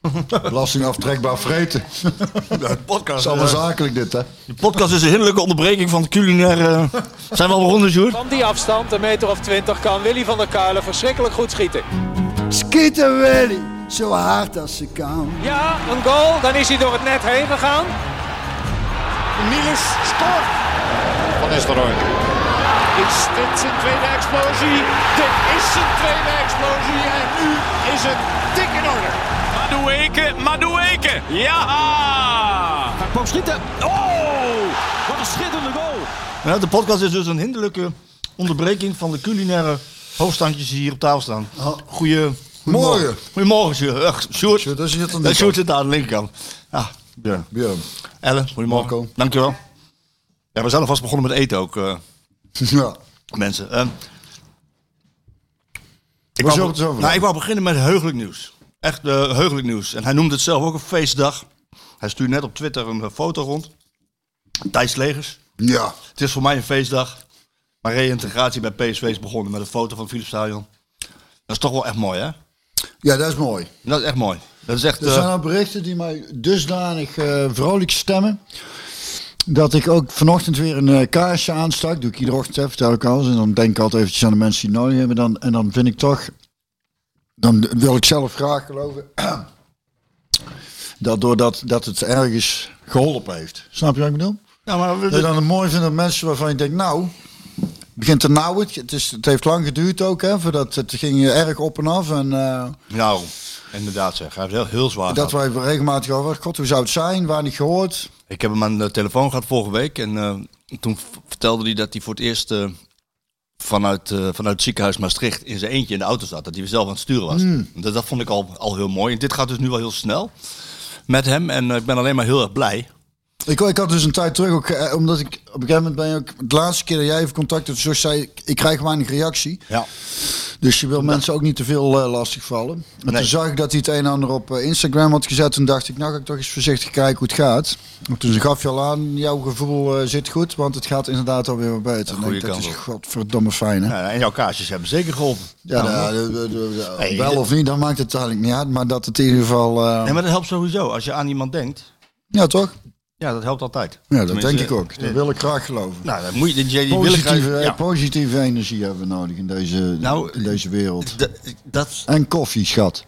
aftrekbaar vreten. De podcast, Dat is allemaal eh, zakelijk dit, hè? de podcast is een hinderlijke onderbreking van het culinaire... Zijn we al begonnen, Sjoerd? Van die afstand, een meter of twintig, kan Willy van der Kuilen verschrikkelijk goed schieten. Schieten Willy, zo hard als ze kan. Ja, een goal, dan is hij door het net heen gegaan. Niels scoort. Van Nistelrooy. Is dit zijn tweede explosie? Dit is zijn tweede explosie en nu is het dik in orde. Madueke, Madueke. Ja! Hij kwam schieten. Oh! Wat een schitterende goal. Ja, de podcast is dus een hinderlijke onderbreking van de culinaire hoofdstandjes die hier op tafel staan. Goeie... Morgen. Goedemorgen, Sjoerd. Ach, Sjoerd. Sjoerd, dat is het aan de Sjoerd zit aan de linkerkant. Ja, Björn. Björn. Ellen, goedemorgen. Marco. Dankjewel. Ja, we zijn alvast begonnen met eten ook, eh, Ja. mensen. Ehm, ik, wou, nou, ik wou beginnen met heugelijk nieuws. Echt eh, heugelijk nieuws. En hij noemde het zelf ook een feestdag. Hij stuurde net op Twitter een eh, foto rond. Thijs Legers. Ja. Het is voor mij een feestdag. Mijn reïntegratie bij PSV is begonnen met een foto van Philips Stadion. Dat is toch wel echt mooi, hè? ja, dat is mooi. Dat is echt mooi. Dat is echt... Er zijn eh, al berichten die mij dusdanig eh, vrolijk stemmen. Dat ik ook vanochtend weer een eh, kaarsje aanstak. Doe ik iedere ochtend, vertel ik alles. En dan denk ik altijd eventjes aan de mensen die het nodig hebben. Dan, en dan vind ik toch... Dan wil ik zelf graag geloven... dat doordat dat het ergens geholpen heeft. Snap je wat ik bedoel? ja, maar we- Dat dan het mooi vindt dat mensen waarvan je denkt... Nou, het begint te nauwen. Het, is, het heeft lang geduurd ook, hè. Voordat het ging erg op en af. En... eh, Nou, inderdaad zeg. Hij heeft heel, heel zwaar dat gehad. wij regelmatig over, god, hoe zou het zijn? Waar niet gehoord? Ik heb hem aan de telefoon gehad vorige week. En eh, toen vertelde hij dat hij voor het eerst eh, vanuit, eh, vanuit het ziekenhuis Maastricht in zijn eentje in de auto zat. Dat hij zelf aan het sturen was. Dat, dat vond ik al, al heel mooi. En dit gaat dus nu wel heel snel met hem. En eh, ik ben alleen maar heel erg blij. Ik, ik had dus een tijd terug, ook, eh, omdat ik op een gegeven moment ben je ook, de laatste keer dat jij even contact had, zoals zei ik, ik krijg weinig reactie. Ja. Dus je wil mensen ook niet te veel eh, lastig vallen. En Nee. toen zag ik dat hij het een en ander op eh, Instagram had gezet. Toen dacht ik, nou ga ik toch eens voorzichtig kijken hoe het gaat. En toen gaf je al aan, jouw gevoel eh, zit goed, want het gaat inderdaad alweer wat beter. Een En ik goede denk, dat kant is godverdomme fijn, hè? Ja, en jouw kaarsjes hebben zeker geholpen. Ja, Nou, de- de- de- de- Hey, wel of niet, dan maakt het eigenlijk niet uit. Maar dat het in ieder geval... eh, Nee, maar dat helpt sowieso. Als je aan iemand denkt, Ja, toch? Ja, dat helpt altijd. Ja, dat Tenminste, denk ik ook. Dat eh, wil ik graag geloven. Nou, dat moet je, die, die wil ik Positieve, ja. positieve energie hebben we nodig in deze, Nou, in deze wereld. Dat, En koffie, schat.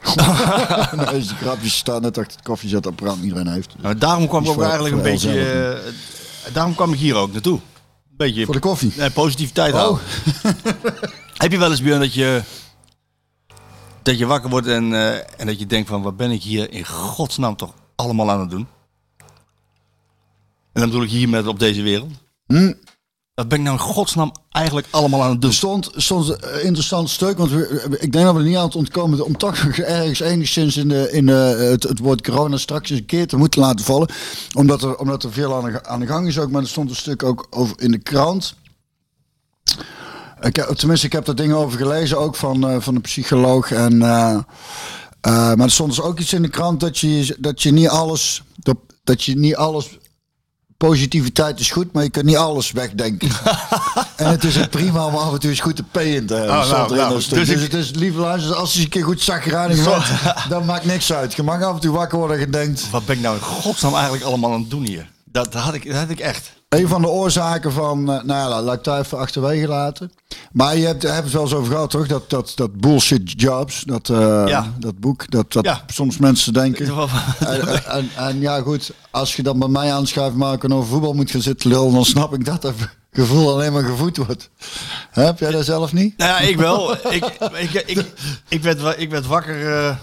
deze grapjes staan net achter het koffiezetapparaat iedereen heeft. nou, daarom kwam ik ook eigenlijk een beetje... eh, daarom kwam ik hier ook naartoe. Een beetje Voor de koffie. Nee, positiviteit Oh. houden. Heb je wel eens, Björn, dat je, dat je wakker wordt en, eh, en dat je denkt van... wat ben ik hier in godsnaam toch allemaal aan het doen? En dan bedoel ik hier met op deze wereld. Hm. Wat ben ik nou in godsnaam eigenlijk allemaal aan het doen? Er stond, stond een interessant stuk, want we, ik denk dat we er niet aan het ontkomen om toch ergens enigszins in, de, in de, het, het woord corona straks eens een keer te moeten laten vallen. Omdat er, omdat er veel aan de, aan de gang is ook, maar er stond een stuk ook over in de krant. Ik, heb- tenminste, ik heb daar dingen over gelezen, ook van, eh, van een psycholoog. En, eh, eh, maar er stond dus ook iets in de krant dat je, dat je niet alles... Dat, dat je niet alles positiviteit is goed, maar je kunt niet alles wegdenken. en het is prima om af en toe eens goed te payen te hebben. Oh, nou, in nou, stuk. dus dus, ik- het is lieve luisteraars, als je een keer goed zagrijnig bent, dan maakt niks uit. Je mag af en toe wakker worden en je denkt... Wat ben ik nou in godsnaam eigenlijk allemaal aan het doen hier? Dat, dat, had, ik, dat had ik echt. Een van de oorzaken van, eh, nou ja, laat ik daar even achterwege laten. Maar je hebt, hebt het wel eens over gehad, toch? Dat, dat, dat bullshit jobs, dat, eh, Ja. dat boek, dat, dat Ja. soms mensen denken. En, en, en, en ja, goed, als je dan bij mij aanschuift maken en over voetbal moet gaan zitten lullen, dan snap ik dat dat gevoel alleen maar gevoed wordt. Heb jij dat zelf niet? Nou ja, ik wel. ik, ik, ik, ik, werd, ik werd wakker. eh,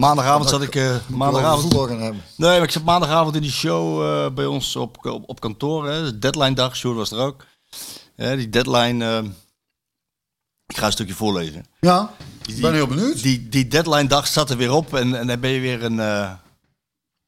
maandagavond zat ik. eh, Over maandagavond. hebben. Nee, maar ik zat maandagavond in die show eh, bij ons op, op, op kantoor. Hè. De deadline dag, Sjoerd was er ook. Hè, die deadline. eh, ik ga een stukje voorlezen. Ja, Die- ben heel benieuwd. Die, die deadline dag zat er weer op en, en dan ben je weer een, eh,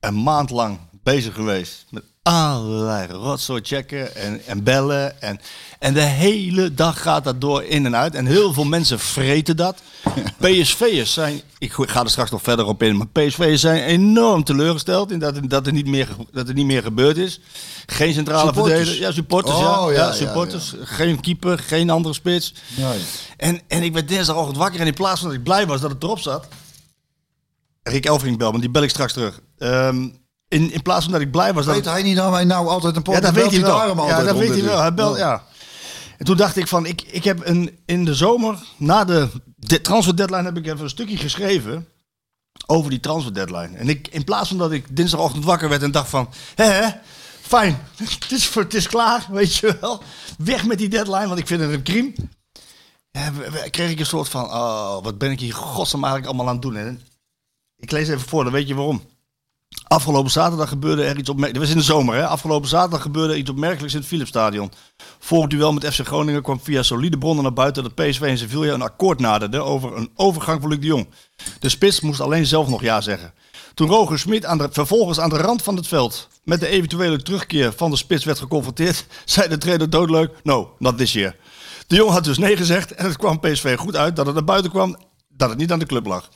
een maand lang bezig geweest met allerlei rotzooi checken en, en bellen. En, en de hele dag gaat dat door in en uit. En heel veel mensen vreten dat. PSV'ers zijn, ik ga er straks nog verder op in, maar PSV'ers zijn enorm teleurgesteld in dat, dat, er niet meer, dat er niet meer gebeurd is. Geen centrale verdediger. Ja, supporters. ja. Oh, ja, ja, ja, supporters. Geen keeper, geen andere spits. Ja, ja. En, en ik werd dinsdagochtend wakker en in plaats van dat ik blij was dat het erop zat. Rick Elvering bel, maar die bel ik straks terug. Ehm, in, in plaats van dat ik blij was dat... Weet hij niet dat wij nou altijd een ja, podcast dat weet hij wel. Ja, dat weet hij wel. Hij belt, ja. En toen dacht ik van, ik, ik heb een, in de zomer, na de, de transfer deadline, heb ik even een stukje geschreven over die transfer deadline. En ik, in plaats van dat ik dinsdagochtend wakker werd en dacht van, hè, hè, fijn, het is, voor, het is klaar, weet je wel. Weg met die deadline, want ik vind het een crime. Ja, kreeg ik een soort van, oh, wat ben ik hier godsnaam eigenlijk allemaal aan het doen. En ik lees even voor, dan weet je waarom. Afgelopen zaterdag gebeurde er iets opmerkelijks. Dat was in de zomer, hè? Afgelopen zaterdag gebeurde iets opmerkelijks in het Philipsstadion. Voor het duel met FC Groningen kwam via solide bronnen naar buiten dat PSV en Sevilla een akkoord naderden over een overgang van Luc de Jong. De spits moest alleen zelf nog ja zeggen. Toen Roger Smit aan de, vervolgens aan de rand van het veld met de eventuele terugkeer van de spits werd geconfronteerd, zei de trainer doodleuk: No, not this year. De Jong had dus nee gezegd en het kwam PSV goed uit dat het naar buiten kwam dat het niet aan de club lag.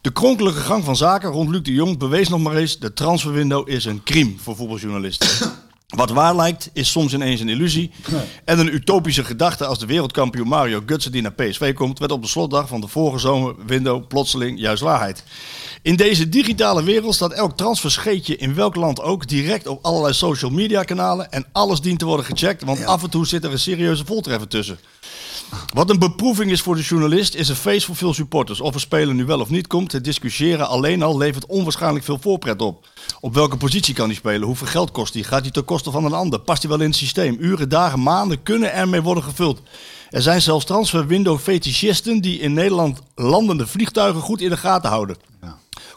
De kronkelige gang van zaken rond Luc de Jong bewees nog maar eens... de transferwindow is een crime voor voetbaljournalisten. Wat waar lijkt, is soms ineens een illusie. En een utopische gedachte als de wereldkampioen Mario Götze die naar PSV komt... werd op de slotdag van de vorige zomerwindow plotseling juist waarheid. In deze digitale wereld staat elk transferscheetje in welk land ook... direct op allerlei social media kanalen... en alles dient te worden gecheckt... want af en toe zit er een serieuze voltreffer tussen. Wat een beproeving is voor de journalist, is een feest voor veel supporters. Of een speler nu wel of niet komt, het discussiëren alleen al levert onwaarschijnlijk veel voorpret op. Op welke positie kan hij spelen? Hoeveel geld kost hij? Gaat hij ten koste van een ander? Past hij wel in het systeem? Uren, dagen, maanden kunnen ermee worden gevuld. Er zijn zelfs transfer-window fetischisten die in Nederland landende vliegtuigen goed in de gaten houden.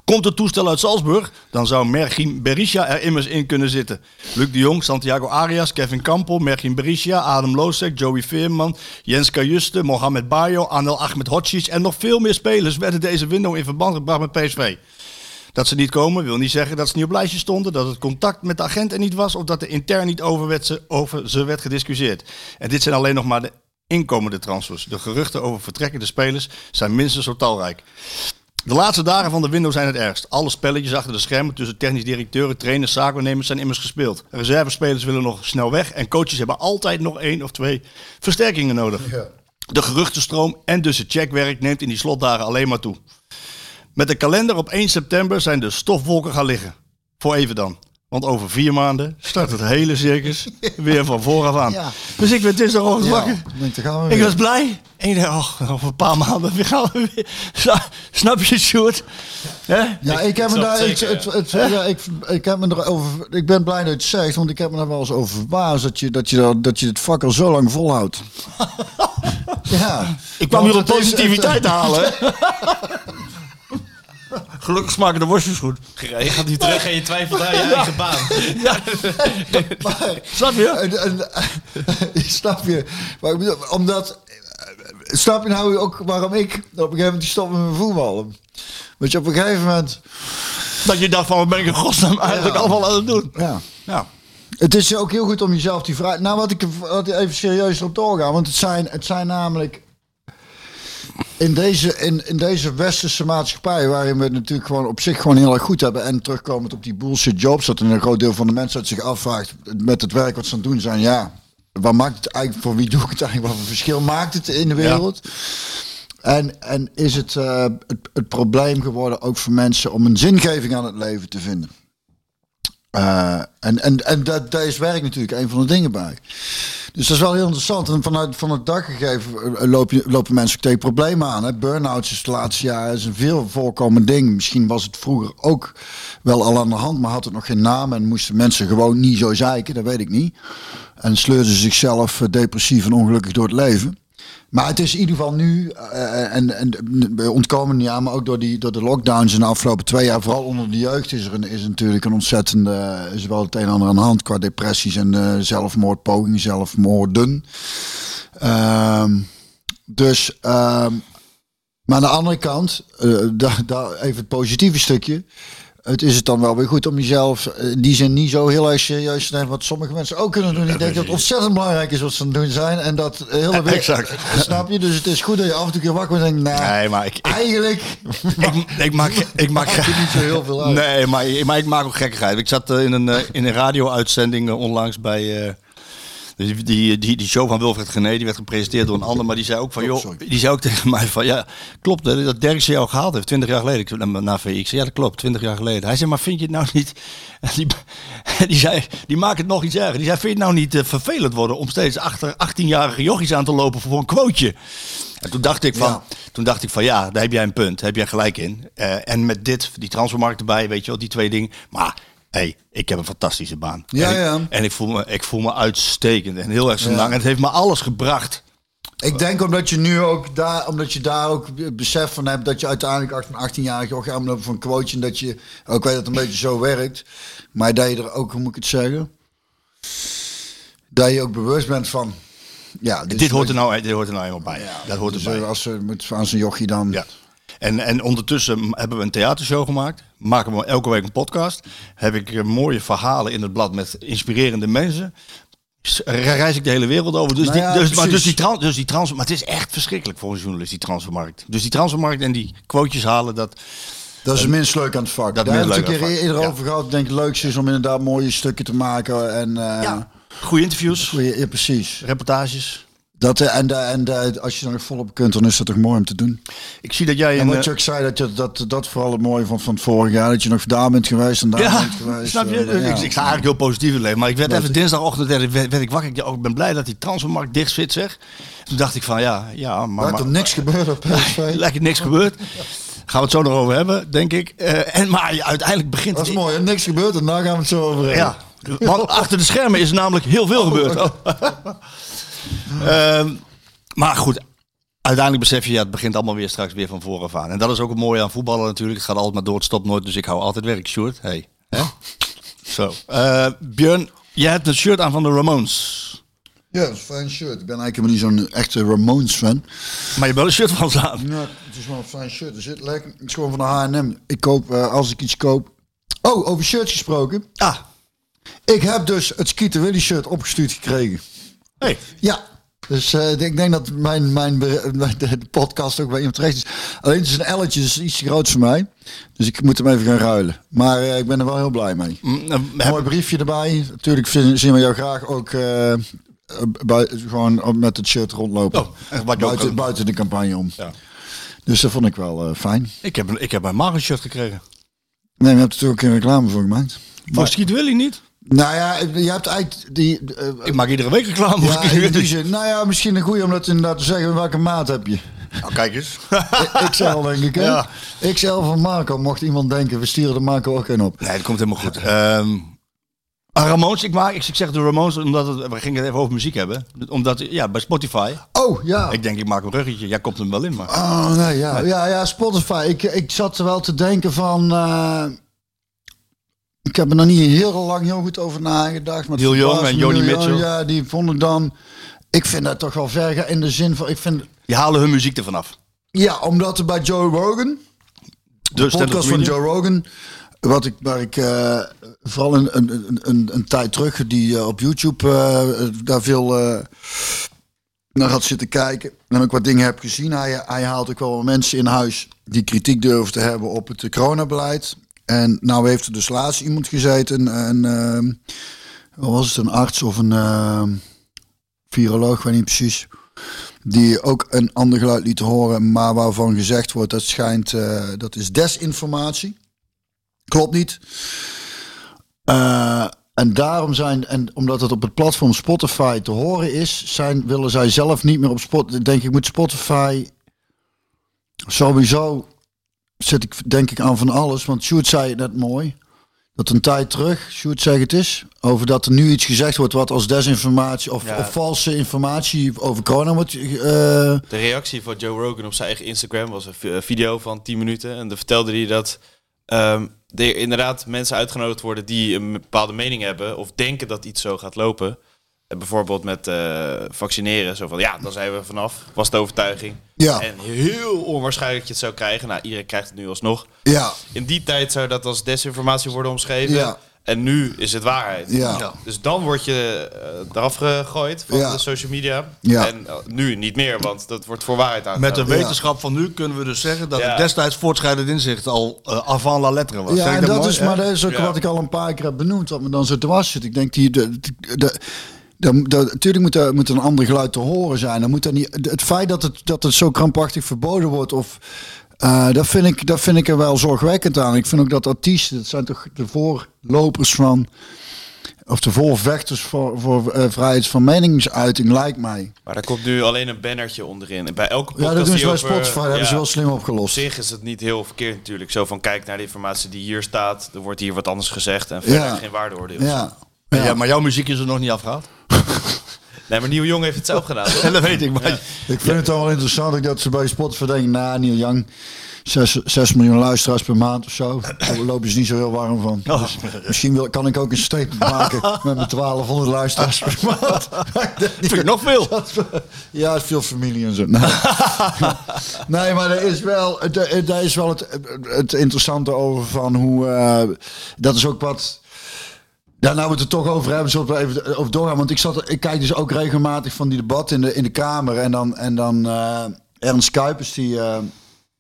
Komt het toestel uit Salzburg, dan zou Mergim Berisha er immers in kunnen zitten. Luc de Jong, Santiago Arias, Kevin Campbell, Mergim Berisha, Adam Losek, Joey Veerman, Jens Kajuste, Mohamed Bayo, Anel Ahmed Hodzic en nog veel meer spelers werden deze window in verband gebracht met PSV. Dat ze niet komen wil niet zeggen dat ze niet op lijstje stonden, dat het contact met de agent er niet was of dat er intern niet over, ze, over ze werd gediscussieerd. En dit zijn alleen nog maar de inkomende transfers. De geruchten over vertrekkende spelers zijn minstens zo talrijk. De laatste dagen van de window zijn het ergst. Alle spelletjes achter de schermen tussen technisch directeuren, trainers, zaakwaarnemers zijn immers gespeeld. Reservespelers willen nog snel weg en coaches hebben altijd nog één of twee versterkingen nodig. De geruchtenstroom en dus het checkwerk neemt in die slotdagen alleen maar toe. Met de kalender op 1 september zijn de stofwolken gaan liggen. Voor even dan. Want over vier maanden start het hele circus weer van vooraf aan. Ja. Dus ik werd dinsdagochtend Ja, wakker. ik denk, daar gaan we Ik weer. was blij. En ik dacht, oh, over een paar maanden weer gaan we weer. Sna- Snap je, Sjoerd? Hè? Ja, ik, heb me daar, het het, zeker, het, het- ja, ik, ik heb me erover, ik ben blij dat je het zegt, want ik heb me daar wel eens over verbaasd dat je, dat je, dat, dat je het vak al zo lang volhoudt. ja. Ik kwam hier om positiviteit te halen. Gelukkig smaken de worstjes goed. Je gaat nu terug en je twijfelt aan je eigen baan. Snap je? En, en, snap je? Maar ik bedoel, omdat, snap je nou ook waarom ik op een gegeven moment stop met mijn voetballen? Want je op een gegeven moment, Dat je dacht van, wat ben ik in godsnaam eigenlijk Ja. allemaal aan het doen? ja. Ja. Het is ook heel goed om jezelf die vraag. Nou, wat ik wat even serieus op doorgaan. Want het zijn, het zijn namelijk. In deze, in, in deze westerse maatschappij, waarin we het natuurlijk gewoon op zich gewoon heel erg goed hebben. En terugkomend op die bullshit jobs, dat een groot deel van de mensen zich afvraagt met het werk wat ze aan het doen zijn. Ja, wat maakt het eigenlijk, voor wie doe ik het eigenlijk? Wat voor verschil maakt het in de wereld? En, en is het, eh, het het probleem geworden ook voor mensen om een zingeving aan het leven te vinden? Eh, en en, en dat, daar is werk natuurlijk een van de dingen bij. Dus dat is wel heel interessant. En vanuit van het daggegeven eh, loop lopen mensen ook tegen problemen aan. Burn-outs is de laatste jaren is een veel voorkomend ding. Misschien was het vroeger ook wel al aan de hand, maar had het nog geen naam. En moesten mensen gewoon niet zo zeiken, dat weet ik niet. En sleurden ze zichzelf eh, depressief en ongelukkig door het leven. Maar het is in ieder geval nu, eh, en, en bij ontkomende jaar, maar ook door, die, door de lockdowns in de afgelopen twee jaar, vooral onder de jeugd, is er een, is natuurlijk een ontzettende, is wel het een en ander aan de hand qua depressies en eh, zelfmoordpogingen, zelfmoorden. Ehm, dus, ehm, maar aan de andere kant, daar even het positieve stukje. Het is het dan wel weer goed om jezelf eh, in die zin niet zo heel erg serieus te nemen. Wat sommige mensen ook kunnen doen. Ik denk dat het ontzettend belangrijk is wat ze aan het doen zijn. En dat hele week, Exact. Snap je? Dus het is goed dat je af en toe keer wakker wordt en denkt, nou, Nee, maar ik, ik, eigenlijk ik, ik maak, ik maak niet zo heel veel uit. Nee, maar, maar ik maak ook gekkigheid. Ik zat eh, in een, eh, in een radio-uitzending onlangs bij... die, die, die, die show van Wilfred Gené, die werd gepresenteerd door een ander, maar die zei ook van, Oh, joh, die zei ook tegen mij van, ja, klopt hè, dat Derksen jou gehaald heeft, 20 jaar geleden. Ik zei, naar VI. Ik zei, ja, dat klopt, 20 jaar geleden. Hij zei, maar vind je het nou niet, die, die zei, die maakt het nog iets erger. Die zei, vind je het nou niet eh, vervelend worden om steeds achter 18-jarige jochies aan te lopen voor een quoteje? En toen dacht ik van, Ja. toen dacht ik van ja, daar heb jij een punt, daar heb jij gelijk in. Eh, en met dit, die transfermarkt erbij, weet je wel, die twee dingen. Maar hey, ik heb een fantastische baan. Ja, en ik, ja. En ik voel, me, ik voel me uitstekend en heel erg zo lang. En het heeft me alles gebracht. Ik denk omdat je nu ook daar, omdat je daar ook besef van hebt dat je uiteindelijk achter een 18-jarige joch aan moet lopen voor een coach en dat je ook weet dat het een beetje zo werkt. Maar dat je er ook, hoe moet ik het zeggen? Dat je ook bewust bent van. Ja, dit, hoort er nou, dit hoort er nou helemaal bij. dat hoort dus, erbij. eh, Als ze moet aan zijn jochie dan. Ja. En, en ondertussen hebben we een theatershow gemaakt. Maken we elke week een podcast. Heb ik eh, mooie verhalen in het blad met inspirerende mensen. S- Reis ik de hele wereld over. Dus, Nou die, ja, dus, maar, dus, die tran, dus die transfer. Maar het is echt verschrikkelijk voor een journalist, die transfermarkt. Dus die transfermarkt en die quotejes halen, dat. Dat is het minst leuk aan het vak. Dat Daar hebben we het eerder vak, over gehad. Ik denk het leukste is om inderdaad mooie stukken te maken. En, eh, Goede interviews, goeie- ja, precies. reportages. Dat, eh, en eh, en eh, als je er nog volop kunt, dan is dat toch mooi om te doen. Ik zie dat jij En wat je ook zei, dat, je, dat, dat vooral het mooie van, van het vorige jaar, dat je nog daar bent geweest en daar Ja, bent geweest. snap je? ja. Ik, ik sta eigenlijk heel positief in leven. Maar ik werd Dat- even dinsdagochtend werd, werd, werd ik wakker. Ik, oh, ik ben blij dat die transfermarkt dicht zit, zeg. Toen dacht ik van ja, ja maar... Lijkt er niks gebeurd op PSV. Lijkt er niks gebeurd. Gaan we het zo nog over hebben, denk ik. En, maar ja, uiteindelijk begint Dat is het... mooi, hè? niks gebeurd en daar gaan we het zo over hebben. Ja, want achter de schermen is namelijk heel veel gebeurd. Oh. Ehm, maar goed, uiteindelijk besef je, ja, het begint allemaal weer straks weer van vooraf aan. En dat is ook het mooie aan voetballen natuurlijk. Het gaat altijd maar door, het stopt nooit. Dus ik hou altijd werk, Sjoerd. Hey. Hè? Zo. Eh, Björn, jij hebt een shirt aan van de Ramones. Ja, dat is een fijn shirt. Ik ben eigenlijk helemaal niet zo'n echte Ramones fan. Maar je hebt wel een shirt van ze aan. Ja, het is wel een fijn shirt. Er zit lekker, het is gewoon van de H&M. Ik koop, eh, als ik iets koop... Oh, over shirts gesproken. Ah, Ik heb dus het Skeeter Willy shirt opgestuurd gekregen. Hey. Ja. Dus eh, ik denk dat mijn, mijn, mijn- de podcast ook bij iemand terecht is. Alleen het is een elletje, dus iets te groot voor mij. Dus ik moet hem even gaan ruilen. Maar eh, ik ben er wel heel blij mee. Mm, eh, heb- Mooi briefje erbij. Natuurlijk zien we jou graag ook eh, bui- gewoon op- met het shirt rondlopen. Oh, echt wat je ook buiten, buiten de campagne om. Ja. Dus dat vond ik wel fijn. ik, heb, een- ik heb een Mario shirt gekregen. Nee, je hebt natuurlijk een reclame voor gemaakt. Voor Skeet Willy niet. Nou ja, je hebt eigenlijk die... eh, Ik maak iedere week reclame ja, Skeet in Willy. die zin, nou ja, misschien een goeie om dat inderdaad te zeggen. Welke maat heb je? Nou, kijk eens. XL denk ik, hè? Ja. XL van Marco. Mocht iemand denken, we sturen de Marco ook een op. Nee, dat komt helemaal goed. Ah, Ramones, ik, maak, ik, zeg de Ramones omdat het, we gingen het even over muziek hebben. Omdat, ja, bij Spotify. Oh, ja. Ik denk, ik maak een ruggetje. Jij komt hem wel in, maar. Oh, nee, ja. Ja, ja, Spotify. Ik, ik zat er wel te denken van... eh, ik heb er nog niet heel lang heel goed over nagedacht. Maar Neil Young en. Joni Mitchell. Ja, die vond ik dan... Ik vind dat toch wel ver in de zin van... Ik vind, Die halen hun muziek ervan af. ja, omdat er bij Joe Rogan... De De podcast van Joe Rogan. Wat ik, waar ik eh, vooral een, een, een, een, tijd terug die eh, op YouTube eh, daar veel naar had zitten kijken. En ook wat dingen heb gezien. Hij, hij haalt ook wel mensen in huis die kritiek durven te hebben op het coronabeleid. En nou heeft er dus laatst iemand gezeten. Een, ehm, wat was het, een arts of een ehm, viroloog, weet niet precies. Die ook een ander geluid liet horen, maar waarvan gezegd wordt dat schijnt, eh, dat is desinformatie. Klopt niet. Eh, en daarom zijn, en omdat het op het platform Spotify te horen is, zijn, willen zij zelf niet meer op Spotify. Denk ik, moet Spotify sowieso zit ik denk ik aan van alles. Want Sjoerd zei het net mooi. Dat een tijd terug, Sjoerd zeg het is, over dat er nu iets gezegd wordt wat als desinformatie of, Ja. of valse informatie over corona wordt. eh, De reactie van Joe Rogan op zijn eigen Instagram was een vi- video van 10 minuten. En dan vertelde hij dat ehm, er inderdaad mensen uitgenodigd worden die een bepaalde mening hebben of denken dat iets zo gaat lopen. Bijvoorbeeld met eh, vaccineren. Zo van, ja, dan zijn we vanaf. Was de overtuiging. Ja. En heel onwaarschijnlijk dat je het zou krijgen. Nou, iedereen krijgt het nu alsnog. Ja, In die tijd zou dat als desinformatie worden omschreven. Ja. En nu is het waarheid. Ja. Dus dan word je eh, eraf gegooid van Ja. de social media. Ja. En eh, nu niet meer, want dat wordt voor waarheid Met aangehouden. de wetenschap van nu kunnen we dus zeggen dat Ja. het destijds voortschrijdend inzicht al eh, avant la lettre was. ja Zeg en dat mooi, is, hè? maar dat is ook Ja. wat ik al een paar keer heb benoemd, wat me dan zo te was zit. Ik denk, die, de, de, de, natuurlijk moet er, moet er een ander geluid te horen zijn. Dan moet er niet, het feit dat het, dat het zo krampachtig verboden wordt, of, eh, dat, vind ik, dat vind ik er wel zorgwekkend aan. Ik vind ook dat artiesten, dat zijn toch de voorlopers van, of de voorvechters voor, voor eh, vrijheid van meningsuiting, lijkt mij. Maar daar komt nu alleen een bannertje onderin. En bij elke Ja, podcast dat doen ze bij Spotify, hebben ze ja, wel slim Op opgelost. zich is het niet heel verkeerd natuurlijk. Zo van, kijk naar de informatie die hier staat. Er wordt hier wat anders gezegd. En verder Ja. geen waardeoordeel. Ja. Ja. maar jouw muziek is er nog niet afgehaald. Nee, maar Nieuw Jong heeft het zelf gedaan. toch? En dat weet ik. Maar Ik vind het dan wel interessant dat ze bij Spotify denken, nou, Neil Young, 6, miljoen luisteraars per maand of zo. Daar lopen ze niet zo heel warm van. Dus misschien wil, kan ik ook een statement maken met mijn 1200 luisteraars per maand. Niet vind ik nog veel. dat ja, veel familie en zo. Nee, nee maar er is wel, er is wel het, het interessante over van hoe, eh, dat is ook wat... Ja, nou we het er toch over hebben, zullen we even over doorgaan. Want ik, zat, ik kijk dus ook regelmatig van die debatten in de, in de Kamer. En dan, en dan eh, Ernst Kuipers, die, eh,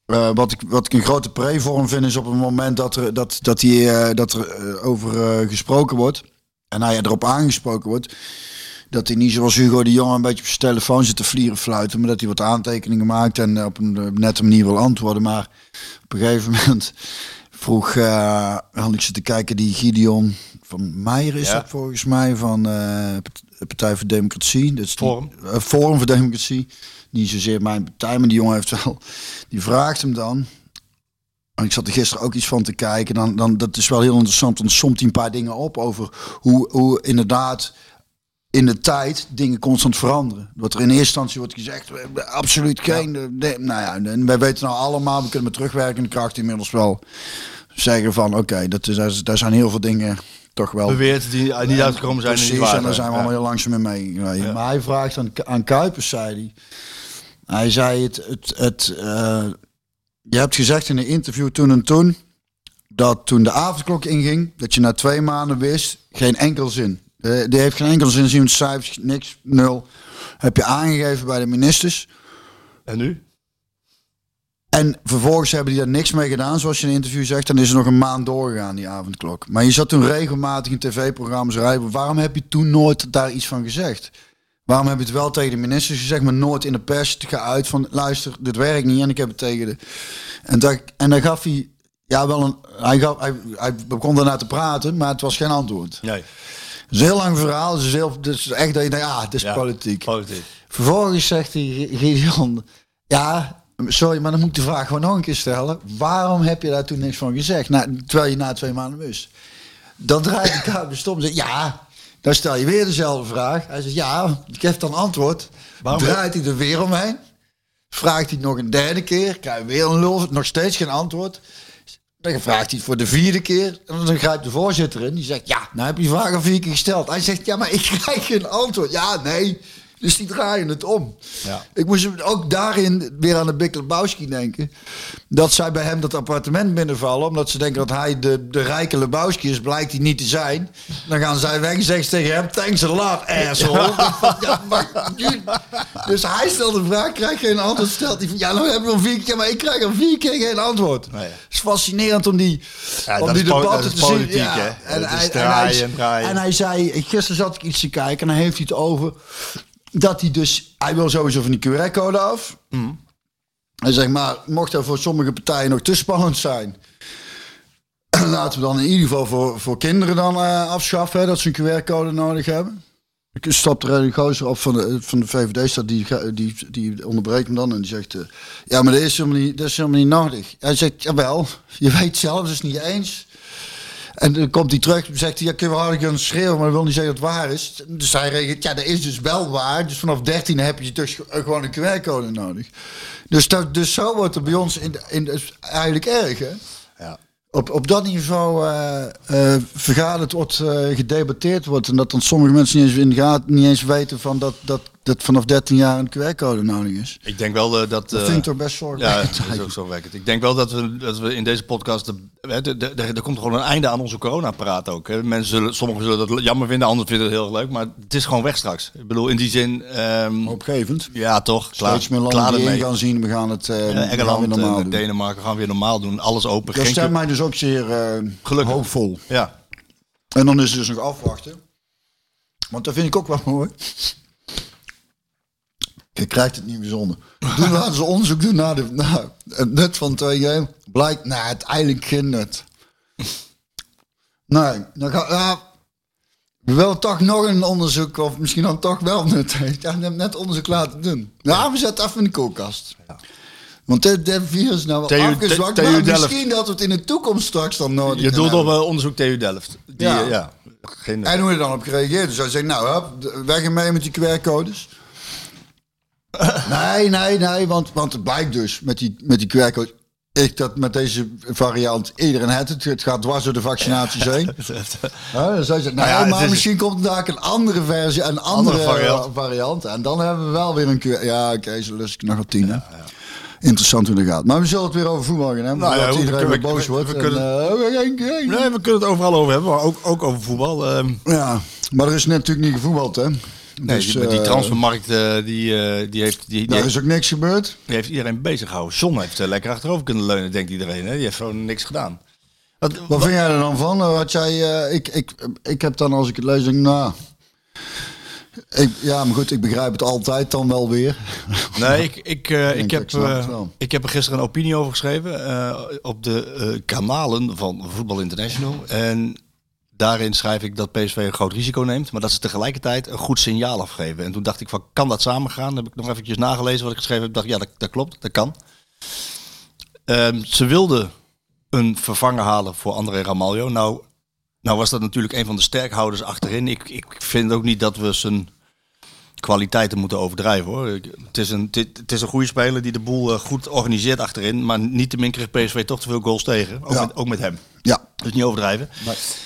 eh, wat, ik, wat ik een grote pre voor hem vind, is op het moment dat er, dat, dat die, dat er over gesproken wordt. En hij erop aangesproken wordt. Dat hij niet zoals Hugo de Jonge een beetje op zijn telefoon zit te vlieren fluiten. Maar dat hij wat aantekeningen maakt en op een nette manier wil antwoorden. Maar op een gegeven moment vroeg, eh had ik zitten kijken, die Gideon van Meijer is Ja. dat volgens mij, van Part- Partij voor Democratie. Dat is die- Forum. eh, Forum voor Democratie. Niet zozeer mijn partij, maar die jongen heeft wel, die vraagt hem dan. En ik zat er gisteren ook iets van te kijken. Dan, dan, dat is wel heel interessant, want somt hij een paar dingen op over hoe, hoe inderdaad in de tijd dingen constant veranderen. Wat er in eerste instantie wordt gezegd, absoluut geen... eh, nee, nou ja, en wij weten nou allemaal, we kunnen met terugwerkende kracht inmiddels wel zeggen van... Oké, dat is, daar zijn heel veel dingen toch wel... beweert die niet uitgekomen zijn. en Precies, niet waar en daar zijn we Ja. allemaal heel langzaam mee. Ja. Maar hij vraagt aan, aan Kuipers, zei hij. Hij zei het, het, het eh, je hebt gezegd in een interview toen en toen, dat toen de avondklok inging, dat je na twee maanden wist, geen enkel zin. Eh, die heeft geen enkel zin, cijfers, niks, nul. Heb je aangegeven bij de ministers. En nu? En vervolgens hebben die daar niks mee gedaan, zoals je in een interview zegt. Dan is er nog een maand doorgegaan, die avondklok. Maar je zat toen regelmatig in tv-programma's rijden. Waarom heb je toen nooit daar iets van gezegd? Waarom heb je het wel tegen de ministers gezegd, maar nooit in de pers geuit van... luister, dit werkt niet en ik heb het tegen de... En, daar, en dan gaf hij... Ja, wel een... Hij, gaf, hij, hij begon daarna te praten, maar het was geen antwoord. Nee. Het is een heel lang verhaal. Het is, heel, het is echt dat je denkt, ja, het is Ja, politiek. Politiek. Vervolgens zegt hij, Gideon, ja, sorry, maar dan moet ik de vraag gewoon nog een keer stellen. Waarom heb je daar toen niks van gezegd? Nou, terwijl je na twee maanden wist. Dan draait de kamer stom en zegt, ja, dan stel je weer dezelfde vraag. Hij zegt, ja, ik geef dan antwoord. Waarom- Draait hij er weer omheen. Vraagt hij nog een derde keer. Krijg je weer een lul, nog steeds geen antwoord. Dan vraagt hij het voor de vierde keer. En dan grijpt de voorzitter in. Die zegt, ja, nou heb je al vier keer gesteld. Hij zegt, ja, maar ik krijg geen antwoord. Ja, nee. Dus die draaien het om. Ja. Ik moest ook daarin weer aan de Big Lebowski denken. Dat zij bij hem dat appartement binnenvallen. Omdat ze denken dat hij de, de rijke Lebowski is. Blijkt hij niet te zijn. Dan gaan zij weg en zeggen ze tegen hem... Thanks a lot, asshole. ja, maar, dus hij stelt een vraag, krijgt geen antwoord. Stelt van... Ja, nou heb je al vier keer... Maar ik krijg al vier keer geen antwoord. Nee. Het is fascinerend om die, Ja, om die debatten te zien. En, en, hij, en hij zei... Gisteren zat ik iets te kijken en dan heeft hij het over... Dat hij dus... Hij wil sowieso van die QR-code af. Mm. Hij zegt, maar mocht dat voor sommige partijen nog te spannend zijn... Laten we dan in ieder geval voor, voor kinderen dan eh, afschaffen... Hè, dat ze een QR-code nodig hebben. Ik stap er een gozer op van de, van de VVD, staat, die, die, die onderbreekt hem dan en die zegt... eh, ja, maar dat is, helemaal niet, dat is helemaal niet nodig. Hij zegt, jawel, je weet zelf, dat is niet eens. En dan komt hij terug en zegt hij, ja, kunnen we harder gaan schreeuwen, maar dat wil niet zeggen dat het waar is. Dus hij reageert, ja, dat is dus wel waar. Dus vanaf 13 heb je dus ge- gewoon een QR-code nodig. Dus, dat, dus zo wordt er bij ons in, in eigenlijk erg, hè? Ja. op, op dat niveau eh eh, vergaderd wordt, eh, gedebatteerd wordt. En dat dan sommige mensen niet eens, in gaten, niet eens weten van dat, dat, dat vanaf 13 jaar een QR-code nodig is. Ik denk wel eh, dat... Dat eh, vind ik toch best Ja, zorgwekkend. dat is ook zo werkend. Ik denk wel dat we, dat we in deze podcast... De, hè, de, er komt gewoon een einde aan onze corona-praat ook. Hè. Mensen zullen, sommigen zullen dat jammer vinden, anderen vinden het heel erg leuk. Maar het is gewoon weg straks. Ik bedoel, in die zin... ehm, Opgevend. ja, toch. Klaar, Steeds meer klaar landen die gaan zien. We gaan het gaan weer Engeland normaal en doen. Denemarken gaan weer normaal doen. Alles open. Dat stemt mij dus ook zeer eh, Gelukkig. hoopvol. Ja, En dan is het dus nog afwachten. Want dat vind ik ook wel mooi. Je krijgt het niet bijzonder. Doen laten ze onderzoek doen naar, de, naar het nut van 2G. Blijkt, nou, uiteindelijk geen nut. Nee, dan ga, ja, we willen toch nog een onderzoek, of misschien dan toch wel nut. Ja, je hebt net onderzoek laten doen. Ja, we zetten even in de koelkast. Want dit, dit virus is nou wel afgezwakt, TU maar Delft. misschien dat we het in de toekomst straks dan nodig je op hebben. eh, onderzoek TU Delft. Die, Ja. ja. ja, geen, En hoe je dan op gereageerd? Dus hij zegt, nou, hup, weg ermee met die QR-codes. nee, nee, nee, want, want het blijkt dus met die, met die QR-codes. Ik dat met deze variant iedereen het. Het, het gaat dwars door de vaccinaties heen. Ja, dus hij zegt, nou, ja, het maar is- misschien komt er daar een andere versie, een andere, Andere variant. variant. En dan hebben we wel weer een QR. Ja, oké, zo lust ik nog op tien. Interessant hoe dat gaat. Maar we zullen het weer over voetbal gaan hebben. Nou ja, dat we iedereen weer kunnen- boos we- wordt. we en, kunnen- eh, we gaan- Nee, we kunnen het overal over hebben, maar ook, ook over voetbal. Ehm, Ja, maar er is net natuurlijk niet gevoetbald, hè? Nee, Dus, die, die eh, transfermarkt eh, die, eh, die, heeft, die, die, Daar is ook niks gebeurd. die heeft iedereen bezig gehouden. John heeft lekker achterover kunnen leunen, denkt iedereen. Hè? Die heeft gewoon niks gedaan. Wat, Wat vind jij er dan van? Had jij, ik, ik, ik heb dan als ik het lees, denk nou... Ik, ja, maar goed, ik begrijp het altijd dan wel weer. Nee, ik, ik, ik, heb, ik heb er gisteren een opinie over geschreven op de kanalen van Voetbal International. En daarin schrijf ik dat PSV een groot risico neemt, maar dat ze tegelijkertijd een goed signaal afgeven. En toen dacht ik van, kan dat samengaan? Dan heb ik nog eventjes nagelezen wat ik geschreven heb. dacht, ja, dat, dat klopt, dat kan. Ehm, ze wilden een vervanger halen voor André Ramaljo. Nou, nou was dat natuurlijk een van de sterkhouders achterin. Ik, ik vind ook niet dat we zijn kwaliteiten moeten overdrijven hoor. Het is een, het, is een goede speler die de boel eh, goed organiseert achterin. Maar niettemin kreeg PSV toch te veel goals tegen. Ook, Ja. met, ook met hem. Ja, Dus niet overdrijven.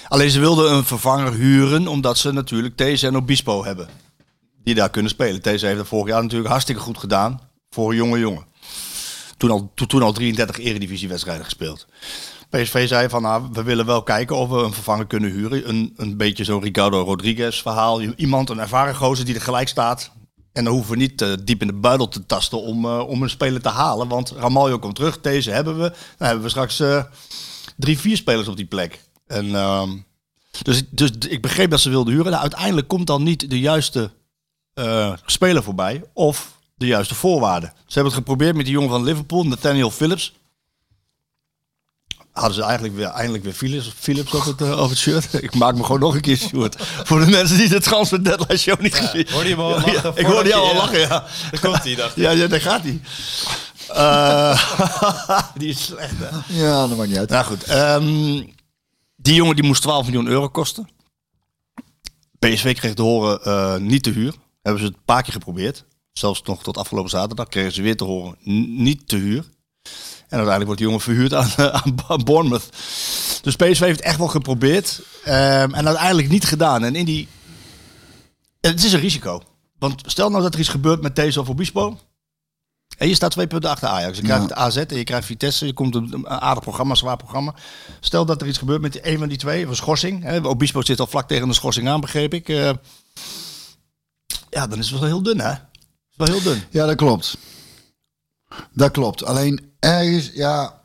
Alleen ze wilden een vervanger huren omdat ze natuurlijk These en Obispo hebben. Die daar kunnen spelen. These heeft dat vorig jaar natuurlijk hartstikke goed gedaan. Voor een jonge jongen. Toen al, toen, toen al 33 eredivisiewedstrijden gespeeld. PSV zei van nou, we willen wel kijken of we een vervanger kunnen huren. Een, een beetje zo'n Ricardo Rodriguez verhaal. Iemand, een ervaren gozer die er gelijk staat. En dan hoeven we niet eh, diep in de buidel te tasten om, eh, om een speler te halen. Want Ramaljo komt terug, deze hebben we. Dan hebben we straks eh, drie, vier spelers op die plek. En, ehm, dus, dus ik begreep dat ze wilden huren. Nou, uiteindelijk komt dan niet de juiste speler voorbij. Of de juiste voorwaarden. Ze hebben het geprobeerd met die jongen van Liverpool, Nathaniel Phillips. Hadden ze eigenlijk weer, eindelijk weer Philips, Philips op, het, eh, op het shirt. Ik maak me gewoon nog een keer Stuart. Voor de mensen die de Transfer Deadline Show niet gezien hoorde je hem al lachen Ja, ik hoorde jou je- al ja. lachen, ja. Daar komt hij, dacht ik. Ja, ja daar gaat hij. Eh, die is slecht, hè? ja dat maakt niet uit. Nou goed, ehm, die jongen die moest 12 miljoen euro kosten. PSV kreeg te horen eh, niet te huur. Hebben ze het een paar keer geprobeerd. Zelfs nog tot afgelopen zaterdag kregen ze weer te horen niet te huur. En uiteindelijk wordt die jongen verhuurd aan, aan Bournemouth. Dus PSV heeft echt wel geprobeerd. ehm, en uiteindelijk niet gedaan. En in die... Het is een risico. Want stel nou dat er iets gebeurt met deze of Obispo. En je staat twee punten achter Ajax. Je krijgt Ja. AZ en je krijgt Vitesse. Je komt een, aardig programma, een zwaar programma. Stel dat er iets gebeurt met een van die twee. Een schorsing. Hè. Obispo zit al vlak tegen de schorsing aan, begreep ik. Eh, ja, dan is het wel heel dun, hè? Het is wel heel dun. Ja, dat klopt. Dat klopt. Alleen ergens, ja...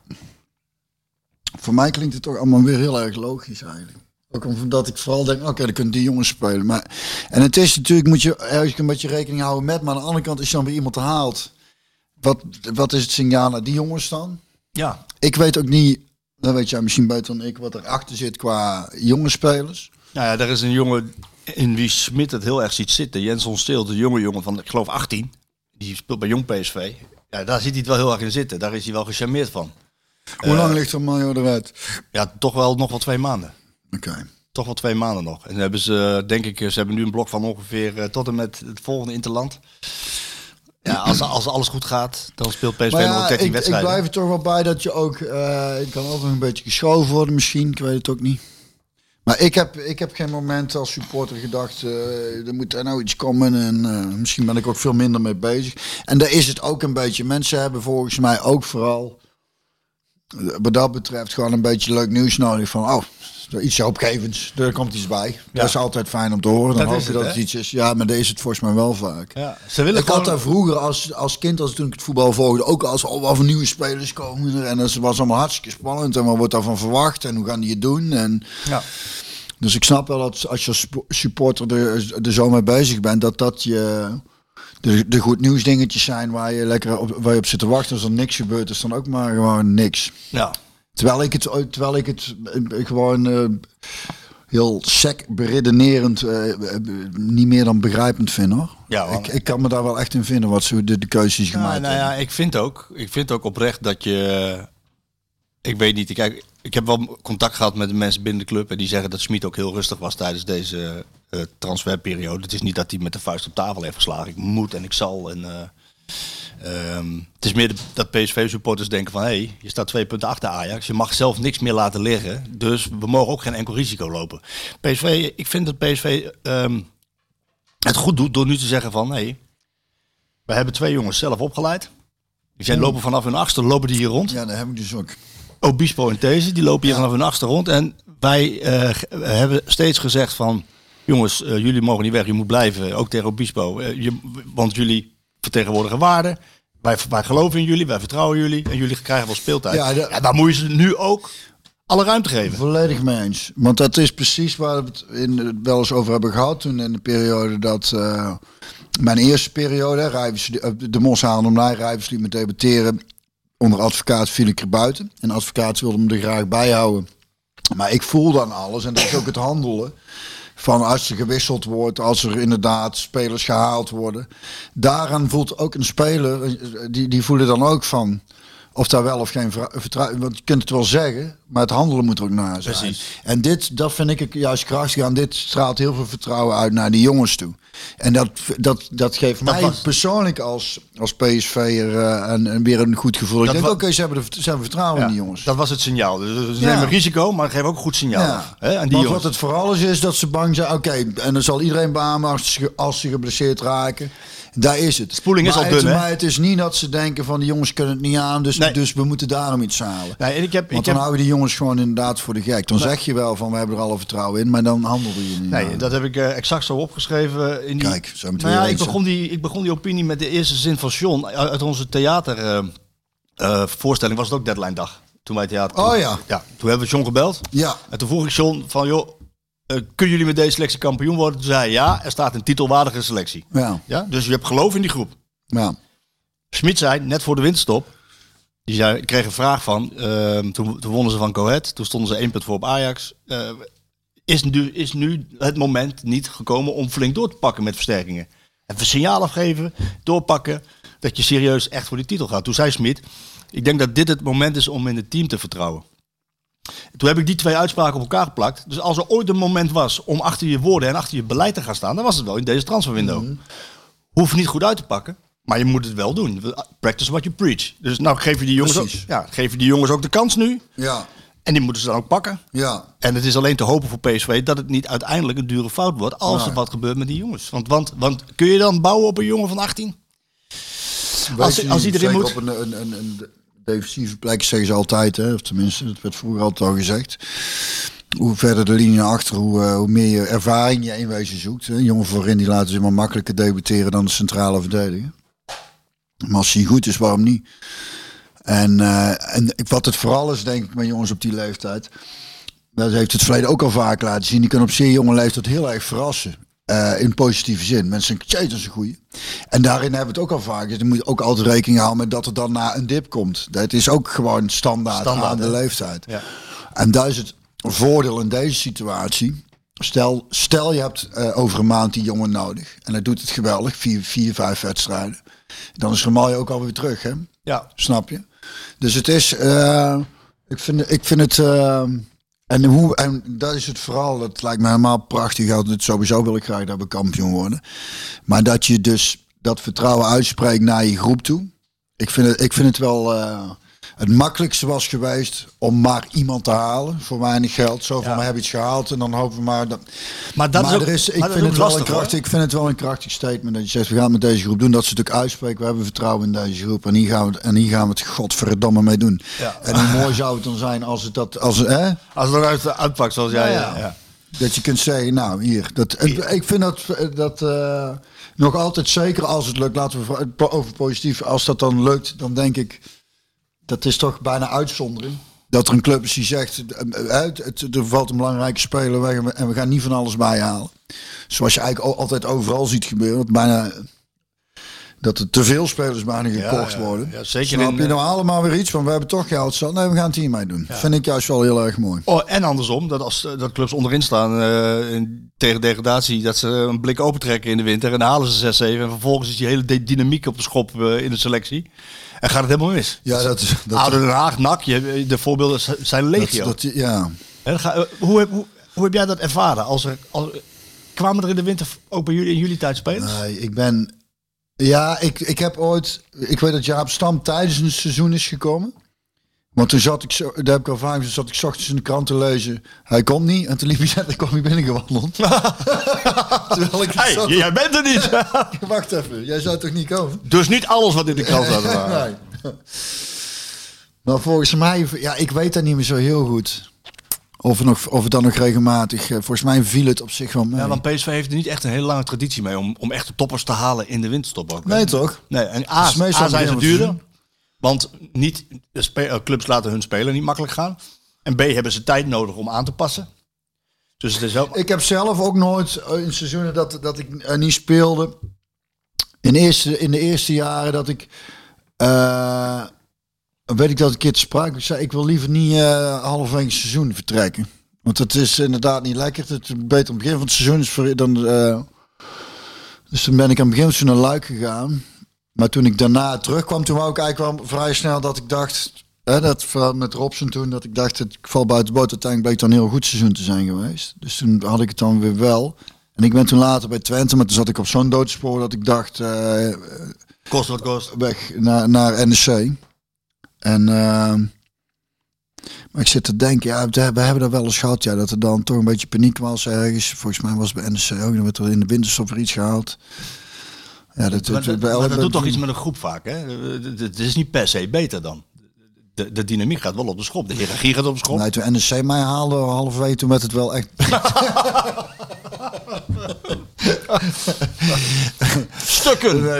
Voor mij klinkt het toch allemaal weer heel erg logisch eigenlijk. Ook omdat ik vooral denk, oké, dan kunnen die jongens spelen. Maar, en het is natuurlijk, moet je ergens een beetje rekening houden met. Maar aan de andere kant, als je dan weer iemand haalt. Wat, wat is het signaal naar die jongens dan? Ja. Ik weet ook niet, dat weet jij misschien beter dan ik, wat erachter zit qua jonge spelers. Nou ja, daar is een jongen in wie Smit het heel erg ziet zitten. Jenson Steel, de jonge jongen van, ik geloof 18. Die speelt bij Jong PSV. Ja, daar ziet hij het wel heel erg in zitten. Daar is hij wel gecharmeerd van. Hoe lang ligt er Mario eruit? Ja, toch wel nog wel twee maanden. Oké. Toch wel twee maanden nog. En dan hebben ze, denk ik, ze hebben nu een blok van ongeveer eh, tot en met het volgende interland. Ja, als, als alles goed gaat, dan speelt PSV Maar nog ja, 13 ik, ik wedstrijden. blijf er toch wel bij dat je ook... eh ik kan altijd een beetje geschoven worden misschien, ik weet het ook niet. Maar ik heb, ik heb geen moment als supporter gedacht, eh, er moet er nou iets komen. En eh, misschien ben ik ook veel minder mee bezig. En daar is het ook een beetje. Mensen hebben volgens mij ook vooral, eh, wat dat betreft, gewoon een beetje leuk nieuws nodig. Van, oh, iets hoopgevends, er komt iets bij. Dat is altijd fijn om te horen. Dan Dat hoop je het, dat het iets is. Ja, maar is het volgens mij wel vaak. Ja, ze willen Ik had daar vroeger als, als kind, als toen ik het voetbal volgde, ook als oh, wat nieuwe spelers komen. En dat was allemaal hartstikke spannend. En wat wordt daarvan verwacht en hoe gaan die het doen? En, Ja. dus ik snap wel dat als je als supporter er, er zo mee bezig bent, dat dat je de, de goed nieuws dingetjes zijn waar je lekker op, waar je op zit te wachten. Als er niks gebeurt, is dan ook maar gewoon niks. Ja. Terwijl ik het, terwijl ik het eh, gewoon eh, heel sec beredenerend eh, niet meer dan begrijpend vind hoor. Ja, want- ik, ik kan me daar wel echt in vinden wat ze de, de keuzes Ja, gemaakt nou ja, hebben. ik vind ook, ik vind ook oprecht dat je, ik weet niet, kijk, ik heb wel contact gehad met de mensen binnen de club en die zeggen dat Smit ook heel rustig was tijdens deze transferperiode. Het is niet dat hij met de vuist op tafel heeft geslagen. Ik moet en ik zal en eh, ehm, het is meer dat PSV-supporters denken van, hé, hey, je staat twee punten achter Ajax, je mag zelf niks meer laten liggen, dus we mogen ook geen enkel risico lopen. PSV, ik vind dat PSV ehm, het goed doet door nu te zeggen van, hé, hey, we hebben twee jongens zelf opgeleid. Die zijn lopen vanaf hun achtste, lopen die hier rond. Ja, dat heb ik dus ook. Obispo en These, die lopen hier vanaf hun achtste rond. En wij eh, g- hebben steeds gezegd van... Jongens, eh, jullie mogen niet weg, je moet blijven. Ook tegen Obispo. Eh, je, want jullie vertegenwoordigen waarden. Wij, wij geloven in jullie, wij vertrouwen jullie. En jullie krijgen wel speeltijd. Ja, daar moet je ze nu ook alle ruimte geven. Volledig mee eens. Want dat is precies waar we het in, wel eens over hebben gehad. Toen in de periode dat... eh, mijn eerste periode, Rijvers, eh, de Mos om mij, Rijvers liet me debatteren. Onder advocaat viel ik er buiten. En advocaat wilde me er graag bij houden. Maar ik voel dan alles. En dat is ook het handelen. Van als er gewisseld wordt, als er inderdaad spelers gehaald worden. Daaraan voelt ook een speler, eh, die, die voelen dan ook van. Of daar wel of geen vertrouwen. Want je kunt het wel zeggen, maar het handelen moet er ook naar zijn. Precies. En dit, dat vind ik juist krachtig aan. Dit straalt heel veel vertrouwen uit naar die jongens toe. En dat, dat, dat geeft mij was- persoonlijk als, als PSV'er eh, en, en weer een goed gevoel. Ik Dat denk, wa- oké, ze, hebben de- ze hebben vertrouwen Ja, in die jongens. Dat was het signaal. Dus ze Ja. nemen risico, maar geven ook een goed signaal. Ja. Hè? En die jongens. wat het vooral is, is dat ze bang zijn. Oké, en dan zal iedereen beamen als ze, als ze geblesseerd raken. Daar is het. spoeling is al het, dun, hè? Maar het is niet dat ze denken van die jongens kunnen het niet aan, dus, Nee. dus we moeten daarom iets halen. Nee, en ik heb, Want ik dan heb, houden die jongens gewoon inderdaad voor de gek. Dan zeg je wel van we hebben er alle vertrouwen in, maar dan handelde je niet. Nee, dat heb ik eh, exact zo opgeschreven. In die, Kijk, zo meteen nou ja, ik, begon die, ik begon die opinie met de eerste zin van John. Uit onze theatervoorstelling voorstelling was het ook deadline-dag. Toen wij theater Oh ja. ja. Toen hebben we John gebeld. Ja, En toen vroeg ik John van, joh, eh, kunnen jullie met deze selectie kampioen worden? Toen zei hij, ja, er staat een titelwaardige selectie. ja, Ja? Dus je hebt geloof in die groep. ja. Smit zei, net voor de winterstop, die zei, ik kreeg een vraag van, ehm, toen, toen wonnen ze van Coët, toen stonden ze één punt voor op Ajax. Eh, is, nu, is nu het moment niet gekomen om flink door te pakken met versterkingen? Even signaal afgeven, doorpakken, dat je serieus echt voor die titel gaat. Toen zei Smit, ik denk dat dit het moment is om in het team te vertrouwen. Toen heb ik die twee uitspraken op elkaar geplakt. Dus als er ooit een moment was om achter je woorden en achter je beleid te gaan staan, dan was het wel in deze transferwindow. Hoeft niet goed uit te pakken, maar je moet het wel doen. Practice what you preach. Dus nou geef je die jongens, ook, ja, geef je die jongens ook de kans nu. ja, En die moeten ze dan ook pakken. ja. En het is alleen te hopen voor PSV dat het niet uiteindelijk een dure fout wordt als er wat gebeurt met die jongens. Want, want, want kun je dan bouwen op een jongen van 18? Als- als iedereen moet- op een, een, een, een defensieve plek ze altijd, hè, of tenminste, dat werd vroeger altijd al gezegd. Hoe verder de linie achter, hoe, eh, hoe meer je ervaring je inwezen zoekt. Hè. Jongen voorin die laten ze maar makkelijker debuteren dan de centrale verdediger. Maar als hij goed is, waarom niet? En, eh, en wat het vooral is, denk ik, met jongens op die leeftijd. Dat heeft het verleden ook al vaak laten zien. Die kunnen op zeer jonge leeftijd heel erg verrassen. Eh, in positieve zin. Mensen denken, tjee, dat is een goeie. En daarin hebben we het ook al vaak. Dus je moet ook altijd rekening houden met dat er dan na een dip komt. Dat is ook gewoon standaard, Standaard, aan de leeftijd. Ja. En daar is het voordeel in deze situatie. Stel, stel je hebt eh, over een maand die jongen nodig. En hij doet het geweldig. Vier, vier vijf wedstrijden. Dan is Ramalje ook alweer terug, hè? Ja. Snap je? Dus het is, eh, ik, vind, ik vind het, en, hoe, en dat is het vooral, dat lijkt me helemaal prachtig. Altijd, sowieso wil ik graag dat we kampioen worden. Maar dat je dus dat vertrouwen uitspreekt naar je groep toe. Ik vind het, ik vind het wel eh, het makkelijkste was geweest om maar iemand te halen voor weinig geld. Zo van, Ja. we hebben iets gehaald en dan hopen we maar... Dat, Maar dat maar is ook, er is, ik maar vind het wel een hoor. krachtig, ik vind het wel een krachtig statement dat je zegt we gaan met deze groep doen. Dat ze natuurlijk uitspreken, we hebben vertrouwen in deze groep en hier gaan we, en hier gaan we het godverdomme mee doen. Ja. En hoe mooi zou het dan zijn als het dat, als, hè, Als het eruit uitpakt zoals jij. Ja, Ja, dat je kunt zeggen, nou hier, dat, ik vind dat, dat eh, nog altijd zeker als het lukt, laten we over positief, als dat dan lukt, dan denk ik, dat is toch bijna uitzondering. Dat er een club is die zegt, eh, eh, het, het- er valt een belangrijke speler weg en we, gaan niet van alles bijhalen. Zoals je eigenlijk al- altijd overal ziet gebeuren, dat bijna... Dat er te veel spelers bijna gekocht ja, worden. ja, zeker Snap in, je eh, nou allemaal weer iets van, we hebben toch geld zat. Nee, we gaan het hiermee doen. Vind ik juist wel heel erg mooi. Oh, en andersom, dat als dat clubs onderin staan in- tegen degradatie, dat ze een blik opentrekken in de winter en dan halen ze 6-7 en vervolgens is die hele dynamiek op de schop in de selectie. En gaat het helemaal mis. Ja, dat is... Dat, Oude Den Haag, NAC, je, de voorbeelden zijn legio. dat, dat, ja. En dan ga- eh, hoe, heb, hoe, hoe heb jij dat ervaren? Als er, als, kwamen er in de winter ook bij jullie in jullie tijd spelers? Nee, ik ben. Ja, ik, ik heb ooit. Ik weet dat Jaap Stam tijdens een seizoen is gekomen. Want toen zat ik zo. Daar heb ik al vaak. Toen zat ik 's ochtends in de krant te lezen. Hij komt niet. En toen liep hij net. Ik kwam hij binnengewandeld. Terwijl ik. Hey, zat- jij bent er niet! Wacht even. Jij zou toch niet komen? dus niet alles wat in de krant staat. waar. Nee. Maar volgens mij. Ja, ik weet dat niet meer zo heel goed. Of, het nog, of het dan nog regelmatig. eh, Volgens mij viel het op zich wel mee. Ja, want PSV heeft er niet echt een hele lange traditie mee om, om echte toppers te halen in de winterstop ook. nee, toch? Nee, en A, zijn ze duurder. Want niet, eh, clubs laten hun spelen niet makkelijk gaan. En B, hebben ze tijd nodig om aan te passen. Dus het is ook... Ik heb zelf ook nooit eh, in seizoenen dat, dat ik eh, niet speelde. In, eerste, in de eerste jaren dat ik. eh, weet ik dat ik een keer te sprake. Ik zei: Ik wil liever niet eh halverwege het seizoen vertrekken. Want het is inderdaad niet lekker. Het is beter aan het begin van het seizoen is voor, dan. dus toen ben ik aan het begin van het seizoen naar Luik gegaan. Maar toen ik daarna terugkwam, toen wou ik eigenlijk wel vrij snel dat ik dacht. Hè, dat vooral met Robson toen, dat ik dacht, ik val buiten de boot. Uiteindelijk bleek dan een heel goed seizoen te zijn geweest. Dus toen had ik het dan weer wel. En ik ben toen later bij Twente, maar toen zat ik op zo'n doodspoor dat ik dacht, eh, Kost wat kost. weg naar, naar NEC. En, eh, maar ik zit te denken, ja, we hebben dat wel eens gehad, ja, dat er dan toch een beetje paniek was ergens. Volgens mij was het bij NEC ook, dan werd er in de winterstop iets gehaald. Ja, dat, Maar, dat, dat, bij maar elk- dat doet toch iets met een groep vaak, hè? Het is niet per se beter dan. De, de dynamiek gaat wel op de schop. De hiërarchie gaat op de schop. Nee, toen NEC mij haalde, halverwege, toen werd het wel echt... Stukken!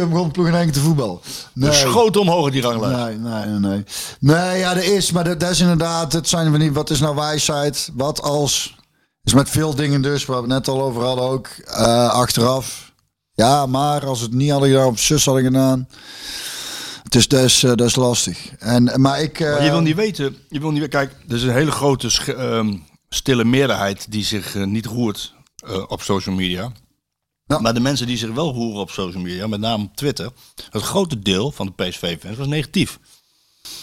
Eh, begon de ploeg in te voetbal. Nee. Schoot omhoog die ranglijst. Nee, nee, nee, nee. Nee, ja, er is, maar dat, dat is inderdaad, het zijn we niet, wat is nou wijsheid? Wat als, is met veel dingen dus, waar we het net al over hadden ook, eh, achteraf. Ja, maar als het niet hadden gedaan, of zus hadden gedaan. Het is, dat is, eh, dat is lastig. En, maar ik... eh, Maar je wil niet weten, je wil niet, kijk, er is een hele grote ehm, stille meerderheid die zich eh, niet roert eh, op social media. Ja. Maar de mensen die zich wel roeren op social media, met name op Twitter, het grote deel van de PSV-fans was negatief.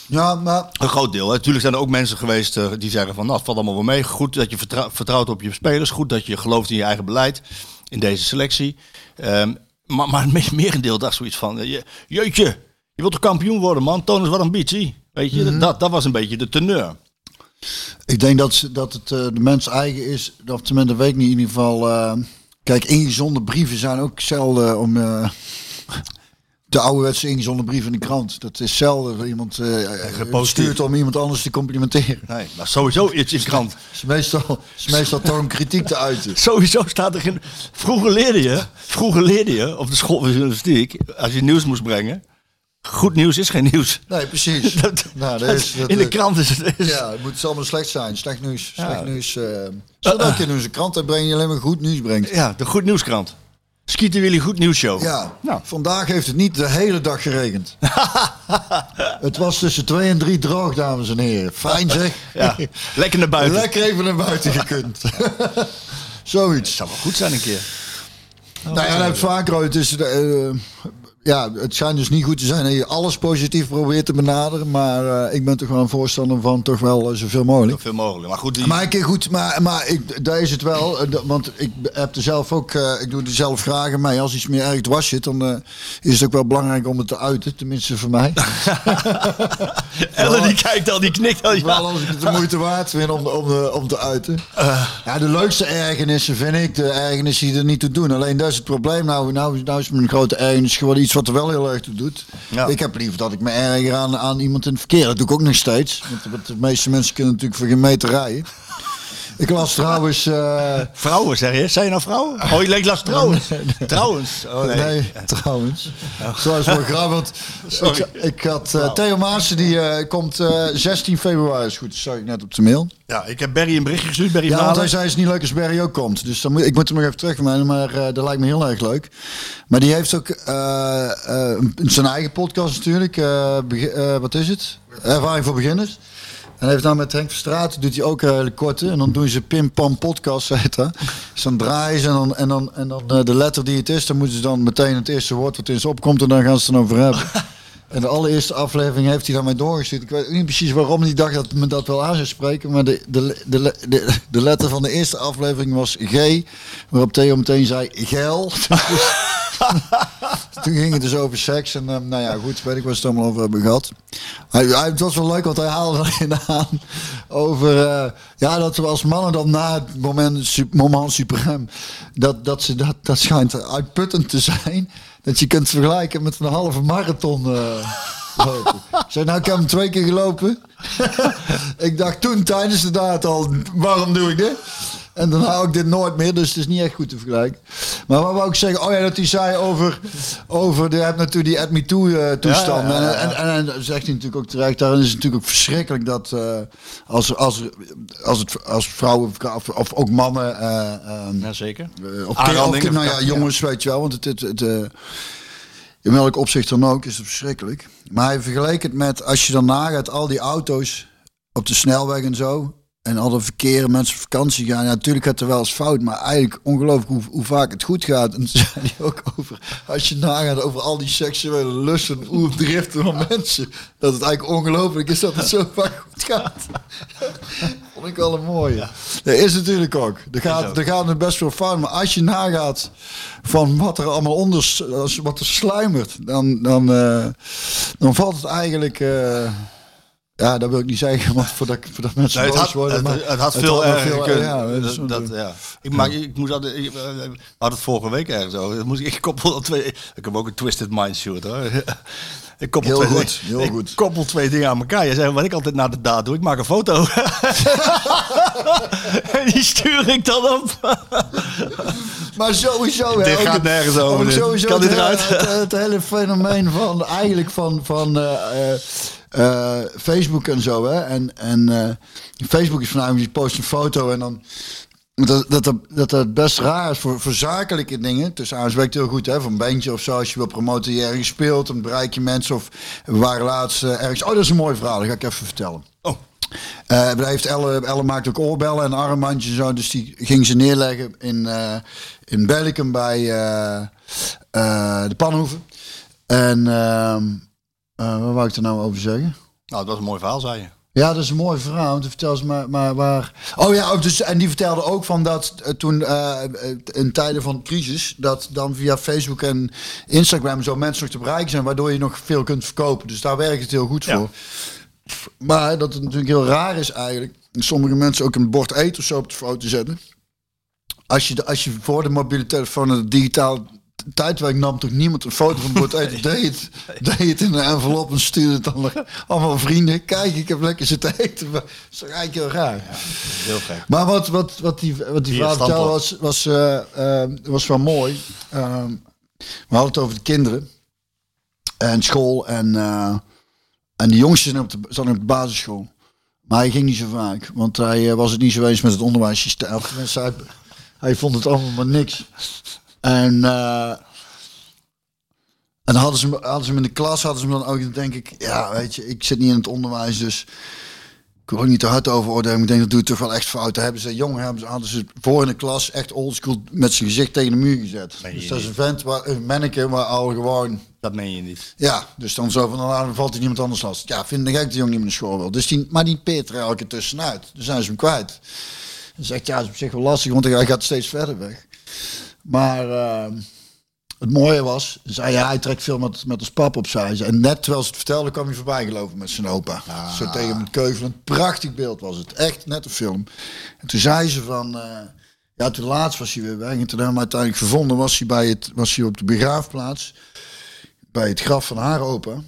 Ja, maar Een groot deel. Hè. Natuurlijk zijn er ook mensen geweest eh, die zeggen van, nou, het valt allemaal wel mee. Goed dat je vertrou- vertrouwt op je spelers. Goed dat je gelooft in je eigen beleid in deze selectie. Ehm, maar, maar het me- merendeel dacht zoiets van, eh, je, jeetje, je wilt toch kampioen worden, man? Toon eens wat ambitie. Weet je, dat, dat was een beetje de teneur. ik denk dat, ze- dat het eh, de mens eigen is, of tenminste, dat weet ik niet in ieder geval. eh, kijk, ingezonde brieven zijn ook zelden om... de ouderwetse ingezonde brief in de krant. Dat is zelden iemand eh geposteerd. stuurt om iemand anders te complimenteren. Nee, maar sowieso iets in de krant. Het is meestal, is meestal toch om kritiek te uiten. Sowieso staat er geen... Vroeger leerde je, vroeger leerde je op de school van journalistiek, als je nieuws moest brengen, goed nieuws is geen nieuws. Nee, precies. Dat- nou, dat is, dat, in de eh, krant is het... Is, Ja, het moet allemaal slecht zijn. Slecht nieuws. Ja. Slecht nieuws. eh Zodat ook in onze krant brengen je alleen maar goed nieuws brengt. Ja, de Goed Nieuwskrant. Skieten Willy Goed Nieuws Show. Ja, Nou. vandaag heeft het niet de hele dag geregend. het was tussen twee en drie droog, dames en heren. Fijn zeg. Ja, lekker naar buiten. Lekker even naar buiten gekund. Zoiets. zou wel goed zijn een keer. Nou ja, dat vaker is, eh, ja, het schijnt dus niet goed te zijn dat je alles positief probeert te benaderen. Maar eh, ik ben toch wel een voorstander van toch wel eh, zoveel mogelijk. Zoveel mogelijk. Maar goed, die, Maar ik goed, maar, maar ik, daar is het wel. eh, Want ik heb er zelf ook, ik doe er zelf vragen mee. Als iets meer erg dwars zit, dan is het ook wel belangrijk om het te uiten. Tenminste voor mij. Ellen die kijkt al, die knikt al. Ja. Wel als ik het de moeite waard vind om, om, de- om te uiten. ja, de leukste ergernissen vind ik de ergernissen die er niet toe doen. Alleen dat is het probleem. Nou, nou, nou is mijn grote ergernis geworden iets wat er wel heel erg toe doet. Ja. Ik heb liever dat ik me erger aan, aan iemand in het verkeer. Dat doe ik ook nog steeds. Want de- de meeste mensen kunnen natuurlijk voor geen meter rijden. Ik las trouwens... eh, Vrouwen, zeg je? Zijn je nou vrouwen? Oh, je leek las trouwens. Trouwens. Oh, nee. Nee, trouwens. Zoals wel grappig. Want Sorry. ik, ik had eh, Theo Maassen, die eh, komt eh, 16 februari, is goed, dat zag ik net op de mail. Ja, ik heb Barry een berichtje gestuurd. Barry Ja, want hij zei, is niet leuk als Barry ook komt. Dus dan moet, ik moet hem nog even terugmelden, maar dat lijkt me heel erg leuk. Maar die heeft ook zijn eigen podcast natuurlijk. wat is het? Ervaring voor beginners. En heeft dan met Henk Verstraeten doet hij ook een hele korte. En dan doen ze Pim Pam podcast, heet dat. Dus dan draaien ze en dan, en dan, en dan eh, de letter die het is, dan moeten ze dan meteen het eerste woord wat in ze opkomt en dan gaan ze het over hebben. En de allereerste aflevering heeft hij dan mij doorgestuurd. Ik weet niet precies waarom hij dacht dat me dat wel aan zou spreken. Maar de, de, de, de, de letter van de eerste aflevering was G. Waarop Theo meteen zei gel. Toen ging het dus over seks. En eh, nou ja, goed, weet ik waar ze het allemaal over hebben gehad. Hij, hij, het was wel leuk, want hij haalde erin aan over... eh, ja, dat we als mannen dan na het moment, moment suprem... Dat, dat, ze, dat, dat schijnt uitputtend te zijn. Dat je kunt vergelijken met een halve marathon... eh, lopen. Zei, nou, ik heb hem twee keer gelopen. ik dacht toen tijdens de daad al, waarom doe ik dit? En dan hou ik dit nooit meer, dus het is niet echt goed te vergelijken. Maar wat wou ik zeggen? Oh ja, dat hij zei over, over de, je hebt natuurlijk die Ad Me Too eh, toestand. Ja, ja, ja, ja. En, en, en, en zegt hij natuurlijk ook terecht, daarin is het natuurlijk ook verschrikkelijk dat eh, als, als, als, het, als vrouwen of, of ook mannen... eh, Jazeker. eh, Of, nou ja, ja. jongens, weet je wel. Want het, het, het, in welk opzicht dan ook is het verschrikkelijk. Maar hij vergeleek het met, als je dan nagaat, al die auto's op de snelweg en zo. En al de verkeer, mensen op vakantie gaan. Ja, natuurlijk gaat er wel eens fout, maar eigenlijk ongelooflijk hoe, hoe vaak het goed gaat. En zei hij ook over, als je nagaat over al die seksuele lusten, hoe driften van mensen. Dat het eigenlijk ongelooflijk is dat het zo vaak goed gaat. Vond ik wel een mooie. Dat is natuurlijk ook. Er gaat, er gaat er best veel fout. Maar als je nagaat van wat er allemaal onder, wat er sluimert, dan, dan, eh, dan valt het eigenlijk. eh, ja, dat wil ik niet zeggen, want voordat, voordat mensen Nee, het, boos had, worden. het, maar het had veel erger veel- kunnen. Ja, dat dat. Ik, ik moest ik, eh, hadden het vorige week ergens over. Moest ik, ik koppel twee. Ik heb ook een twisted mind shoot hoor. Ik koppel Heel twee, goed, heel ik goed. koppel twee dingen aan elkaar. Je zegt wat ik altijd na de daad doe. Ik maak een foto. en die stuur ik dan op. Maar sowieso. Dit gaat nergens over. Sowieso Kan het, dit hele- eruit? Het, het hele fenomeen van eigenlijk van, van eh, eh, Facebook en zo. Hè? En, en eh, Facebook is voornamelijk, je post een foto en dan. Dat dat, dat, dat best raar is voor, voor zakelijke dingen. Tussen aan werkt heel goed, hè? Voor een bandje of zo. Als je wil promoten die ergens speelt, dan bereik je mensen. Of we waren laatst eh, ergens. Oh, dat is een mooi verhaal. Dat ga ik even vertellen. Oh. Eh, daar heeft Elle, Elle maakt ook oorbellen en armbandjes en zo. Dus die ging ze neerleggen in, eh in Bellicum bij de Panhoeven. En eh, wat wou ik er nou over zeggen? Nou, dat was een mooi verhaal, zei je. Ja, dat is een mooi verhaal. Want vertel eens maar, maar waar. Oh ja, dus, en die vertelde ook van dat eh, toen eh, in tijden van crisis, dat dan via Facebook en Instagram zo mensen nog te bereiken zijn, waardoor je nog veel kunt verkopen. Dus daar werkt het heel goed Ja. voor. Maar dat het natuurlijk heel raar is eigenlijk. Sommige mensen ook een bord eten of zo op de foto zetten. Als je, de- als je voor de mobiele telefoon en het digitaal tijdwerk nam toch niemand een foto van het bord eten. Deed het, deed het in een envelop en stuurde het dan allemaal vrienden. Kijk, ik heb lekker zitten eten. Maar Dat is toch eigenlijk heel raar. Heel gek. Maar wat, wat, wat die, wat die vrouw vertelde was, was, eh, eh, was wel mooi. Ehm, we hadden het over de kinderen. En school. En, eh, en de jongste zat op de, zat op de basisschool. Maar hij ging niet zo vaak. Want hij was het niet zo eens met het onderwijssysteem. Hij vond het allemaal maar niks. En... eh, en hadden ze, hem- hadden ze hem in de klas, hadden ze hem dan ook, dan denk ik, ja, weet je, ik zit niet in het onderwijs, dus ik wil er niet te hard over oordelen. maar Ik denk dat doe het toch wel echt fout. Daar hebben ze jong hebben ze, hadden ze voor in de klas echt oldschool met zijn gezicht tegen de muur gezet. Dus dat is een vent, waar, een manneke waar al gewoon... Dat meen je niet. Ja, dus dan zo van, dan valt hij niemand anders last. Ja, vind ik gek de jongen niet meer naar school wil. Dus die, maar die peert er elke tussenuit. Dus zijn ze hem kwijt. Dan zegt ja, dat is op zich wel lastig, want hij gaat steeds verder weg. Maar eh, het mooie was, zei hij, hij trekt veel met, met ons pap op zei ze. En net terwijl ze het vertelde, kwam hij voorbij gelopen met zijn opa. Zo tegen hem keuvelen. Prachtig beeld was het. Echt net een film. En toen zei ze van... eh, ja, toen laatst was hij weer weg. En toen hebben we uiteindelijk gevonden. Was hij, bij het, was hij op de begraafplaats. Bij het graf van haar opa.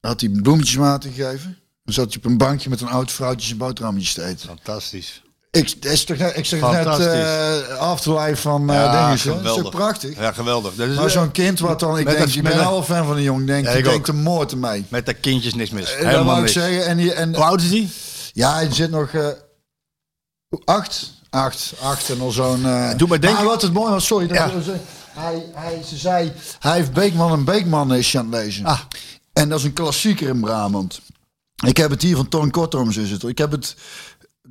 Had hij bloemetjesmaten gegeven. Dan zat hij op een bankje met een oud vrouwtje zijn boterhammetjes te eten. Fantastisch. Ik, dat is toch, net- ik zeg net eh Afterlife van eh Ja? Dat is toch prachtig? Ja, geweldig. Dat is, Maar eh, zo'n kind wat dan, ik denk, dat- ik ben dat- wel fan van een jongen, denk, Ja, ik denk de moord ermee. met dat kindjes niks mis. Dat Helemaal wou ik zeggen. En, die, en Hoe oud is hij? ja, hij zit nog acht, acht, acht en al zo'n. Doe maar denken- Maar wat het mooi was, sorry, dat Ja. hij, hij, ze zei, hij heeft Beekman en Beekman is aan lezen. Ah. En dat is een klassieker in Brabant. Ik heb het hier van Toon Kortrooms is het. Ik heb het.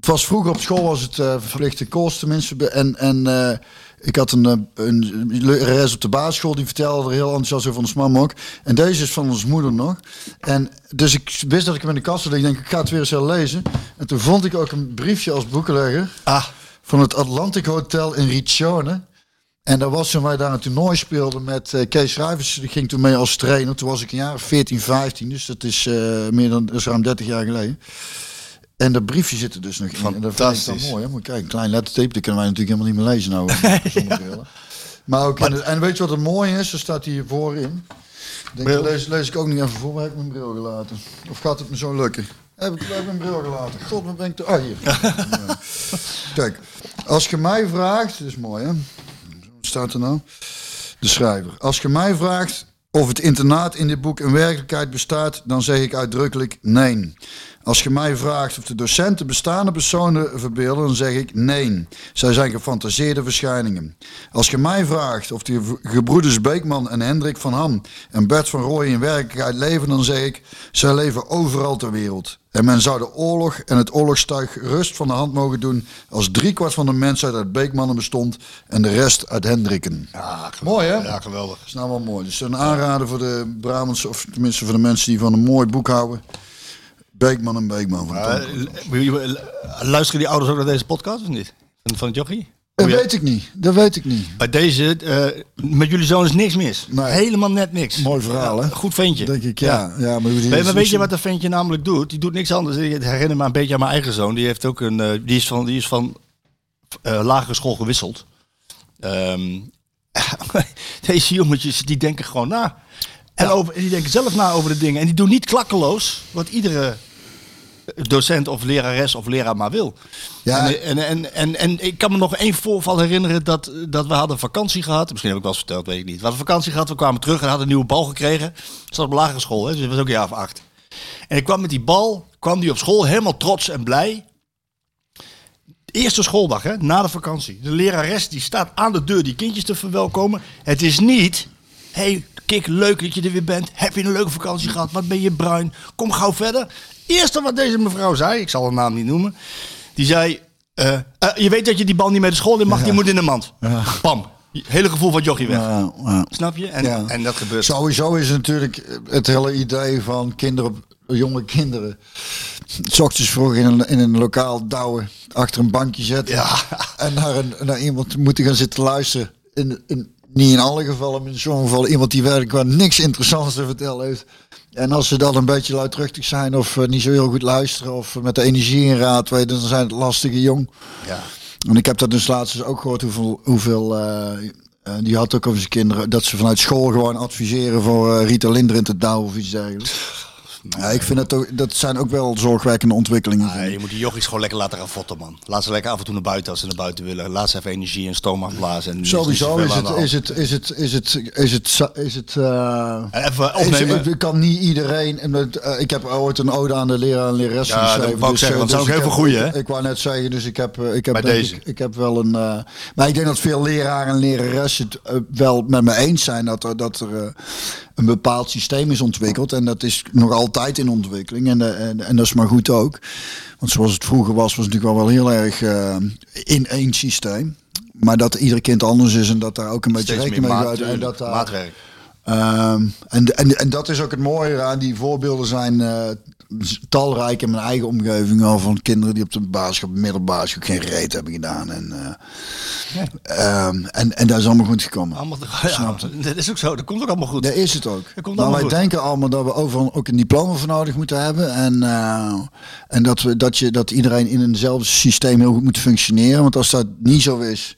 Het was vroeger op school was het eh, verplichte koers tenminste. En, en eh, ik had een, eh, een op de basisschool die vertelde er heel enthousiast over ons mam ook. En deze is van ons moeder nog. En dus ik wist dat ik hem in de kast had. Ik denk ik ga het weer eens herlezen. En toen vond ik ook een briefje als boekenlegger Ah, van het Atlantic Hotel in Riccione. En dat was toen wij daar een toernooi speelden met eh, Kees Schrijvers. Die ging toen mee als trainer. Toen was ik een jaar of 14, 15. Dus dat is meer dan dat is ruim 30 jaar geleden. En dat briefje zit er dus nog in. En dat vind ik dan mooi. Hè? Maar kijk, een klein lettertape, dat kunnen wij natuurlijk helemaal niet meer lezen nou. Maar ook, en weet je wat het mooie is? Er staat hier voorin. Denk, Bril. lees, lees ik ook niet even voor. Waar heb ik mijn bril gelaten? Of gaat het me zo lukken? Heb ik, heb ik mijn bril gelaten? God, wat ben ik... te- Ah, hier. Ja. Kijk, als je mij vraagt... Dit is mooi, hè? Wat staat er nou? De schrijver. Als je mij vraagt of het internaat in dit boek een werkelijkheid bestaat... dan zeg ik uitdrukkelijk nee. Als je mij vraagt of de docenten bestaande personen verbeelden... dan zeg ik nee. Zij zijn gefantaseerde verschijningen. Als je mij vraagt of de gebroeders Beekman en Hendrik van Ham... en Bert van Rooij in werkelijkheid leven... dan zeg ik, zij leven overal ter wereld. En men zou de oorlog en het oorlogstuig rust van de hand mogen doen... als driekwart van de mensheid uit Beekmannen bestond... en de rest uit Hendrikken. Mooi, hè? ja, geweldig. Dat is nou wel mooi. Dus een aanrader voor de Brabants, of tenminste voor de mensen die van een mooi boek houden. Beekman en Beekman. Van Uh, Tom. luisteren die ouders ook naar deze podcast of niet? Van, van het jochie? Dat je- weet ik niet. Dat weet ik niet. Bij deze, eh, met jullie zoon is niks mis. Nee. Helemaal net niks. Mooi verhaal, hè? Goed ventje. Denk ik, ja. ja. maar, Nee, maar weet je wat dat ventje namelijk doet? Die doet niks anders. Het herinnert me een beetje aan mijn eigen zoon. Die, heeft ook een, eh, die is van, die is van eh, lagere school gewisseld. Ehm, deze jongetjes die denken gewoon na. En over, die denken zelf na over de dingen. En die doen niet klakkeloos wat iedere docent of lerares of leraar maar wil. Ja. En, en, en, en, en ik kan me nog één voorval herinneren dat, dat we hadden vakantie gehad. Misschien heb ik wel eens verteld, weet ik niet. We hadden vakantie gehad, we kwamen terug en hadden een nieuwe bal gekregen. Ik zat op lagere school, hè, dus ik was ook een jaar of acht. En ik kwam met die bal, kwam die op school helemaal trots en blij. Eerste schooldag, hè, na de vakantie. De lerares die staat aan de deur die kindjes te verwelkomen. Het is niet, hey, kik, leuk dat je er weer bent. Heb je een leuke vakantie gehad? Wat ben je bruin? Kom gauw verder. Eerste wat deze mevrouw zei, ik zal haar naam niet noemen. Die zei, eh, eh, je weet dat je die bal niet mee de school in mag, die moet in de mand. Pam. Hele gevoel van jochie weg. Ja. Snap je? En, en dat gebeurt. Sowieso is natuurlijk het hele idee van kinderen, jonge kinderen. S ochtends vroeg in een, in een lokaal douwen, achter een bankje zetten. Ja. En naar, een, naar iemand moeten gaan zitten luisteren. In, in, niet in alle gevallen, maar in sommige gevallen iemand die werkelijk waar niks interessants te vertellen heeft. En als ze dan een beetje luidruchtig zijn of eh, niet zo heel goed luisteren of met de energie in raad weten, dan zijn het lastige jong. Ja. En ik heb dat dus laatst dus ook gehoord hoeveel, hoeveel eh, eh, die had ook over zijn kinderen, dat ze vanuit school gewoon adviseren voor Rita Linderen te douwen of iets dergelijks. Ja, ik vind dat ook, dat zijn ook wel zorgwekkende ontwikkelingen. Ja, ik. je moet die jochies gewoon lekker laten gaan fotten, man. Laat ze lekker af en toe naar buiten als ze naar buiten willen. Laat ze even energie en stoom afblazen. En Sowieso is het, is het, is het, is het, is het, is het, is het, eh, Even is- opnemen. ik kan niet iedereen. en dat, eh, ik heb ooit een ode aan de leraar en lerares Ja, dat geschreven. wou ik zeggen, want eh, zijn ook heel veel goeie, hè? Ik wou net zeggen, dus ik heb, eh, ik heb, deze. Ik, ik heb wel een. eh, maar ik denk dat veel leraren en leraressen het eh, wel met me eens zijn dat dat er een bepaald systeem is ontwikkeld. En dat is nog altijd in ontwikkeling. En, eh, en, en dat is maar goed ook. Want zoals het vroeger was, was het natuurlijk wel, wel heel erg eh, in één systeem. Maar dat ieder kind anders is en dat daar ook een beetje Steeds rekening mee gaat. En dat daar, maatwerk. Ehm, en, en, en dat is ook het mooie aan die voorbeelden zijn eh, talrijk in mijn eigen omgeving al van kinderen die op de basisschool, middelbare school geen reet hebben gedaan. En, eh, ehm, en, en dat is allemaal goed gekomen. Allemaal, ja, dat is ook zo. Dat komt ook allemaal goed. Dat is het ook. Dat komt maar wij goed. denken allemaal dat we overal ook een diploma voor nodig moeten hebben. En, eh, en dat, we, dat, je, dat iedereen in eenzelfde systeem heel goed moet functioneren. Want als dat niet zo is,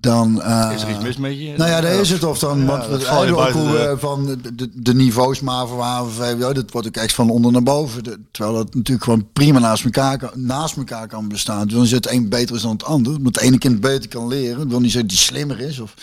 dan... eh, Is er iets mis met je? nou ja, daar is het. Of dan, Ja, want eigenlijk ook hoe, de- eh, van de, de, niveaus MAVO, HAVO, dat wordt ook echt van onder naar boven. De- terwijl dat natuurlijk gewoon prima naast elkaar, kan, naast elkaar kan bestaan. Dus dan zit het een beter is dan het ander. Omdat het ene kind beter kan leren. Dat wil niet zeggen dat die slimmer is. Of,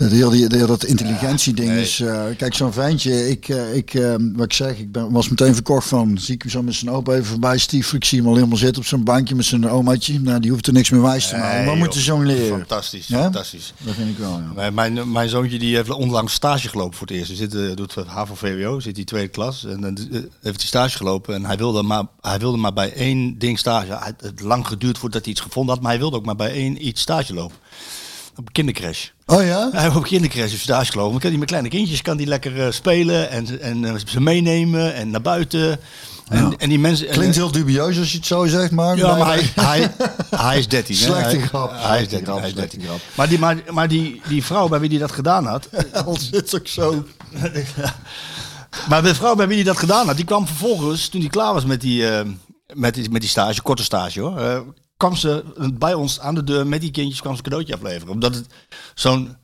dat heel, die, heel dat intelligentie-ding nee. is. eh, kijk, zo'n ventje, ik, eh, ik, eh, wat ik zeg, ik ben, was meteen verkocht van. Zie ik hem zo met zijn opa even voorbij stiefelen. Ik zie hem al helemaal zitten op zo'n bankje met zijn omaatje. Nou, die hoeft er niks meer wijs te maken. Nee, maar joh. moet de zo'n leren? Fantastisch, Ja? fantastisch. Dat vind ik wel, ja. Mijn, mijn, zoontje die heeft onlangs stage gelopen voor het eerst. Hij zit, doet HAVO-VWO, zit in tweede klas. En dan heeft hij stage gelopen. En hij wilde, maar, hij wilde maar bij één ding stage. Hij het lang geduurd voordat hij iets gevonden had. Maar hij wilde ook maar bij één iets stage lopen. Op kindercrash. Oh ja? Hij heeft op kindercrash heeft stage gelopen. Dan kan hij met kleine kindjes kan die lekker eh, spelen. En, en eh, ze meenemen en naar buiten. En, en die mensen... en- Klinkt heel dubieus als je het zo zegt, maar... ja, maar hij, hij, hij is 13. hè? Slechte grap, Hij is slechte 13. grap, hij is slechte 13. grap. Maar, die, maar, maar die, die vrouw bij wie die dat gedaan had. Al zit ook zo. Maar de vrouw bij wie die dat gedaan had, die kwam vervolgens, toen hij klaar was met die, eh, met die, met die stage, korte stage hoor. eh, kwam ze bij ons aan de deur met die kindjes kwam ze een cadeautje afleveren. Omdat het zo'n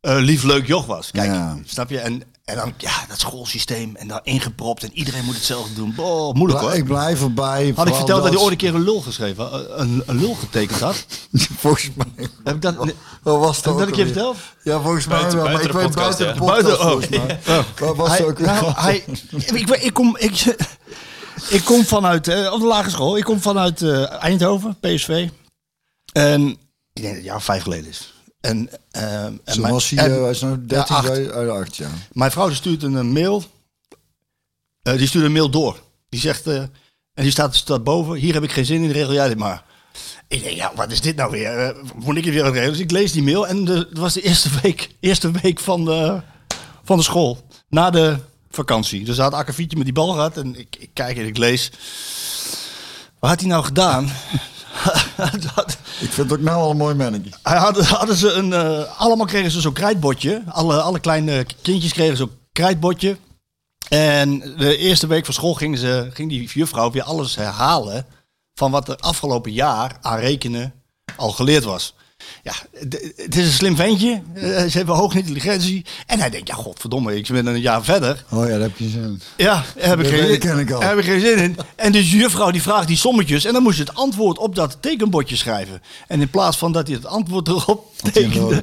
eh, lief leuk joch was. Kijk, Ja. snap je? En, en dan, ja, dat schoolsysteem en daar ingepropt en iedereen moet hetzelfde doen. Boah, moeilijk hoor. Ik blijf erbij. Had ik verteld dat hij ooit een keer een lul geschreven, had, een, een lul getekend had? Volgens mij. Heb ik dat, heb Wat was ik dat een keer alweer? verteld? Ja, volgens mij Buiten- wel. Maar ik buiten weet de podcast, buiten de ja. podcast, Buiten- oh, volgens mij. Wat was hij, ook nou, hij, ik, ik kom, ik, ik kom vanuit, eh, op de lagere school, ik kom vanuit eh, Eindhoven, PSV. En ik denk dat het jaar vijf geleden is. En, eh, en, Zo mijn, was hij, en nou 13 acht. jaar uit acht, ja. mijn vrouw stuurt een, mail. Die stuurt een mail door. Die zegt, en die staat, staat boven, hier heb ik geen zin in, regel jij dit maar. Ik denk, ja, wat is dit nou weer? Moet ik het weer regelen? Dus ik lees die mail en het was de eerste week, eerste week van de, van de school. Na de vakantie. Dus hij had akkefietje met die bal gehad. En ik, ik kijk en ik lees. Wat had hij nou gedaan? Ik vind het ook nou al een mooi mannetje. hij hadden, hadden ze een, eh, allemaal kregen ze zo'n krijtbordje. Alle, alle kleine kindjes kregen zo'n krijtbordje. En de eerste week van school ging, ze, ging die juffrouw weer alles herhalen van wat er afgelopen jaar aan rekenen al geleerd was. Ja, het is een slim ventje. Eh, ze hebben hoge intelligentie. En hij denkt, ja godverdomme, ik ben een jaar verder. Oh ja, daar heb je zin. Ja, daar heb ik, geen, ken ik al. daar heb ik geen zin in. En dus de juffrouw die vraagt die sommetjes. En dan moest je het antwoord op dat tekenbordje schrijven. En in plaats van dat hij het antwoord erop tekende,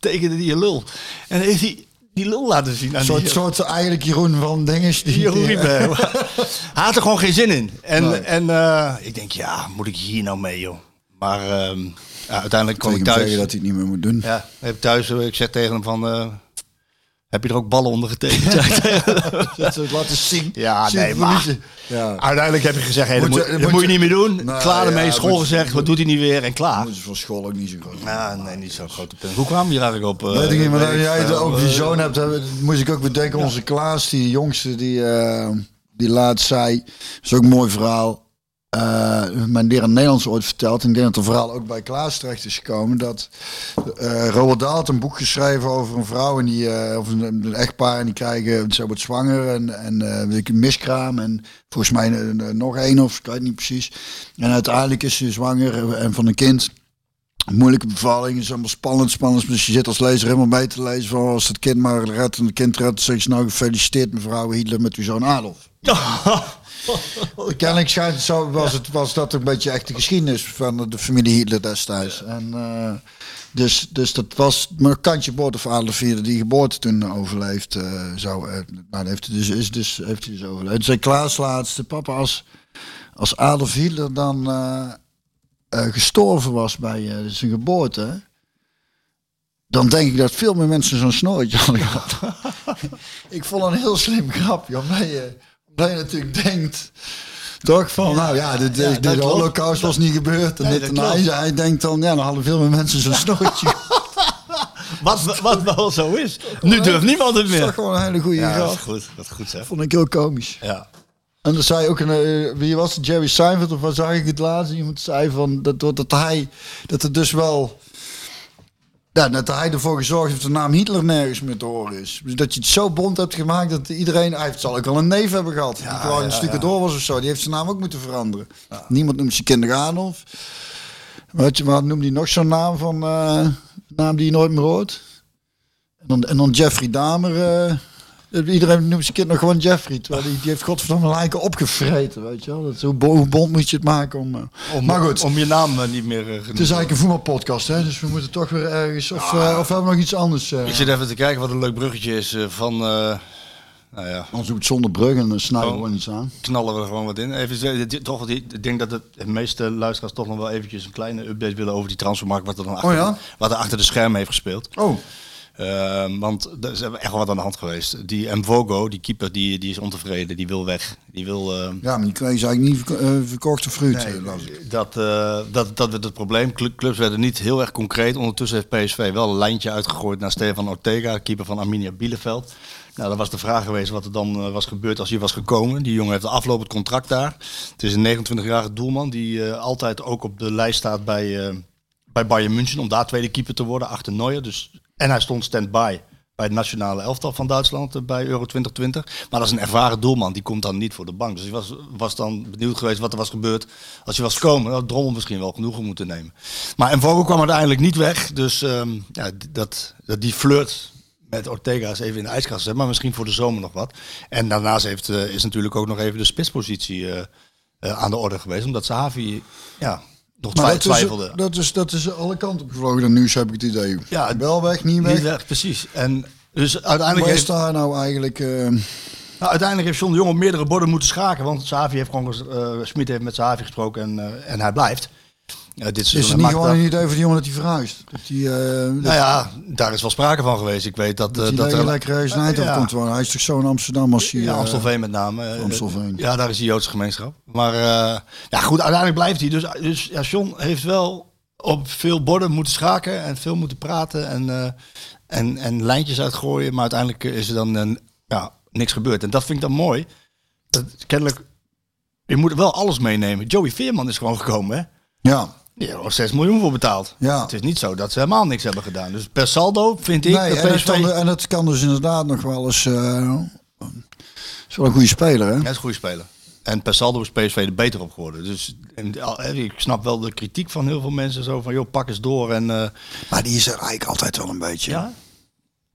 tekende hij een lul. En dan heeft hij die lul laten zien aan Een soort, die, soort eigenlijk Jeroen van dinges. Die, Jeroen die-. Hij had er gewoon geen zin in. En, Nee. en eh, ik denk, ja, moet ik hier nou mee, joh? Maar ehm, ja, uiteindelijk kwam ik thuis. dat hij het niet meer moet doen. Ja, heb ik thuis. eh, Ik zeg tegen hem van, eh, heb je er ook ballen onder getekend? Ik. Dat ze het laten zien. Ja, Zien nee, maar- Ja. Uiteindelijk heb je gezegd, hey, dat, Moet moet, je- dat moet moet je je- niet meer doen. Nou, klaar ermee, ja, school moet- gezegd, wat doet hij niet weer en klaar. Dat is van school ook niet zo groot. Ja, nee, niet zo'n grote punt. Hoe kwam je daar eigenlijk op? eh, Weet ik niet, maar dat ik jij over die Eh, zoon hebt, moest ik ook bedenken. Onze Klaas, die jongste, die, eh, die laatst zei, dat is ook een mooi verhaal. Eh mijn leraar Nederlands ooit verteld. En ik denk dat het verhaal ook bij Klaas terecht is gekomen. Dat eh Roald Dahl had een boek geschreven over een vrouw en die, eh, of een, echtpaar. En die krijgen, ze wordt zwanger en, en een miskraam. En volgens mij nog één of ik weet niet precies. En uiteindelijk is ze zwanger en van een kind moeilijke bevalling. is allemaal spannend, spannend. Dus je zit als lezer helemaal mee te lezen van als het kind maar redt en het kind redt. Zeg je nou gefeliciteerd mevrouw Hitler met uw zoon Adolf. Kennelijk schijnt zo, was, het, was dat een beetje echt de geschiedenis van de familie Hitler destijds. En, eh, dus, dus dat was maar een kantje boord of Adolf Hitler die geboorte toen overleefd eh, zou. eh, nou, heeft hij dus, is dus, heeft hij dus overleefd. Zei Klaas laatste, papa als, als Adolf Hitler dan... eh, eh, gestorven was bij eh, zijn geboorte, dan denk ik dat veel meer mensen zo'n snoortje hadden gehad. ik vond een heel slim grapje. Omdat je, omdat je natuurlijk denkt... Toch van, nou ja, de, de, ja, de, dat klopt. holocaust was niet gebeurd. En Nee, dit dat en hij, denkt dan, ja, dan hadden veel meer mensen zo'n snorretje. Wat, wat wel zo is. Nu durft niemand het Dat is meer. toch gewoon een hele goede Ja, dat grap. is goed. Dat is goed zeg. Vond ik heel komisch. Ja. En dan zei ook een, eh, wie was het, Jerry Seinfeld of wat zag ik het laatst? Iemand zei van dat, dat, dat hij, dat het dus wel, ja, dat hij ervoor gezorgd heeft dat de naam Hitler nergens meer te horen is. Dus dat je het zo bond hebt gemaakt dat iedereen, hij heeft- zal ook al een neef hebben gehad, die gewoon een stukje door was of zo. Die heeft zijn naam ook moeten veranderen. Niemand noemt zijn kinderen Adolf. Wat, je, wat noemde hij nog zo'n naam van, eh, naam die je nooit meer hoort? En dan, en dan Jeffrey Dahmer. eh, iedereen noemt zijn kind nog gewoon Jeffrey. Terwijl die, die heeft godverdomme lijken opgevreten, weet je wel. Dat, hoe, hoe bond moet je het maken om... eh, Om, maar goed, Om je naam eh, niet meer eh, genoemd het is eigenlijk een voetbalpodcast, hè. Dus we moeten toch weer ergens... Of, eh, of hebben we nog iets anders? eh Ik zit even te kijken wat een leuk bruggetje is eh, van... eh, nou ja, Anders doe het zonder brug en dan snijden we Oh. gewoon iets aan. knallen we er gewoon wat in. Even, toch, ik denk dat de meeste luisteraars toch nog wel eventjes een kleine update willen over die transfermarkt. Wat er, dan achter, Oh ja? wat er achter de schermen heeft gespeeld. Oh, Eh, want er is echt wel wat aan de hand geweest. Die Mvogo, die keeper, die, die is ontevreden. Die wil weg. Die wil... eh, ja, maar die kreeg ze eigenlijk niet eh, verkocht of fruit. eh, las ik. dat, eh, dat, dat werd het probleem. Cl- Clubs werden niet heel erg concreet. Ondertussen heeft PSV wel een lijntje uitgegooid naar Stefan Ortega, keeper van Arminia Bielefeld. Nou, dat was de vraag geweest wat er dan eh, was gebeurd als hij was gekomen. Die jongen heeft een aflopend contract daar. Het is een 29-jarige doelman die eh, altijd ook op de lijst staat bij, eh, bij Bayern München om daar tweede keeper te worden achter Neuer. Dus, en hij stond stand-by bij het nationale elftal van Duitsland eh, bij Euro 2020. Maar dat is een ervaren doelman, die komt dan niet voor de bank. Dus ik was, was dan benieuwd geweest wat er was gebeurd als je was gekomen. Had Drommel misschien wel genoegen moeten nemen. Maar Vogel kwam uiteindelijk niet weg. Dus ehm, ja, dat, dat die flirt met Ortega is even in de ijskast. Maar misschien voor de zomer nog wat. En daarnaast heeft, eh, is natuurlijk ook nog even de spitspositie eh, aan de orde geweest. Omdat Sahavi ja, nog dat twijfelde. is, dat, is, dat is alle kanten op gevlogen, dat nieuws heb ik het idee. Ja, wel weg, niet weg. Niet weg, precies. En dus uiteindelijk Waar is daar nou eigenlijk... eh, nou, uiteindelijk heeft John de Jong op meerdere borden moeten schaken. Want Savi heeft gewoon, eh Smit heeft met Savi gesproken en, eh, en hij blijft. Ja, dit is het niet gewoon dat- een idee voor die jongen dat hij verhuist? Dat die, eh dat, Nou ja, daar is wel sprake van geweest. Ik weet dat, dat eh, hij dat lekker er lekker ergens naar Eindhoven komt wonen. Hij is toch zo in Amsterdam als hij... Ja, eh, Amstelveen met name. Amstelveen. Ja, daar is die Joodse gemeenschap. Maar ja, goed, uiteindelijk blijft hij. Dus, dus ja, John heeft wel op veel borden moeten schaken en veel moeten praten en, en, en lijntjes uitgooien. Maar uiteindelijk is er dan eh, ja, niks gebeurd. En dat vind ik dan mooi. Dat, kennelijk, je moet wel alles meenemen. Joey Veerman is gewoon gekomen, hè? Ja, Die heeft er 6 miljoen voor betaald. Ja. Het is niet zo dat ze helemaal niks hebben gedaan. Dus per saldo vind ik nee, dat en, dat PSV... kan, en dat kan dus inderdaad nog wel eens... eh is wel een goede speler, hè? Hij is een goede speler. En per saldo is PSV er beter op geworden. Dus en, al- eh, ik snap wel de kritiek van heel veel mensen. Zo van, joh, pak eens door. En, eh, Maar die is er eigenlijk altijd wel een beetje. ja,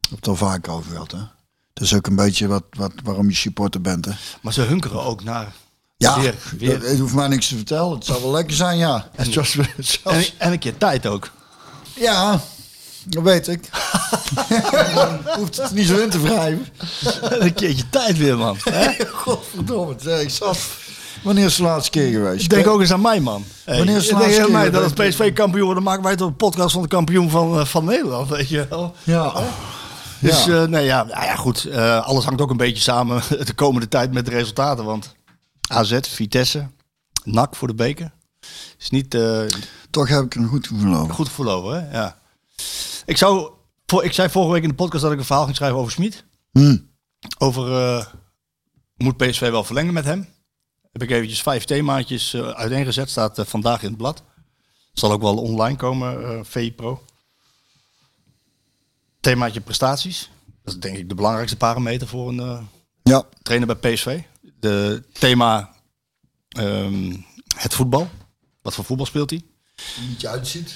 Ik heb het al vaak over gehad, hè? Dat is ook een beetje wat, wat, waarom je supporter bent, hè? maar ze hunkeren ook naar Ja, weer. weer. dat- het hoeft mij niks te vertellen. Het zou wel lekker zijn, ja. En, zoals we- En, en een keer tijd ook. ja, dat weet ik. hoeft het niet zo in te wrijven. een keertje tijd weer, man. Godverdomme, zeg, ik zat... Wanneer is de laatste keer geweest? Denk ook eens aan mij, man. Hey, Wanneer is de laatste keer mij dat als PSV kampioen wordt, dan maken wij toch een podcast van de kampioen van, eh, van Nederland, weet je wel. Ja. Dus Ja. eh, nee, ja, nou ja, goed. eh, alles hangt ook een beetje samen de komende tijd met de resultaten. Want AZ, Vitesse, NAC voor de beker. Is niet eh, Toch heb ik een goed gevoel over. goed gevoel over, hè? Ja. Ik, zou, voor, ik zei vorige week in de podcast dat ik een verhaal ging schrijven over Smit. Hm. Over, eh, moet PSV wel verlengen met hem? Heb ik eventjes vijf themaatjes eh uiteengezet. Staat vandaag in het blad. Zal ook wel online komen, eh VI Pro. Themaatje prestaties. Dat is denk ik de belangrijkste parameter voor een Ja, trainer bij PSV. De thema ehm, het voetbal. Wat voor voetbal speelt hij? je uitziet.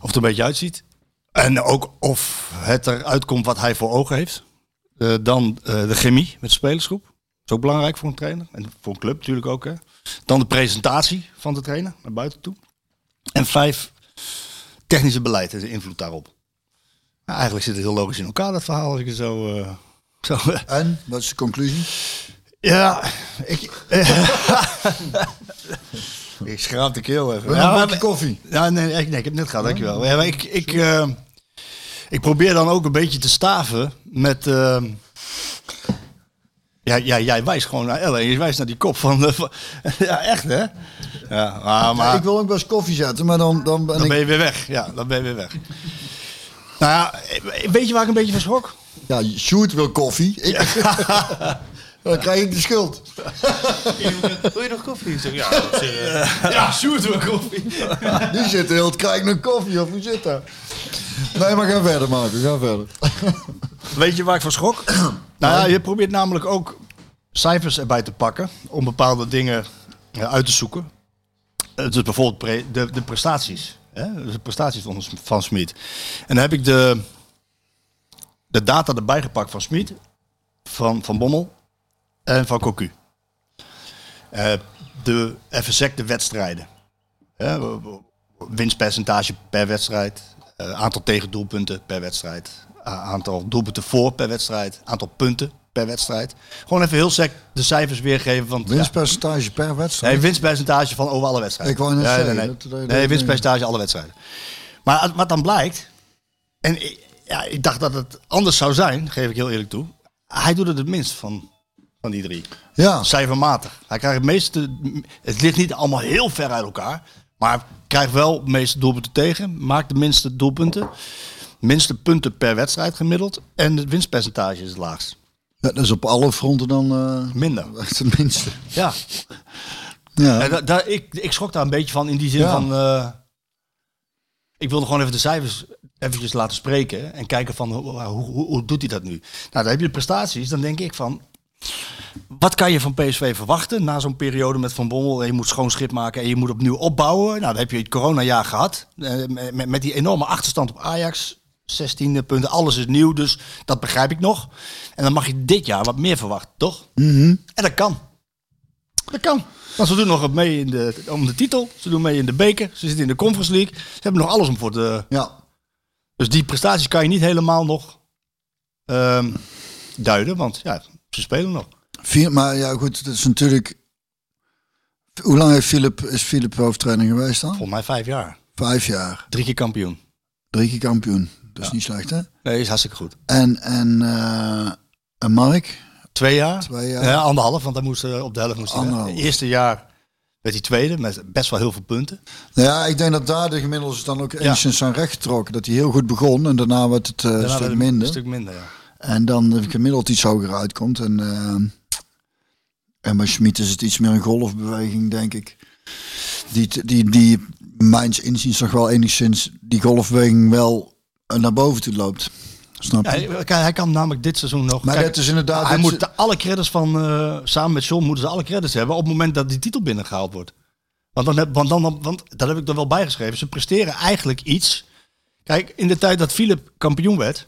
Of het een beetje uitziet. En ook of het eruit komt wat hij voor ogen heeft. Eh, dan eh, de chemie met de spelersgroep. Dat is ook belangrijk voor een trainer. En voor een club natuurlijk ook. Hè. Dan de presentatie van de trainer naar buiten toe. En vijf, technische beleid en de invloed daarop. Nou, eigenlijk zit het heel logisch in elkaar, dat verhaal. Als ik het zo... eh, zo En, wat is de conclusie? Ja, ik... ik schraap de keel even. Ja, maar- koffie? ja, nee, ik, nee, ik heb het net gehad, dankjewel. Ja, maar ik, ik, eh, ik probeer dan ook een beetje te staven met, eh, Ja, ja, jij wijst gewoon naar Ellen. Je wijst naar die kop van... de- van- ja, echt hè? Ja, maar, maar ik wil ook best koffie zetten, maar dan, dan ben dan ik... ben je weer weg. Ja, dan ben je weer weg. nou ja, weet je waar ik een beetje van schrok? Ja, Sjoerd wil koffie. Ik, dan krijg ik de schuld. Wil je nog koffie? Ik zeg, ja, zich, eh, Ja, Sjoerd wil koffie. Die zit heel, krijg ik nog koffie of hoe zit dat? Nee, maar ga verder maken, ga verder. Weet je waar ik van schrok? nou ja, je probeert namelijk ook cijfers erbij te pakken om bepaalde dingen ja, uit te zoeken. Eh, Dus bijvoorbeeld pre- de, de prestaties. Hè? Dus de prestaties van, van Smit. En dan heb ik de, de data erbij gepakt van Smit, van, van Bommel en van Cocu. Eh, de, even sec de wedstrijden. Hè? Winstpercentage per wedstrijd. eh, aantal tegendoelpunten per wedstrijd. aantal doelpunten voor per wedstrijd. Aantal punten per wedstrijd. Gewoon even heel sec de cijfers weergeven. Van, Winstpercentage per wedstrijd. nee, winstpercentage van over alle wedstrijden. Ik wou net nee, zeggen, Nee, nee. nee winstpercentage alle wedstrijden. Maar wat dan blijkt... En ja, ik dacht dat het anders zou zijn, geef ik heel eerlijk toe. Hij doet het het minst van, van die drie Ja, cijfermatig. Hij krijgt het meeste. Het ligt niet allemaal heel ver uit elkaar. Maar krijgt wel de meeste doelpunten tegen. Maakt de minste doelpunten. Minste punten per wedstrijd gemiddeld. En het winstpercentage is het laagst. Ja, dat is op alle fronten dan eh, Minder. het minste. Ja. Ja. En da- ik, ik schrok daar een beetje van in die zin Ja. van. eh, ik wilde gewoon even de cijfers eventjes laten spreken. En kijken van hoe, hoe, hoe, hoe doet hij dat nu? Nou, dan heb je de prestaties. Dan denk ik van. Wat kan je van PSV verwachten na zo'n periode met Van Bommel? En je moet schoon schip maken en je moet opnieuw opbouwen. Nou, dan heb je het coronajaar gehad. eh, met, die enorme achterstand op Ajax. 16 punten, alles is nieuw, dus dat begrijp ik nog. En dan mag je dit jaar wat meer verwachten, toch? En dat kan. Dat kan. Want ze doen nog mee in de, om de titel. Ze doen mee in de beker. Ze zitten in de Conference League. Ze hebben nog alles om voor de... ja. Dus die prestaties kan je niet helemaal nog ehm, duiden. Want ja, ze spelen nog. Vier, maar ja, goed, het is natuurlijk. Hoe lang heeft Philip, is Philip hoofdtrainer geweest dan? Volgens mij vijf jaar. Vijf jaar. Drie keer kampioen. Drie keer kampioen. Dat is niet slecht, hè? Nee, is hartstikke goed. En, en, eh, en Mark? Twee jaar. Twee jaar. Ja, anderhalf, want hij moest eh, op de helft moest hij eerste jaar werd hij tweede met best wel heel veel punten. Nou ja, ik denk dat daar de gemiddelde dan ook enigszins aan recht getrokken. Dat hij heel goed begon en daarna werd het eh, een stuk minder. Een stuk minder, ja. En dan de gemiddeld iets hoger uitkomt. En, eh, en bij Schmid is het iets meer een golfbeweging, denk ik. Die, die, die mijns inziens nog wel enigszins die golfbeweging wel eh, naar boven toe loopt. Snap je? Ja, hij, kan namelijk dit seizoen nog. Maar Kijk, dat is inderdaad- Hij moet de- alle credits van. eh, samen met John moeten ze alle credits hebben. op het moment dat die titel binnengehaald wordt. Want, dan heb, want, dan, want dat heb ik er wel bij geschreven. Ze presteren eigenlijk iets. Kijk, in de tijd dat Philip kampioen werd.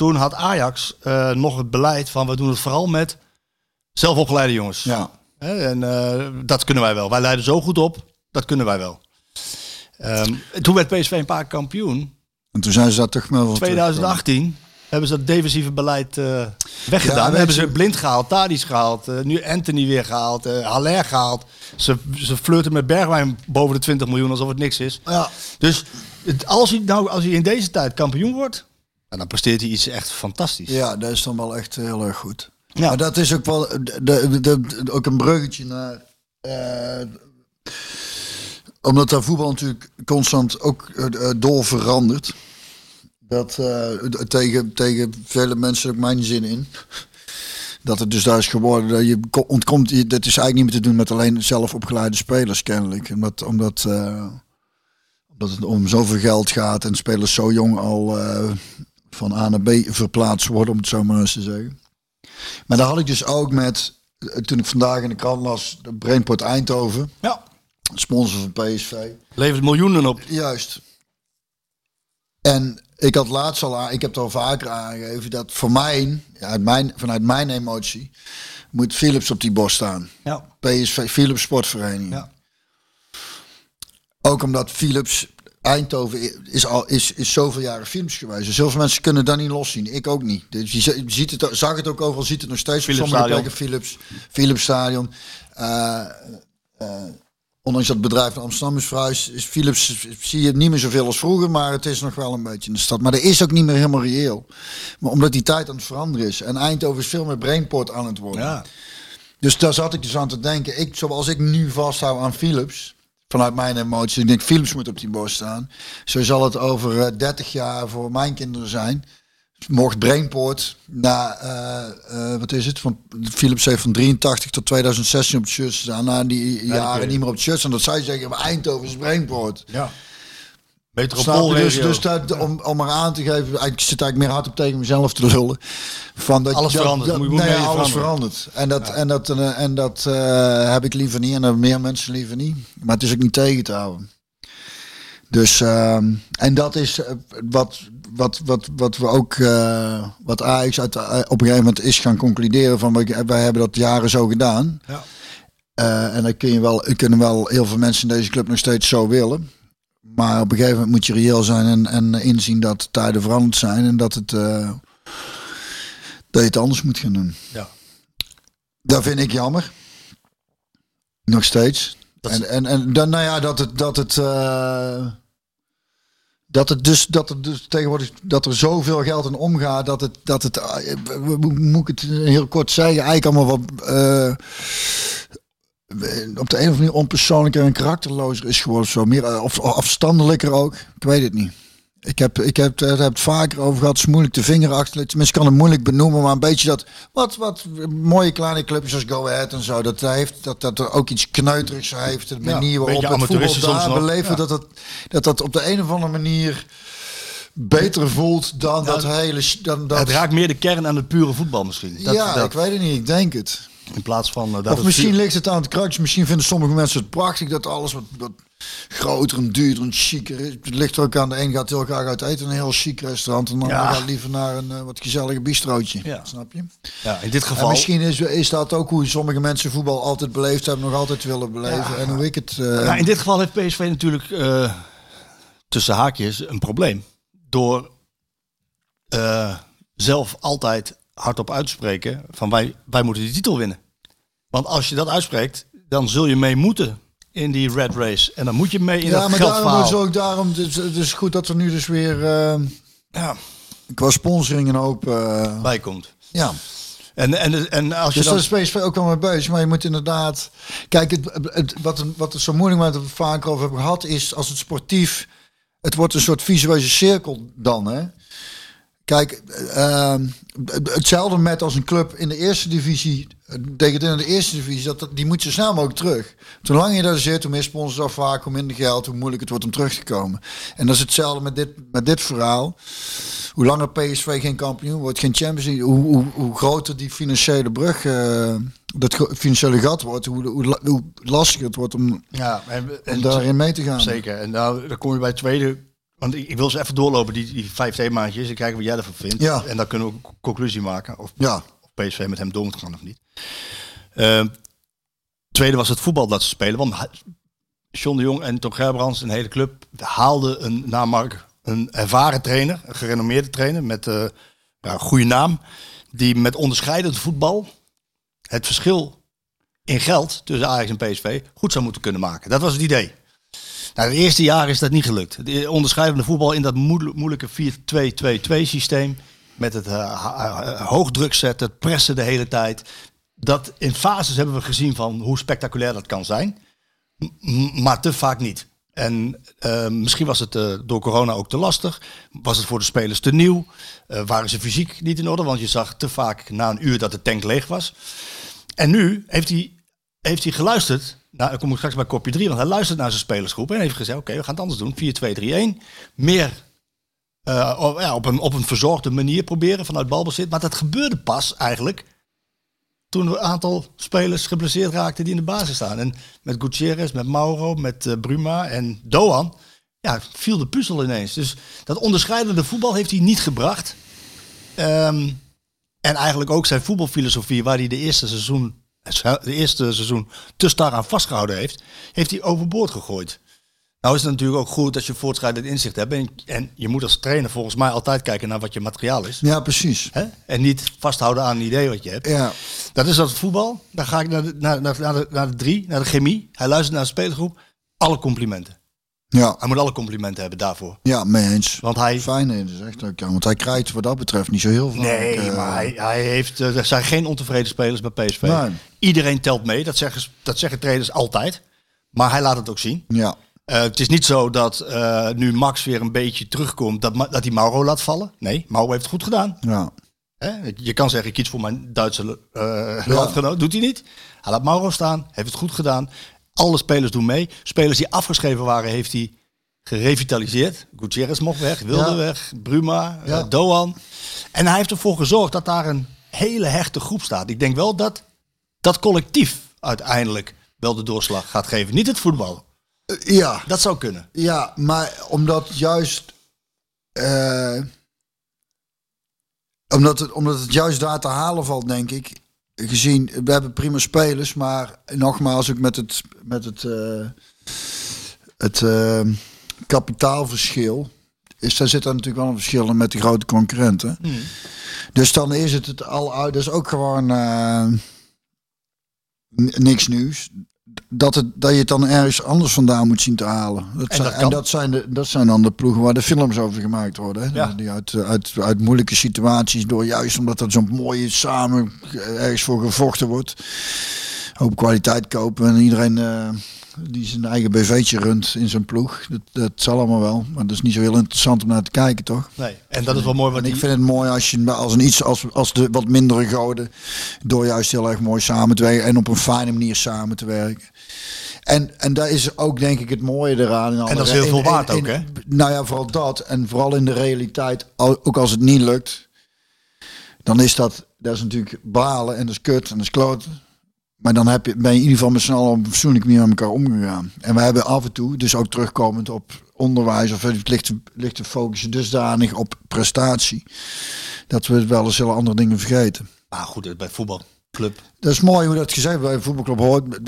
Toen had Ajax eh, nog het beleid van. we doen het vooral met zelfopgeleide jongens. Ja. En eh, dat kunnen wij wel. Wij leiden zo goed op. Dat kunnen wij wel. Ehm, toen werd PSV een paar kampioen. En toen zijn ze dat toch wel wat 2018 hebben ze dat defensieve beleid eh, Ja, weggedaan. weet hebben ze Blind gehaald, Tadic gehaald, eh, nu Anthony weer gehaald, eh Haller gehaald. Ze, ze flirten met Bergwijn boven de 20 miljoen alsof het niks is. Ja. Dus het- als hij, nou, als hij in deze tijd kampioen wordt, nou, dan presteert hij iets echt fantastisch. Ja, dat is dan wel echt heel erg goed. Ja. Maar dat is ook wel de, de, de- ook een bruggetje naar. eh, omdat daar voetbal natuurlijk constant ook eh, door verandert. Dat tegen, tegen vele mensen ook mijn zin in. Dat het dus daar is geworden. Dat je ko- ontkomt. je- Dat is eigenlijk niet meer te doen met alleen zelf opgeleide spelers, kennelijk. Omdat, omdat, omdat het om zoveel geld gaat en spelers zo jong al van A naar B verplaatst worden, om het zo maar eens te zeggen. Maar daar had ik dus ook met, eh, toen ik vandaag in de krant las, de Brainport Eindhoven, Ja. sponsor van PSV. Levert miljoenen op. Juist. En ik had laatst al, aan, ik heb het al vaker aangegeven, dat voor mij, uit mijn, vanuit mijn emotie, moet Philips op die borst staan. Ja. PSV, Philips Sportvereniging. Ja. Ook omdat Philips Eindhoven is al is, is zoveel jaren Philips geweest. Dus heel veel mensen kunnen dat niet loszien. Ik ook niet. Dus je zi- je ziet het, zag het ook overal, ziet het nog steeds. Philips op sommige Stadion. plekken Philips, Philips Stadion. Eh, eh, Ondanks dat het bedrijf in Amsterdam is verhuisd, is Philips zie je het niet meer zoveel als vroeger, maar het is nog wel een beetje in de stad. Maar er is ook niet meer helemaal reëel. Maar omdat die tijd aan het veranderen is. En Eindhoven is veel meer brainport aan het worden. Ja. Dus daar zat ik dus aan te denken. Ik, zoals ik nu vasthoud aan Philips, vanuit mijn emoties, ik denk Philips moet op die borst staan. Zo zal het over eh, 30 jaar voor mijn kinderen zijn. Mocht Brainport na, eh, eh, wat is het, van Philips heeft van 83 tot 2016 op het shirt staan. Na die jaren niet meer op het shirt staan. Dat zij zeggen, maar Eindhoven is Brainport. ja. Je? Dus, Metropoolregio. dus dat, om, om maar aan te geven, ik zit eigenlijk meer hard op tegen mezelf te lullen. Van dat, Alles dat, verandert, Dat, moet je- moet nee, alles veranderen. verandert. En dat, en dat, eh, en dat eh, heb ik liever niet. En dat meer mensen liever niet. Maar het is ook niet tegen te houden. Dus, ehm, en dat is eh, wat, wat, wat, wat we ook, wat Ajax uit, op een gegeven moment is gaan concluderen van, wij, wij hebben dat jaren zo gedaan. Ja. En dan kun je wel, kunnen wel heel veel mensen in deze club nog steeds zo willen. Maar op een gegeven moment moet je reëel zijn en, en inzien dat tijden veranderd zijn en dat, het, eh, dat je het anders moet gaan doen. Ja. Dat vind ik jammer. Nog steeds. Dat en, en, en dan, nou ja, dat het, dat het, eh, dat het dus, dat het dus tegenwoordig, dat er zoveel geld in omgaat, dat het, dat het, eh, moet ik het heel kort zeggen, eigenlijk allemaal wat, op de een of andere manier onpersoonlijker en karakterlozer is geworden. Zo meer, eh, of afstandelijker ook. Ik weet het niet. Ik heb, ik heb, daar heb het vaker over gehad. Het is moeilijk de vinger achter. Tenminste, kan het moeilijk benoemen. Maar een beetje dat. Wat, wat mooie kleine clubjes als Go Ahead en zo. Dat, heeft, dat, dat er ook iets kneuterigs heeft. De Ja, manier waarop beetje het voetbal daar nog. beleven. Ja. Dat, dat, dat dat op de een of andere manier beter voelt dan dat hele. Dan, dat, Het raakt meer de kern aan het pure voetbal misschien. Dat, ja, dat, ik weet het niet. Ik denk het. In plaats van... eh, dat Of misschien ligt het aan het kruidje. Misschien vinden sommige mensen het prachtig dat alles wat, wat groter en duurder en chiquer is. Het ligt er ook aan. De een gaat heel graag uit eten in een heel chic restaurant. En ander Ja. gaat liever naar een eh, wat gezellige bistrootje. Ja. Snap je? Ja, in dit En geval... misschien is, is dat ook hoe sommige mensen voetbal altijd beleefd hebben. Nog altijd willen beleven. En hoe ik het... eh, in dit geval heeft PSV natuurlijk tussen haakjes een probleem. Door zelf altijd hardop uit te spreken van wij, wij moeten die titel winnen. Want als je dat uitspreekt, dan zul je mee moeten in die red race. En dan moet je mee in ja, dat maar daarom is ook daarom. Is, het is goed dat er nu dus weer eh, Ja, qua sponsoring een hoop. eh, bij komt. ja. En, en, en als je Dus dan... is PSV ook wel mee bezig. Maar je moet inderdaad... Kijk, het, het, wat, het- wat het zo moeilijk maakt, dat we het vaak over hebben gehad, is als het sportief... Het wordt een soort visueuze cirkel dan, hè. Kijk, ehm, hetzelfde met als een club in de eerste divisie, tegen in de eerste divisie, dat, die moet zo snel mogelijk terug. Hoe langer je daar zit, hoe meer sponsors afwaken, hoe minder geld, hoe moeilijk het wordt om terug te komen. En dat is hetzelfde met dit, met dit verhaal. Hoe langer PSV geen kampioen wordt, geen Champions League, hoe, hoe, hoe groter die financiële brug, eh, dat financiële gat wordt, hoe, hoe, la- hoe lastiger het wordt om, ja, en, om daarin mee te gaan. Zeker. En nou, dan kom je bij het tweede. Want ik, ik wil ze even doorlopen, die, die vijf themaatjes. En kijken wat jij ervan vindt. Ja. En dan kunnen we een conclusie maken. Of, Ja. of PSV met hem door moet gaan of niet. Ehm, tweede was het voetbal dat ze spelen. Want John de Jong en Tom Gerbrands, een hele club, haalden een, na Mark, een ervaren trainer. Een gerenommeerde trainer met eh, ja, een goede naam. Die met onderscheidend voetbal het verschil in geld tussen Ajax en PSV goed zou moeten kunnen maken. Dat was het idee. Nou, de eerste jaren is dat niet gelukt. De onderscheidende voetbal in dat moe- moeilijke 4-2-2-2 systeem. Met het eh, hoogdruk zetten, het pressen de hele tijd. Dat in fases hebben we gezien van hoe spectaculair dat kan zijn. Maar te vaak niet. En eh, misschien was het door corona ook te lastig. Was het voor de spelers te nieuw? Waren ze fysiek niet in orde? Want je zag te vaak na een uur dat de tank leeg was. En nu heeft hij, heeft hij geluisterd. Nou, dan kom ik straks bij kopje 3. Want hij luistert naar zijn spelersgroep. En heeft gezegd: Oké, we gaan het anders doen. 4-2-3-1. Meer eh, op, ja, op, een, op een verzorgde manier proberen vanuit balbezit. Maar dat gebeurde pas eigenlijk. Toen een aantal spelers geblesseerd raakten die in de basis staan. En met Gutierrez, met Mauro, met eh, Bruma en Doan. Ja, viel de puzzel ineens. Dus dat onderscheidende voetbal heeft hij niet gebracht. Ehm, en eigenlijk ook zijn voetbalfilosofie, waar hij de eerste seizoen, de eerste seizoen te star aan vastgehouden heeft, heeft hij overboord gegooid. Nou is het natuurlijk ook goed dat je voortschrijdend inzicht hebt. En, en je moet als trainer volgens mij altijd kijken naar wat je materiaal is. Ja, precies. Hè? En niet vasthouden aan een idee wat je hebt. Ja, Dat is dat voetbal. Dan ga ik naar de, naar, naar, naar, de, naar de drie, naar de chemie. Hij luistert naar de spelersgroep. Alle complimenten. Ja, Hij moet alle complimenten hebben daarvoor. ja, mee eens. Want hij... Fijn, dat is echt ja, want hij krijgt wat dat betreft niet zo heel veel. Nee, Ik, eh, maar hij, hij heeft, eh, er zijn geen ontevreden spelers bij PSV. Nee. Iedereen telt mee. Dat zeggen, dat zeggen trainers altijd. Maar hij laat het ook zien. Ja, Eh, het is niet zo dat nu Max weer een beetje terugkomt, dat, dat hij Mauro laat vallen. Nee, Mauro heeft het goed gedaan. ja. Hè? Je kan zeggen, ik kies voor mijn Duitse landgenoot. Doet hij niet. Hij laat Mauro staan, heeft het goed gedaan. Alle spelers doen mee. Spelers die afgeschreven waren, heeft hij gerevitaliseerd. Gutierrez mocht weg, Wilde Ja. weg, Bruma, eh. Doan. En hij heeft ervoor gezorgd dat daar een hele hechte groep staat. Ik denk wel dat dat collectief uiteindelijk wel de doorslag gaat geven. Niet het voetbal. ja. Dat zou kunnen. Ja, maar omdat juist. eh, omdat, het, omdat het juist daar te halen valt, denk ik. Gezien, we hebben prima spelers, maar nogmaals, ook met het, met het, eh, het eh, kapitaalverschil. Is, daar zit er natuurlijk wel een verschil in met de grote concurrenten. Dus dan is het het al uit. Dat is ook gewoon eh, niks nieuws. Dat, het, dat je het dan ergens anders vandaan moet zien te halen. Dat En zijn, dat en dat zijn, de, dat zijn dan de ploegen waar de films over gemaakt worden. Hè? Ja. Die uit, uit, uit moeilijke situaties, door juist omdat er zo'n mooie samen ergens voor gevochten wordt. Hoop kwaliteit kopen en iedereen eh, die zijn eigen BV'tje runt in zijn ploeg. Dat, dat zal allemaal wel. Maar dat is niet zo heel interessant om naar te kijken, toch? Nee. En dat is wel mooi ik vind het mooi als je als een iets als, als de wat mindere goden door juist heel erg mooi samen te werken en op een fijne manier samen te werken. En, en daar is ook denk ik het mooie eraan. En dat is heel veel waard in- ook, hè? Nou ja, vooral dat. En vooral in de realiteit, al- ook als het niet lukt, dan is dat, dat is natuurlijk balen en dat is kut en dat is kloten. Maar dan heb je, ben je in ieder geval met z'n allen op een fatsoenlijke manier met elkaar omgegaan. En we hebben af en toe, dus ook terugkomend op onderwijs, of het ligt, ligt de focus dusdanig op prestatie, dat we wel eens hele andere dingen vergeten. Ah, goed, bij voetbalclub. Dat is mooi hoe dat gezegd bij een voetbalclub hoort.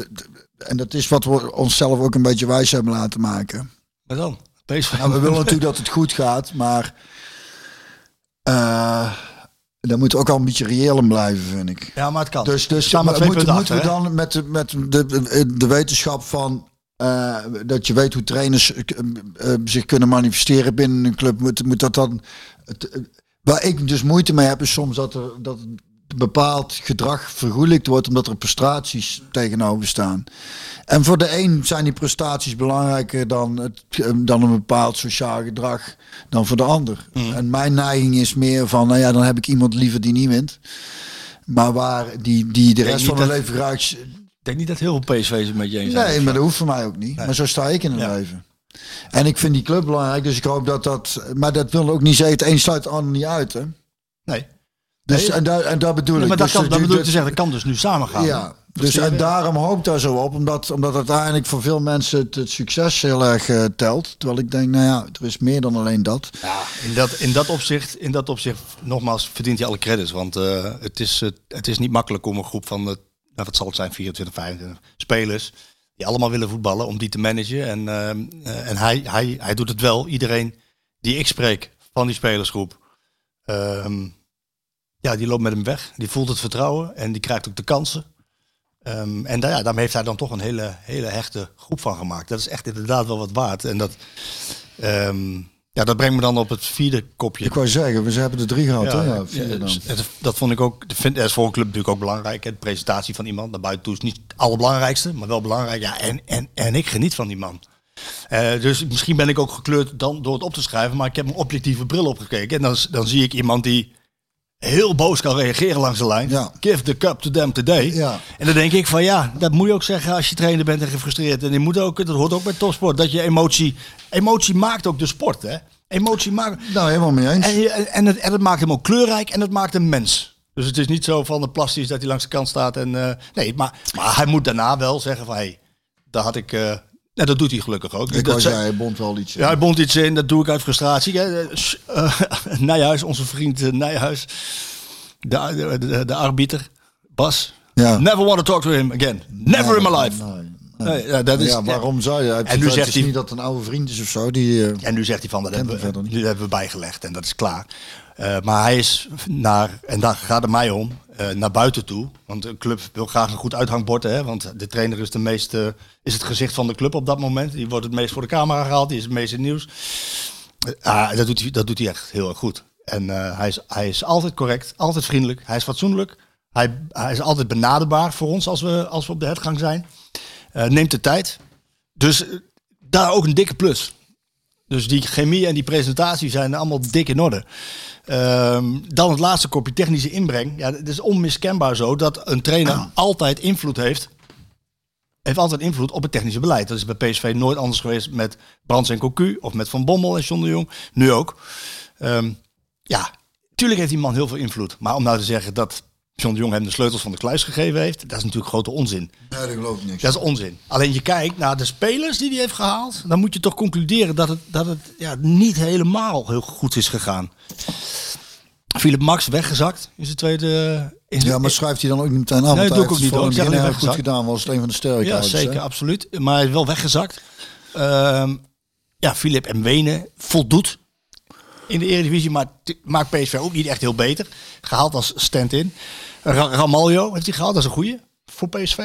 En dat is wat we onszelf ook een beetje wijs hebben laten maken. Maar dan? Nou, we willen natuurlijk dat het goed gaat, maar eh dan moeten we ook al een beetje reëel in blijven, vind ik. Ja, maar het kan. Dus, dus staan maar moeten, we dan met, de, met de, de, wetenschap van eh, dat je weet hoe trainers eh, eh, zich kunnen manifesteren binnen een club, moet, moet dat dan. Het, waar ik dus moeite mee heb, is soms dat er dat bepaald gedrag vergoelijkt wordt omdat er prestaties tegenover staan. En voor de een zijn die prestaties belangrijker dan, het, eh, dan een bepaald sociaal gedrag dan voor de ander. Mhm. En mijn neiging is meer van, nou ja, dan heb ik iemand liever die niet wint. Maar waar die, die de rest van dat- leven graag... Ik denk niet dat heel veel PSV's het met je eens zijn. Nee, maar dat hoeft voor mij ook niet. Maar zo sta ik in het Ja. leven. En ik vind die club belangrijk, dus ik hoop dat dat... Maar dat wil ook niet zeggen, het een sluit het ander niet uit, hè. Nee. Dus, en, daar, en dat bedoel ik. maar dat, Dus kan, dat bedoel ik te zeggen, dat kan dus nu samen gaan. Ja, dus en daarom hoop ik daar zo op, omdat, omdat uiteindelijk voor veel mensen het, het succes heel erg eh, telt. Terwijl ik denk, nou ja, er is meer dan alleen dat. Ja, in dat, in dat opzicht, in dat opzicht, nogmaals, verdient hij alle credits. Want eh, het, is, eh, het is niet makkelijk om een groep van, eh, nou, wat zal het zijn, 24, 25 spelers, die allemaal willen voetballen, om die te managen. En, eh, eh, en hij, hij, hij doet het wel. Iedereen die ik spreek van die spelersgroep, ehm, ja, die loopt met hem weg. Die voelt het vertrouwen en die krijgt ook de kansen. Ehm, en daar, ja, daarmee heeft hij dan toch een hele, hele hechte groep van gemaakt. Dat is echt inderdaad wel wat waard. En dat, ehm, ja, dat brengt me dan op het vierde kopje. Ik wou zeggen, we hebben er drie gehad, hè? Ja, vier dan. het- dat vond ik ook. Dat vind, dat is voor een club natuurlijk ook belangrijk. hè. De presentatie van iemand naar buiten toe is niet het allerbelangrijkste, maar wel belangrijk. Ja, en, en, en ik geniet van die man. Eh, dus misschien ben ik ook gekleurd dan door het op te schrijven, maar ik heb een objectieve bril opgekeken. En dan, dan zie ik iemand die heel boos kan reageren langs de lijn. Ja. Give the cup to them today. Ja. En dan denk ik van ja, dat moet je ook zeggen als je trainer bent en gefrustreerd. En je moet ook, dat hoort ook bij topsport, dat je emotie, emotie maakt ook de sport. Hè? Emotie maakt, Nou, helemaal mee eens. en, je- en, het, en het maakt hem ook kleurrijk en het maakt hem mens. Dus het is niet zo van de plastisch dat hij langs de kant staat. En, eh, nee, maar, maar hij moet daarna wel zeggen van hé, hey, daar had ik. eh en dat doet hij gelukkig ook. ik dat zei- zeggen, hij bond wel iets. ja, hij bond iets in, dat doe ik uit frustratie. hè. Eh, eh, Nijhuis, onze vriend eh, Nijhuis, de, de, arbiter, Bas. Ja. Never want to talk to him again. Never in my life. Nee, Nee, ja, dat is, ja, waarom zou je? En En nu zegt is hij- niet dat het een oude vriend is of zo. Die, eh, En nu zegt hij van, dat hebben, we, hebben we bijgelegd en dat is klaar. Eh, maar hij is naar, en daar gaat het mij om, eh, naar buiten toe. Want een club wil graag een goed uithangbord. Hè, want de trainer is, de meest, eh, is het gezicht van de club op dat moment. Die wordt het meest voor de camera gehaald, die is het meest in het nieuws. Eh, ah, dat, doet hij, dat doet hij echt heel erg goed. En eh, hij, is, hij is altijd correct, altijd vriendelijk, hij is fatsoenlijk. Hij, hij is altijd benaderbaar voor ons als we, als we op de hertgang zijn. Eh, neemt de tijd. Dus eh, daar ook een dikke plus. Dus die chemie en die presentatie zijn allemaal dik in orde. Ehm, dan het laatste kopje technische inbreng. Ja, het is onmiskenbaar zo dat een trainer altijd invloed heeft. Heeft altijd invloed op het technische beleid. Dat is bij PSV nooit anders geweest met Brands en Cocu of met Van Bommel en John de Jong. Nu ook. Ehm, ja, tuurlijk heeft die man heel veel invloed. Maar om nou te zeggen dat John de Jong hem de sleutels van de kluis gegeven heeft, dat is natuurlijk grote onzin. nee, dat geloof ik niks. Dat is onzin. Alleen je kijkt naar de spelers die hij heeft gehaald. Dan moet je toch concluderen dat het, dat het ja, niet helemaal heel goed is gegaan. Philip Max weggezakt in zijn tweede... In Ja, maar schrijft hij dan ook niet meteen af? Nee, dat doe hij ik ook niet. Ik zeg weggezakt. goed gedaan. Was het een van de sterke ja, hè? zeker, absoluut. Maar hij is wel weggezakt. Ehm, ja, Philip en Wenen voldoet in de Eredivisie, maar maakt PSV ook niet echt heel beter. Gehaald als stand-in. Ra- Ramaljo heeft hij gehaald, dat is een goeie voor PSV.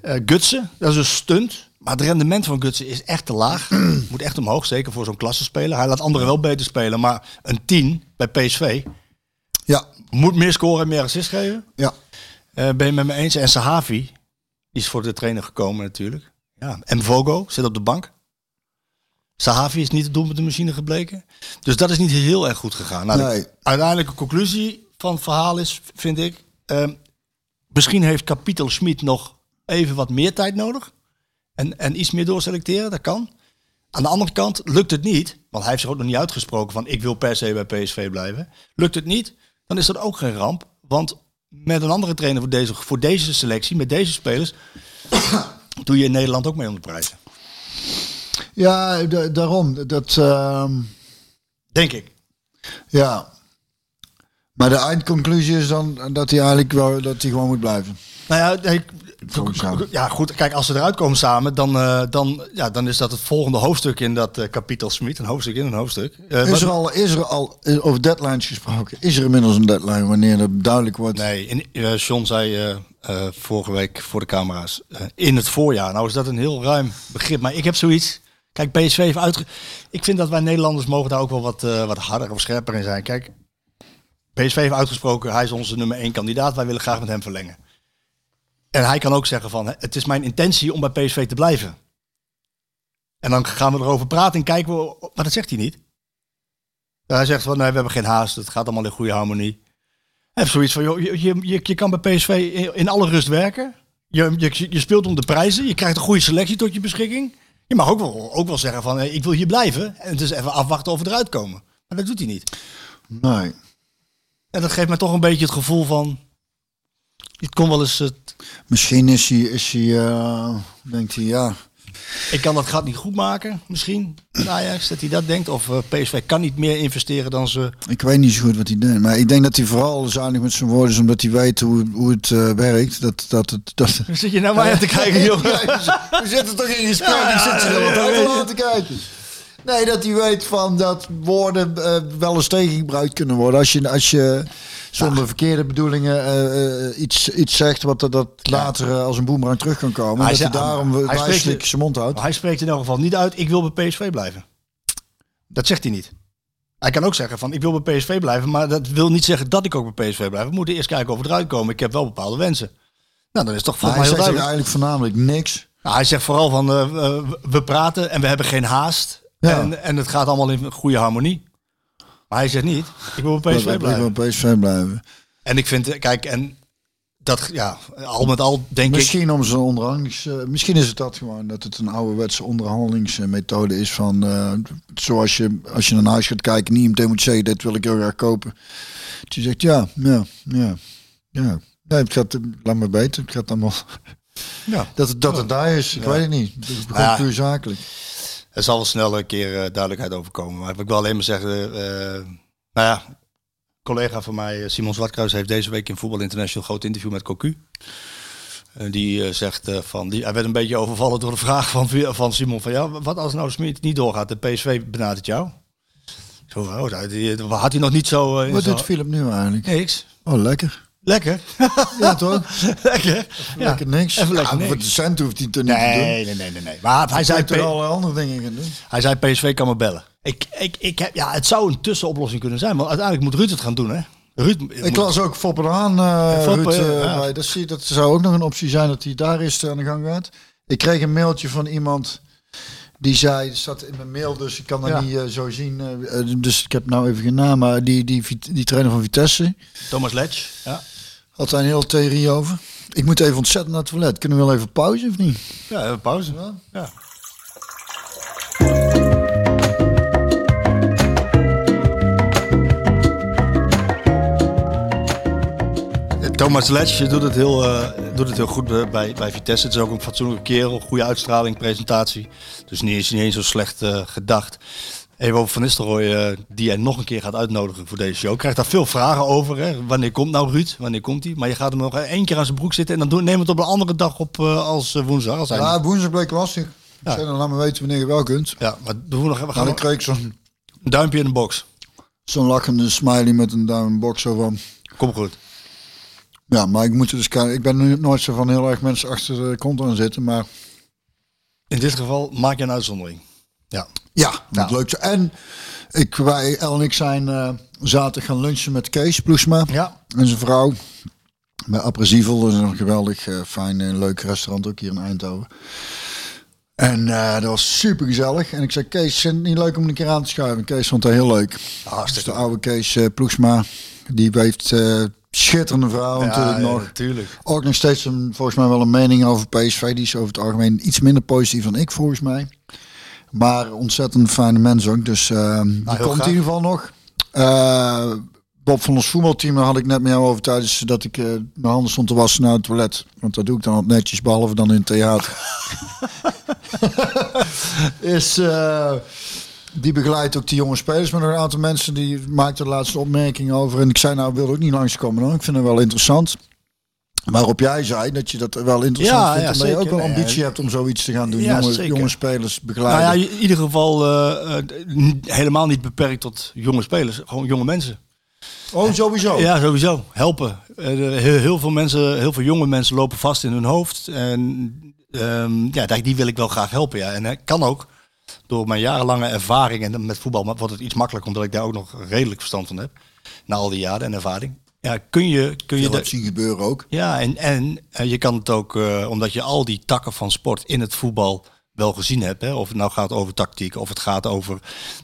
Eh Gutsen, dat is een stunt. Maar het rendement van Gutsen is echt te laag. Moet echt omhoog, zeker voor zo'n klassenspeler. Hij laat anderen wel beter spelen, maar een 10 bij PSV Ja, moet meer scoren en meer assist geven. ja. Eh, ben je met me eens? En Sahavi, is voor de trainer gekomen natuurlijk. Ja. En Vogo zit op de bank. Sahavi is niet het doel met de machine gebleken. Dus dat is niet heel erg goed gegaan. Nou, Nee. De uiteindelijke conclusie van het verhaal is, vind ik... ehm, misschien heeft Kapitel Schmid nog even wat meer tijd nodig. En, en iets meer doorselecteren, dat kan. Aan de andere kant lukt het niet, want hij heeft zich ook nog niet uitgesproken van ik wil per se bij PSV blijven. Lukt het niet, dan is dat ook geen ramp. Want met een andere trainer voor deze, voor deze selectie, met deze spelers, doe je in Nederland ook mee om de prijzen. Ja, da- daarom. Dat, ehm, Denk ik. ja. Maar de eindconclusie is dan dat hij eigenlijk wel, dat hij gewoon moet blijven. Nou ja, jou. ja, goed. Kijk, als ze eruit komen samen, dan, eh, dan, ja, dan is dat het volgende hoofdstuk in dat eh, kapitel Smit. Een hoofdstuk in een hoofdstuk. Eh, Is er al, is er al over deadlines gesproken? Is er inmiddels een deadline wanneer het duidelijk wordt? Nee, in, John zei vorige week voor de camera's in het voorjaar. Nou is dat een heel ruim begrip. Maar ik heb zoiets. Kijk, PSV heeft uitge... Ik vind dat wij Nederlanders mogen daar ook wel wat, wat harder of scherper in zijn. Kijk, PSV heeft uitgesproken, hij is onze nummer één kandidaat. Wij willen graag met hem verlengen. En hij kan ook zeggen van, het is mijn intentie om bij PSV te blijven. En dan gaan we erover praten en kijken we... Maar dat zegt hij niet. Hij zegt van, nee, we hebben geen haast. Het gaat allemaal in goede harmonie. Hij zoiets van, joh, je, je, je, kan bij PSV in, alle rust werken. Je, je, speelt om de prijzen. Je krijgt een goede selectie tot je beschikking. Je mag ook wel, ook wel zeggen van, eh, ik wil hier blijven. En dus even afwachten of we eruit komen. Maar dat doet hij niet. Nee. En dat geeft me toch een beetje het gevoel van... Het kon wel eens... Het, Misschien is hij, is hij eh, denkt hij, ja. ik kan dat gat niet goed maken, misschien. Ajax, dat hij dat denkt. Of eh, PSV kan niet meer investeren dan ze... Ik weet niet zo goed wat hij denkt. Maar ik denk dat hij vooral zuinig met zijn woorden is, omdat hij weet hoe, hoe het eh, werkt. Dat, dat, het, dat, Zit je nou maar aan te kijken, joh? we zitten toch in gesprek. ik zit er uit te kijken. Nee, dat hij weet van dat woorden eh, wel eens tegengebruikt kunnen worden. Als je, als je zonder verkeerde bedoelingen eh, eh, iets, iets zegt wat dat, later als een boemerang terug kan komen. Hij dat hij zegt- daarom hij spreekt- wijselijk zijn mond houdt. Hij spreekt in elk geval niet uit, ik wil bij PSV blijven. Dat zegt hij niet. Hij kan ook zeggen van, ik wil bij PSV blijven, maar dat wil niet zeggen dat ik ook bij PSV blijf. We moeten eerst kijken of we eruit komen. Ik heb wel bepaalde wensen. Nou, dat is toch hij mij zegt heel duidelijk. eigenlijk voornamelijk niks. Nou, hij zegt vooral van, we praten en we hebben geen haast. Ja. En, en het gaat allemaal in goede harmonie. Maar hij zegt niet, ik wil bij PSV Ik blijven. wil bij PSV blijven. En ik vind, kijk, en dat, ja, al met al denk ik... Misschien om zijn onderhandelings... eh, misschien is het dat gewoon, dat het een ouderwetse onderhandelingsmethode is van... eh, zoals je, als je naar huis gaat kijken, niet meteen moet zeggen, dit wil ik heel graag kopen. Dat je zegt, ja, ja, ja, ja. Nee, het gaat, laat me beter. Het gaat allemaal... Ja. Dat het, dat het daar is, ik weet het niet. Het is gewoon puur zakelijk. Er zal wel snel een keer eh, duidelijkheid over komen. Maar ik wil alleen maar zeggen, eh, nou ja, collega van mij, eh, Simon Zwartkruis, heeft deze week in Voetbal International een groot interview met Cocu. Die zegt van, die, hij werd een beetje overvallen door de vraag van, van Simon van, ja, wat als nou Smit niet doorgaat? De PSV benadert jou. Zo, oh, had hij nog niet zo... Wat doet Philip nu eigenlijk? Niks. Oh, lekker. Lekker. Ja, toch? lekker. Ja. Lekker niks. Even lekker Ja, Voor de cent hoeft hij niet te doen. Nee, nee, nee, nee, nee. Maar hij zei, Hij er P- allerlei andere dingen gaan doen. hij zei PSV kan me bellen. Ik, ik, ik heb, ja, het zou een tussenoplossing kunnen zijn, want uiteindelijk moet Ruud het gaan doen, hè? Ruud, Ik moet- las ook Foppe aan, eh Ruud, eh, ja. bij. Dat, zie, dat zou ook nog een optie zijn dat hij daar is aan de gang gaat. Ik kreeg een mailtje van iemand die zei, het staat in mijn mail, dus ik kan dat Ja. niet eh, zo zien. eh, eh, dus ik heb nou even geen naam, maar die, die, die, die trainer van Vitesse Thomas Letch. Ja. Had daar een hele theorie over. Ik moet even ontzettend naar het toilet. Kunnen we wel even pauze of niet? Ja, even pauze. Ja. Thomas Letch doet het heel, eh, doet het heel goed bij- bij, bij Vitesse. Het is ook een fatsoenlijke kerel, goede uitstraling, presentatie. Dus niet eens, niet eens zo slecht eh, gedacht. Even over Van Nistelrooy, eh, die hij nog een keer gaat uitnodigen voor deze show. Ik krijg daar veel vragen over. Hè. Wanneer komt nou Ruud? Wanneer komt hij? Maar je gaat hem nog één keer aan zijn broek zitten en dan neem het op een andere dag op eh, als eh, woensdag. Als Ja, woensdag bleek lastig. Ja. dan laat me weten wanneer je wel kunt. Ja, maar doen we nog, gaan dan kreeg ik zo'n een duimpje in de box. zo'n lachende smiley met een duim box zo van. Kom goed. Ja, maar ik moet dus kijken. Ik ben nu nooit zo van heel erg mensen achter de kont aan zitten, maar In dit geval maak je een uitzondering. Ja. ja, dat leuk. zo. En ik, wij, El en ik zijn eh, zaterdag gaan lunchen met Kees Ploesma Ja. en zijn vrouw bij Appresievel. Dat is een geweldig eh, fijn en leuk restaurant ook hier in Eindhoven. En eh, dat was super gezellig. En ik zei, Kees, vind het niet leuk om een keer aan te schuiven? Kees vond dat heel leuk. Hartstikke Dus de oude Kees eh, Ploesma, die heeft eh, schitterende vrouw natuurlijk nog. Natuurlijk. Ook nog steeds een, volgens mij wel een mening over PSV. Die is over het algemeen iets minder positief dan ik volgens mij. Maar ontzettend fijne mens ook. Dus eh, die heel komt graag. in ieder geval nog. Eh, Bob van ons voetbalteam daar had ik net met jou over tijdens dat ik eh, mijn handen stond te wassen naar het toilet. Want dat doe ik dan wat netjes, behalve dan in het theater. is, die begeleidt ook die jonge spelers met nog een aantal mensen. Die maakten de laatste opmerking over. En ik zei nou, ik wil ook niet langskomen. hoor. Ik vind het wel interessant. Waarop jij zei dat je dat wel interessant Ja, vindt. ja, omdat je ook wel Nee, ambitie hebt om zoiets te gaan doen. Ja, jonge, jonge spelers Nou begeleiden. ja, in ieder geval eh, eh, helemaal niet beperkt tot jonge spelers. Gewoon jonge mensen. oh, sowieso. Ja, sowieso. Helpen. Eh, heel, heel veel mensen, heel veel jonge mensen lopen vast in hun hoofd. En ehm, ja, die wil ik wel graag helpen. Ja. En dat kan ook. Door mijn jarenlange ervaring en met voetbal wordt het iets makkelijker omdat ik daar ook nog redelijk verstand van heb. Na al die jaren en ervaring. Ja, kun je, kun je heb zien gebeuren ook. Ja, en, en eh, je kan het ook, eh, omdat je al die takken van sport in het voetbal wel gezien hebt. Hè? Of het nou gaat over tactiek, of het gaat over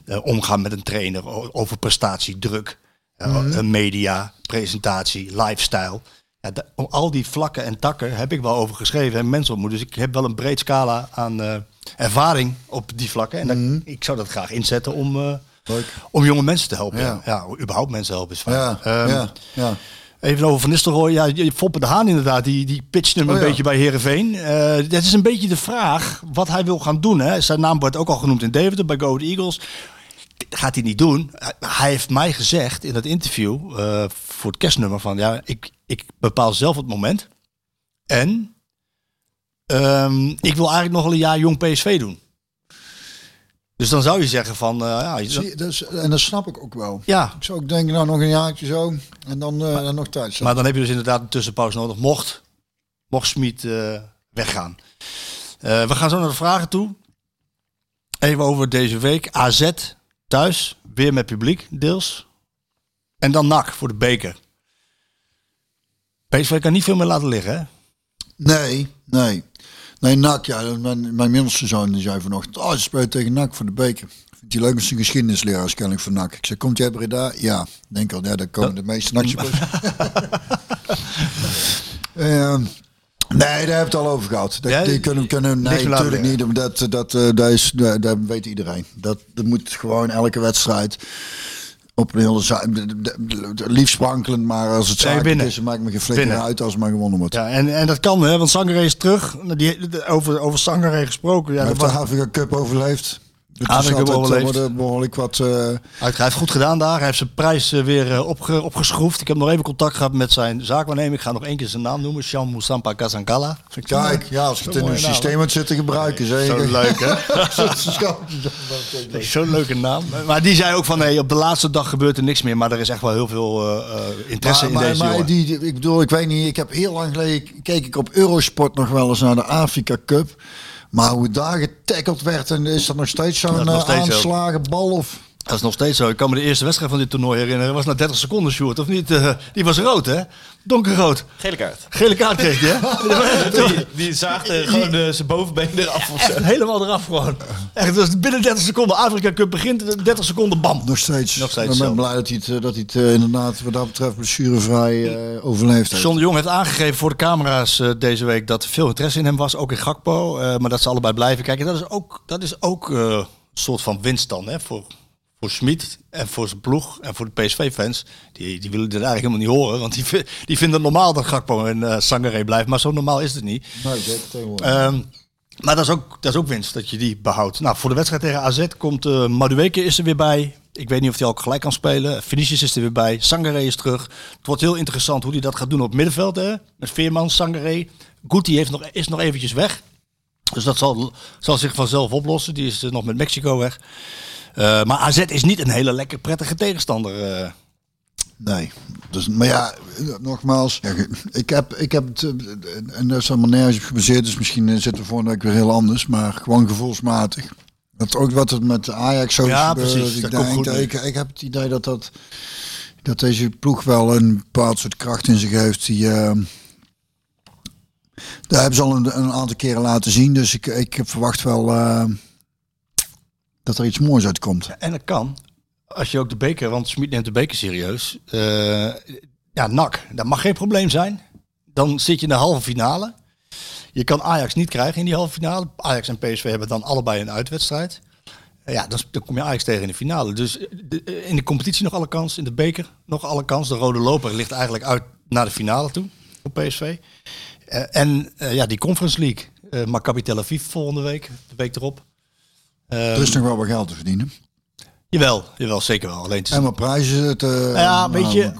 eh, omgaan met een trainer, over prestatie, druk, eh, eh, media, presentatie, lifestyle. Ja, al die vlakken en takken heb ik wel over geschreven en mensen ontmoet. Dus ik heb wel een breed scala aan ervaring op die vlakken. En dat- ik zou dat graag inzetten om, Leuk. om jonge mensen te helpen. Ja. Ja, überhaupt mensen helpen is fijn. Ja, Ehm, ja. Even over Van Nistelrooy. Ja, je- Foppe de Haan inderdaad, die, die pitcht hem Oh, een ja. beetje bij Herenveen. dat is een beetje de vraag wat hij wil gaan doen. Hè. Zijn naam wordt ook al genoemd in Deventer bij Go Eagles. Dat gaat hij niet doen. Hij heeft mij gezegd in dat interview eh, voor het kerstnummer van... ja, ik, ik bepaal zelf het moment. En ehm, ik wil eigenlijk nog wel een jaar jong PSV doen. Dus dan zou je zeggen van... eh, ja, je- Zie dus, en dat snap ik ook wel. ja, Ik zou ook denken, nou nog een jaartje zo. En dan, eh, dan nog tijd. Maar dan heb je dus inderdaad een tussenpauze nodig. Mocht, mocht Smit eh, weggaan. We gaan zo naar de vragen toe. Even over deze week. AZ thuis. Weer met publiek, deels. En dan NAC voor de beker. PSV kan niet veel meer laten liggen, hè? Nee, nee. Nee, NAC, ja. Mijn, mijn middelste zoon die zei vanochtend, oh, ze spelen tegen NAC voor de beker. Vindt hij leuk als een geschiedenisleraar is kennelijk voor NAC. Ik zei, komt jij Breda? Ja. Denk al, ja, daar komen de meeste NAC-supporters. Ehm, nee, daar heb ik het al over gehad. Dat, Ja, die kunnen, kunnen, nee, natuurlijk niet. Dat, dat, eh, dat, is, dat weet iedereen. Dat, dat moet gewoon elke wedstrijd op een hele liefst sprankelend, maar als het Nee, zaak winnen. is, maakt me geen flikker uit als het maar gewonnen wordt. Ja, en, en dat kan, hè? Want Sangare is terug. Die, over, over Sangare gesproken. Ja, Hij heeft de Afrika Cup overleefd. Altijd, overleefd. worden behoorlijk wat... eh, Hij heeft goed gedaan daar. Hij heeft zijn prijs eh, weer eh, opge- opgeschroefd. Ik heb nog even contact gehad met zijn zaakwaarnemer. Ik ga nog één keer zijn naam noemen. Jean Moussampa Kazankala. Kijk, ja, als je het in naam, systeem had zitten gebruiken, zeker. Zo leuk, hè? Zo'n leuke naam. Maar die zei ook van, nee, op de laatste dag gebeurt er niks meer. Maar er is echt wel heel veel interesse Maar, in maar, deze maar jongen. die- ik bedoel, ik weet niet, ik heb heel lang geleden, keek ik op Eurosport nog wel eens naar de Afrika Cup. Maar hoe daar getackeld werd, en is dat nog steeds zo'n eh, steeds zo. aanslagen bal of... Dat is nog steeds zo. Ik kan me de eerste wedstrijd van dit toernooi herinneren. Dat was na 30 seconden, Sjoerd, of niet? Eh, die was rood, hè? Donkerrood. Gele kaart. Gele kaart kreeg je, hè? Die, die zaagde gewoon eh, zijn bovenbeen eraf of zo. Echt helemaal eraf gewoon. Echt, dus binnen 30 seconden. Afrika Cup begint, 30 seconden, bam. Nog steeds. Nog steeds Ik ben blij dat hij het, eh, dat hij het inderdaad wat dat betreft blessurevrij eh overleefd heeft. John de Jong heeft aangegeven voor de camera's eh, deze week dat er veel interesse in hem was, ook in Gakpo. eh, maar dat ze allebei blijven kijken. Dat is ook, dat is ook eh, een soort van winst dan hè, voor, voor Schmid en voor zijn ploeg en voor de PSV-fans. Die, die willen dit eigenlijk helemaal niet horen, want die, die vinden het normaal dat Gakpo en eh Sangaré blijft. Maar zo normaal is het niet. Nee, zeker tegenwoordig. Ehm, maar dat is, ook, dat is ook winst, dat je die behoudt. Nou, voor de wedstrijd tegen AZ komt eh Madueke is er weer bij. Ik weet niet of hij ook gelijk kan spelen. Vinicius is er weer bij. Sangaré is terug. Het wordt heel interessant hoe hij dat gaat doen op het middenveld. Hè? Met Veerman, Sangaré. Guti heeft nog, is nog eventjes weg. Dus dat zal, zal zich vanzelf oplossen. Die is eh, nog met Mexico weg. Eh, maar AZ is niet een hele lekker prettige tegenstander. eh. Nee. Dus, maar ja, nogmaals, ik heb, ik heb het, eh, en dat is allemaal nergens op gebaseerd, dus misschien zitten we volgende week weer heel anders, maar gewoon gevoelsmatig. Dat ook wat het met Ajax zo is Ja, gebeurd. precies. Ik, denk, ik, ik heb het idee dat, dat, dat deze ploeg wel een bepaald soort kracht in zich heeft. Die, daar hebben ze al een, een aantal keren laten zien, dus ik, ik verwacht wel dat er iets moois uitkomt. En dat kan. Als je ook de beker, want Smit neemt de beker serieus. Eh, ja, NAC, dat mag geen probleem zijn. Dan zit je in de halve finale. Je kan Ajax niet krijgen in die halve finale. Ajax en PSV hebben dan allebei een uitwedstrijd. Eh, Ja, dan, kom je Ajax tegen in de finale. Dus eh, in de competitie nog alle kans. In de beker nog alle kans. De rode loper ligt eigenlijk uit naar de finale toe. Op PSV. En ja, die Conference League. Maccabi Tel Aviv volgende week. De week erop. Ehm, Er is nog wel wat geld te verdienen. Jawel, jawel, zeker wel. Alleen het En wat prijzen te... nou ja, weet je,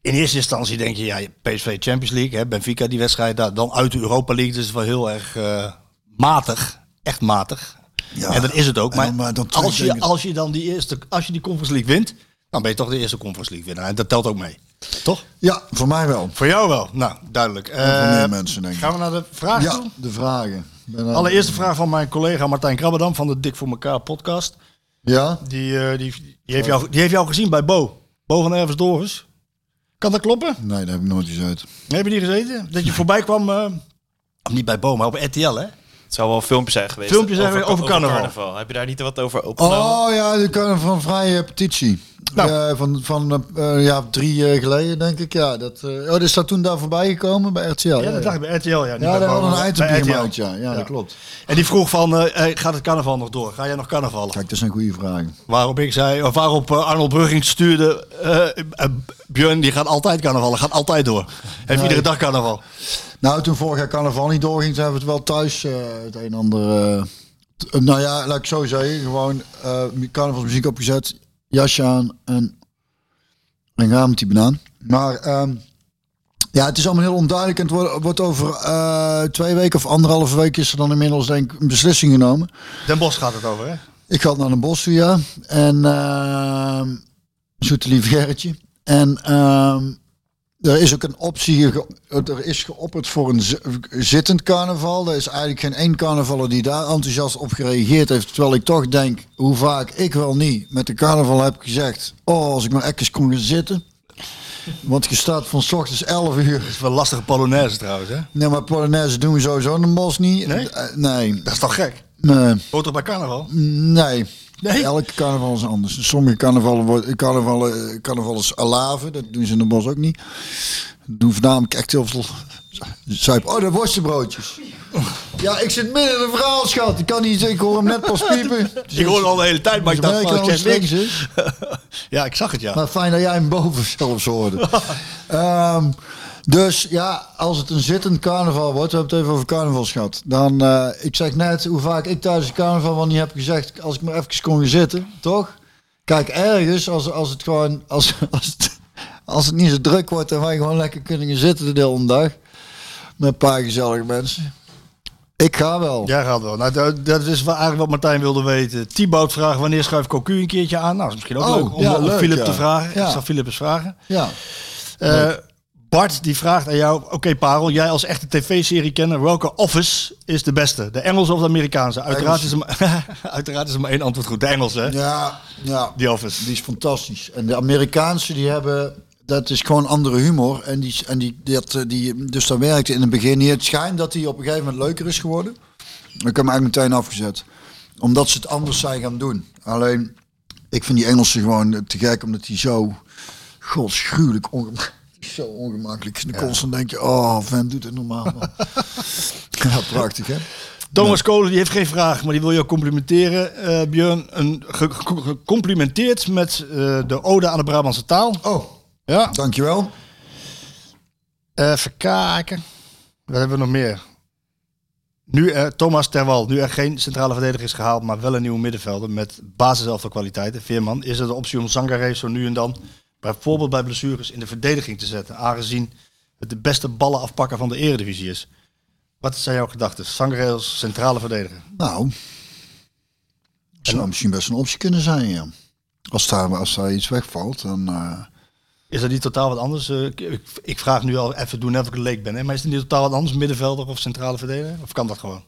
in eerste instantie denk je, ja, PSV Champions League, hè, Benfica die wedstrijd, daar, dan uit de Europa League, dus wel heel erg eh, matig, echt matig. Ja. en dat is het ook. Maar, dan- maar dan als, je, als je dan die eerste, als je die Conference League wint, dan ben je toch de eerste Conference League winnaar. En dat telt ook mee. Toch? Ja, voor mij wel. Voor jou wel. Nou, duidelijk. Eh, meer mensen, denk ik. Gaan we naar de vraag Ja, toe? de vragen. Ben, Allereerste vraag van mijn collega Martijn Krabberdam van de Dik voor elkaar podcast. Ja? Die, eh, die, die, heeft jou, die heeft jou gezien bij Bo. Bo van Erves Doris. Kan dat kloppen? Nee, daar heb ik nooit gezeten. Heb je die gezeten? Dat je voorbij kwam, eh, niet bij Bo, maar op RTL, hè? Het zou wel een filmpje zijn geweest. Filmpjes zijn over carnaval. Heb je daar niet wat over opgenomen? Oh ja, de kan van vrije petitie. Nou. Eh, van van eh, ja, drie jaar geleden, denk ik. Ja, dat, eh, oh, is dat toen daar voorbij gekomen bij RTL? Ja, dat dacht ik bij RTL, ja. niet Ja, bij daar hadden een bij item RTL. gemaakt, ja. ja. dat klopt. En die vroeg van, eh, eh, gaat het carnaval nog door? Ga jij nog carnavallen? Kijk, dat zijn goede vragen. Waarop ik zei, of waarop eh, Arnold Brugging stuurde, eh, eh, Björn die gaat altijd carnavallen, gaat altijd door. Heeft Nee. iedere dag carnaval. Nou, toen vorig jaar carnaval niet doorging, toen hebben we het wel thuis eh, het een en ander... eh, nou ja, laat ik zo zeggen. Gewoon eh carnavalsmuziek opgezet, jasje aan en, en gaan met die banaan. Maar ehm, ja, het is allemaal heel onduidelijk. En het wordt, wordt over twee weken of anderhalve week is er dan inmiddels denk ik een beslissing genomen. Den Bos gaat het over, hè? Ik ga naar een bos ja. En uh, zoete lief Gerritje. En ehm, er is ook een optie, er is geopperd voor een zi- zittend carnaval. Er is eigenlijk geen één carnavaller die daar enthousiast op gereageerd heeft. Terwijl ik toch denk, hoe vaak ik wel niet met de carnaval heb gezegd... Oh, als ik maar even kon gaan zitten. Want je staat van 's ochtends 11 uur. Dat is wel lastige Polonaise trouwens, hè? Nee, maar Polonaise doen we sowieso in de bos niet. Nee? Eh, nee. Dat is toch gek? Nee. Toch bij carnaval? Nee. Nee? Elke carnaval is anders. Sommige carnavallen worden carnavallen, carnaval is alaven. Dat doen ze in de bos ook niet. Doen voornamelijk echt heel veel zuip. Oh, de worstenbroodjes. Ja, ik zit midden in een verhaal, schat. Ik kan niet, ik hoor hem net pas piepen. Ik hoorde al de hele tijd, maar ik dacht, van, dat het zeg niks. is. Ja, ik zag het, ja. Maar fijn dat jij hem boven zelfs hoorde. Ehm, Dus ja, als het een zittend carnaval wordt, we hebben het even over carnavals gehad. Dan, eh, ik zeg net hoe vaak ik tijdens het carnaval wel niet heb gezegd, als ik maar even kon gaan zitten, toch? Kijk, ergens, als, als het gewoon, als, als, het, als het niet zo druk wordt en wij gewoon lekker kunnen gaan zitten de hele dag. Met een paar gezellige mensen. Ik ga wel. Jij gaat wel. Nou, dat, dat is eigenlijk wat Martijn wilde weten. Thibaut vraagt wanneer schuift Cocu een keertje aan? Nou, dat is misschien ook Oh, leuk om ja, om leuk, Philip ja. te vragen. Ja. Ik zal Philip eens vragen. Ja. Eh, Bart die vraagt aan jou, oké Parel, jij als echte tv-serie kenner, welke Office is de beste? De Engelse of de Amerikaanse? Uiteraard is, er maar, uiteraard is er maar één antwoord goed. De Engelse, hè? Ja, ja. Die Office. Die is fantastisch. En de Amerikaanse die hebben, dat is gewoon andere humor. En die, en die, dat, eh, die, dus dat werkte in het begin niet. Het schijnt dat die op een gegeven moment leuker is geworden. Ik heb hem eigenlijk meteen afgezet. Omdat ze het anders zijn gaan doen. Alleen, ik vind die Engelse gewoon te gek, omdat die zo godschuwelijk ongemakkelijk zo ongemakkelijk dan constant denk je, oh, vent doet het normaal. man. ja, prachtig hè. Thomas Kolen die heeft geen vraag, maar die wil je ook complimenteren. Eh Björn, een, ge- ge- gecomplimenteerd met eh, de ode aan de Brabantse taal. Oh, Ja. dankjewel. Even kijken. Wat hebben we nog meer? Nu er, Thomas Terwal, nu er geen centrale verdediger is gehaald, maar wel een nieuwe middenvelder met basiselftal kwaliteiten. Veerman, is er de optie om Zangaré zo nu en dan, bijvoorbeeld bij blessures, in de verdediging te zetten, aangezien het de beste ballen afpakken van de eredivisie is. Wat zijn jouw gedachten? Als centrale verdediger? Nou, zou misschien best een optie kunnen zijn, ja. Als daar, als daar iets wegvalt, dan... eh, Is dat niet totaal wat anders? Eh, ik, ik- vraag nu al even doen net ik leek ben, hè? maar is het niet totaal wat anders, middenvelder of centrale verdediger? Of kan dat gewoon?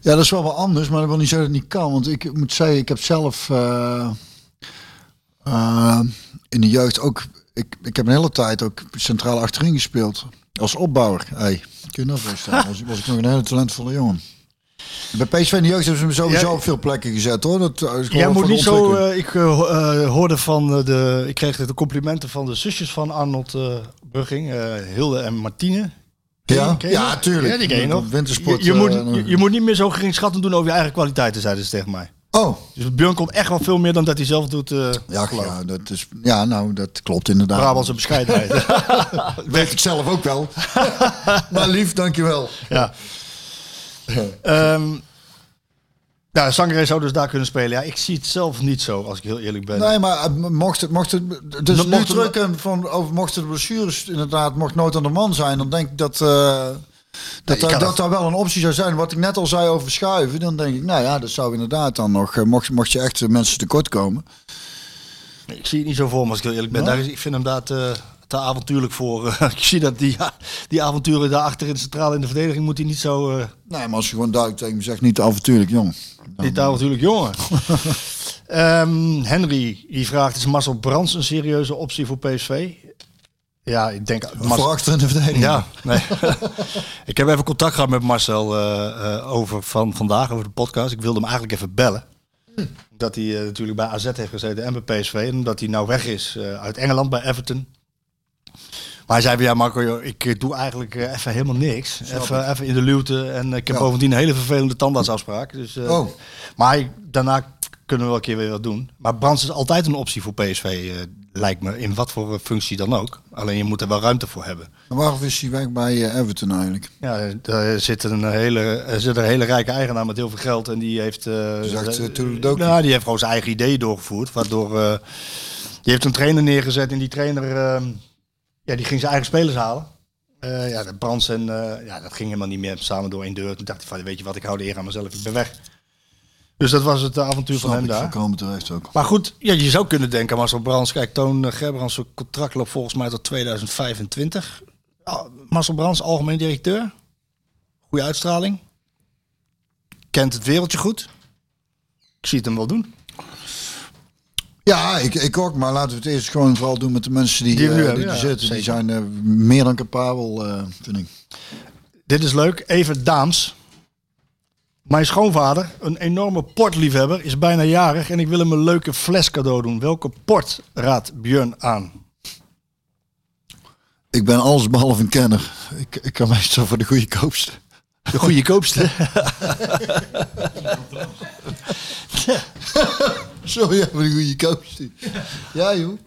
Ja, dat is wel wat anders, maar dat wil niet zeggen dat het niet kan. Want ik moet zeggen, ik heb zelf eh, eh, in de jeugd ook... Ik, ik heb een hele tijd ook centraal achterin gespeeld. Als opbouwer. Hey, kun je dat voorstellen? Was, was ik nog een hele talentvolle jongen. Bij PSV in de jeugd hebben ze me sowieso Ja, op veel plekken gezet hoor. Dat is Jij moet niet zo. eh, ik eh, ho- eh, hoorde van eh, de. Ik kreeg de complimenten van de zusjes van Arnold eh Brugging, eh, Hilde en Martine. Ja? je Ja, tuurlijk. Ja, die je nog. Wintersport, Je, je, moet, eh, je, je moet niet meer zo geringschattend doen over je eigen kwaliteiten, zeiden ze tegen mij. Oh, Dus Björn komt echt wel veel meer dan dat hij zelf doet. eh ja, ja, dat is, ja, nou, dat klopt inderdaad. Brabantse bescheidenheid. weet ik zelf ook wel. maar lief, dankjewel. ja. Ehm ja, Sangre zou dus daar kunnen spelen. Ja, ik zie het zelf niet zo, als ik heel eerlijk ben. Nee, maar eh, mocht het, mocht het, dus Mocht nu het- van over mochten de blessures inderdaad mocht nooit aan de man zijn, dan denk ik dat eh, dat, daar- dat daar wel een optie zou zijn. Wat ik net al zei over schuiven, dan denk ik, nou ja, dat zou inderdaad dan nog, eh, mocht, mocht je echt eh, mensen tekort komen. Ik zie het niet zo voor me als ik heel eerlijk ben. Ja? Daar is, ik vind hem daar te, te avontuurlijk voor. ik zie dat die, die avonturen daar achter in de centrale in de verdediging moet hij niet zo... eh, Nee, maar als je gewoon duidelijk tegen me zegt, niet avontuurlijk, jong. niet te avontuurlijk jongen. Ehm, Henry, die vraagt, is Marcel Brands een serieuze optie voor PSV? Ja, ik denk... Marcel- Voor achter in de verdediging. Ja, nee. ik heb even contact gehad met Marcel eh, eh, over van vandaag, over de podcast. Ik wilde hem eigenlijk even bellen. Dat hij eh, natuurlijk bij AZ heeft gezeten en bij PSV. En dat hij nou weg is uit Engeland bij Everton. Maar hij zei, van, ja Marco, joh, ik doe eigenlijk even helemaal niks. Even, even in de luwte. En ik heb Ja. bovendien een hele vervelende tandartsafspraak. Dus, Oh. Maar daarna kunnen we wel een keer weer wat doen. Maar Brands is altijd een optie voor PSV, eh, lijkt me. In wat voor functie dan ook. Alleen je moet er wel ruimte voor hebben. En waarom is hij weg bij eh, Everton eigenlijk? Ja, daar zit een hele, er zit een hele rijke eigenaar met heel veel geld. En die heeft... Zegt, eh, toedeledokie. nou, die heeft gewoon zijn eigen ideeën doorgevoerd. Waardoor... eh, die heeft een trainer neergezet en die trainer... eh, ja, die ging zijn eigen spelers halen. Ja, Brands en... ja, dat ging helemaal niet meer samen door één deur. Toen dacht hij van, weet je wat, ik hou de eer aan mezelf. Ik ben weg. Dus dat was het avontuur van hem daar. voorkomen terecht ook. Maar goed, ja, je zou kunnen denken aan Marcel Brands. Kijk, Toon eh, Gerbrands contract loopt volgens mij tot 2025. Ja, Marcel Brands, algemeen directeur. Goede uitstraling. Kent het wereldje goed. Ik zie het hem wel doen. Ja, ik, ik ook. Maar laten we het eerst gewoon vooral doen met de mensen die, Die eh, hebben, die zitten. Die zijn eh, meer dan capabel, eh, vind ik. Dit is leuk. Even Daams. Mijn schoonvader, een enorme portliefhebber, is bijna jarig en ik wil hem een leuke fles cadeau doen. Welke port raadt Björn aan? Ik ben alles behalve een kenner. Ik, ik kan meestal voor de goede koopste. De goede koopste. Sorry, voor de goede koopste. Ja, joh.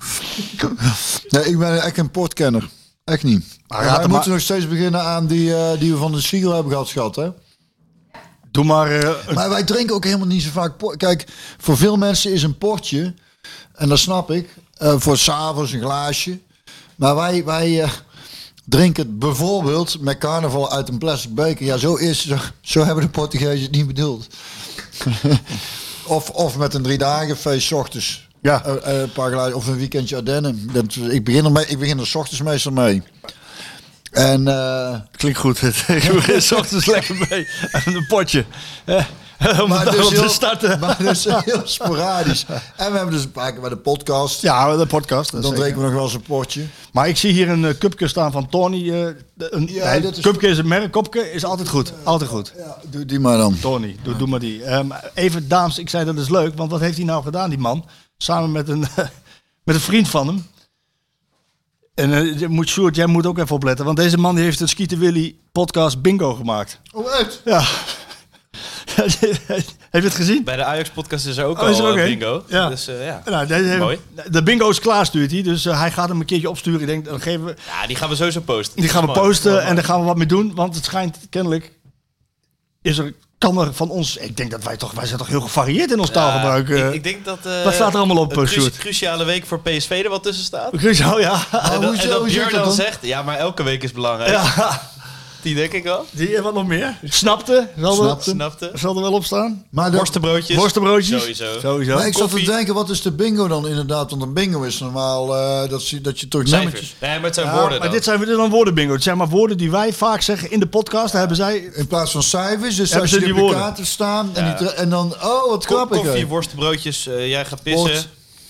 Nee, ik ben echt een portkenner. Echt niet. Maar wij er moeten maar- nog steeds beginnen aan die, eh, die we van de Siegel hebben gehad, schat, hè? Doe maar... eh, Maar wij drinken ook helemaal niet zo vaak port. Kijk, voor veel mensen is een portje, en dat snap ik, eh, voor s'avonds een glaasje. Maar wij, wij eh, drinken bijvoorbeeld met carnaval uit een plastic beker. Ja, zo, is, zo, zo hebben de Portugezen het niet bedoeld. of, of met een drie dagen feest 's ochtends. Ja. Een paar glaasjes, of een weekendje Ardennen. Dat, ik, begin er mee, ik begin er 's ochtends meestal mee. En... eh, Klinkt goed. Ik begin 's ochtends lekker mee. En een potje. Eh, Om Maar dus te starten. Maar dus heel sporadisch. En we hebben dus een paar keer bij de podcast. Ja, de podcast. dan drinken we nog wel eens een potje. Maar ik zie hier een uh, cupje staan van Tony. eh, een, Ja, nee, is- Cupje is een merk. Kopje is altijd goed. Altijd goed. Ja, doe die maar dan. Tony, doe, doe maar die. Ehm, even, dames, ik zei dat is leuk. Want wat heeft hij nou gedaan, die man? Samen met een, met een vriend van hem. En eh, je moet, Sjoerd, jij moet ook even opletten. Want deze man die heeft een Skieten Willy podcast bingo gemaakt. Oh, uit. Ja. Heb je het gezien? Bij de Ajax-podcast is er ook Oh, al is er ook eh, bingo. Ja. Dus eh, ja. Nou, deze heeft- Mooi. De bingo is klaar, stuurt hij. Dus hij gaat hem een keertje opsturen. Ik denk, dan geven we, ja, die gaan we sowieso posten. die gaan we mooi. posten Mooi, en daar gaan we wat mee doen. Want het schijnt kennelijk... Is er, kan er van ons... Ik denk dat wij toch... Wij zijn toch heel gevarieerd in ons taalgebruik. eh. ik, ik denk dat... eh, Wat staat er allemaal op, Een cru- Sjoerd? cruciale week voor PSV er wat tussen staat. Oh ja. en, dat, hoezo- en dat hoe zit Björn dat dan dan? zegt, ja, maar elke week is belangrijk. ja. Die denk ik wel. Die en wat nog meer? Snapte? Zal, Snapte. Er, Snapte? zal er wel op staan? Maar, de, Worstenbroodjes. Worstenbroodjes? Sowieso. Sowieso. maar ik zat te denken, wat is de bingo dan inderdaad? Want een bingo is normaal eh, dat, je, dat je toch Cijfers. nummertjes... Nee, maar het zijn Ja, woorden maar dan. dit zijn, dit zijn dan woorden bingo. Het zijn maar woorden die wij vaak zeggen in de podcast. Daar hebben zij... In plaats van cijfers, dus Hebben als ze je die op je woorden? kaarten staan en, Ja. die, en dan... Oh, wat grappig. Koffie, worstenbroodjes, eh, jij gaat pissen.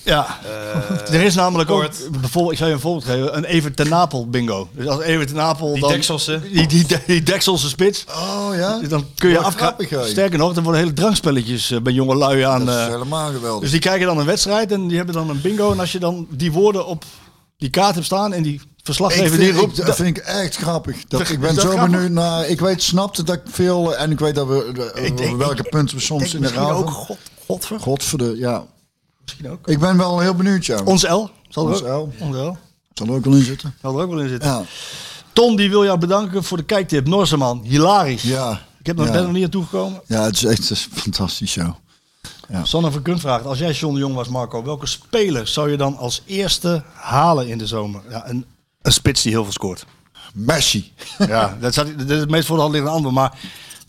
Ja. Eh, Er is namelijk ook, bijvoorbeeld, ik zou je een voorbeeld geven, een Evert ten Napel bingo. Dus als Evert ten Napel Die dan... dekselse. Die, die, die dekselse spits. Oh ja? Dan kun je hè? Sterker nog, er worden hele drankspelletjes eh, bij jonge lui aan. Dat is eh, helemaal geweldig. dus die kijken dan een wedstrijd en die hebben dan een bingo. En als je dan die woorden op die kaart hebt staan en die ik verslaggever vind, die ik, roept... dat vind ik echt grappig. Dat, ik ben dat zo grappig? benieuwd naar... Ik weet, snapte dat ik veel... En ik weet dat we... de- Ik denk- welke ik- punten we ik soms denk in de raad ook, god, godver. Godverde, ja. Misschien ook. Ik ben wel heel benieuwd, ja. Ons L. Zal er, Ons ook, L. Ons L. Zal er ook wel in zitten? Zal er ook wel in zitten. Ja. Ton die wil jou bedanken voor de kijktip. Norseman, hilarisch. Ja. Ik heb nog, Ja. ben nog niet naartoe gekomen. Ja, het is echt het is een fantastisch show. Sanne van Kunt vraagt, als jij John de Jong was, Marco, welke speler zou je dan als eerste halen in de zomer? Ja, een, een spits die heel veel scoort. Messi. Ja, dat, zat, dat is het meest voor de hand liggende antwoord. Maar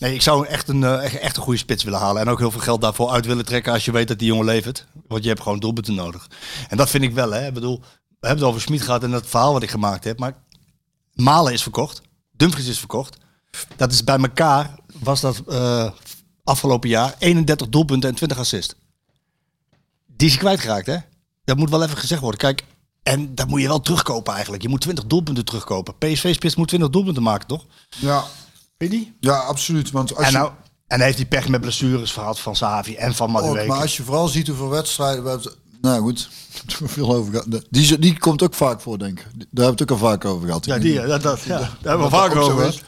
nee, ik zou echt een, eh, echt, echt een goede spits willen halen. En ook heel veel geld daarvoor uit willen trekken als je weet dat die jongen levert. Want je hebt gewoon doelpunten nodig. En dat vind ik wel, hè. Ik bedoel, we hebben het over Smit gehad en dat verhaal wat ik gemaakt heb. Maar Malen is verkocht. Dumfries is verkocht. Dat is bij elkaar, was dat eh, afgelopen jaar 31 doelpunten en 20 assists. Die is kwijtgeraakt, hè? Dat moet wel even gezegd worden. Kijk, en dat moet je wel terugkopen eigenlijk. Je moet 20 doelpunten terugkopen. PSV-spits moet 20 doelpunten maken, toch? Ja. Weet je die? ja, absoluut. Want als En, je, nou, en heeft die pech met blessures gehad van Savi en van Madueke. maar als je vooral ziet hoeveel wedstrijden... We hebben, nou goed, veel over gehad. Die, die komt ook vaak voor, denk ik. Daar hebben we het ook al vaak over gehad. Ja, die, dat, dat, ja, daar hebben we zo over. is.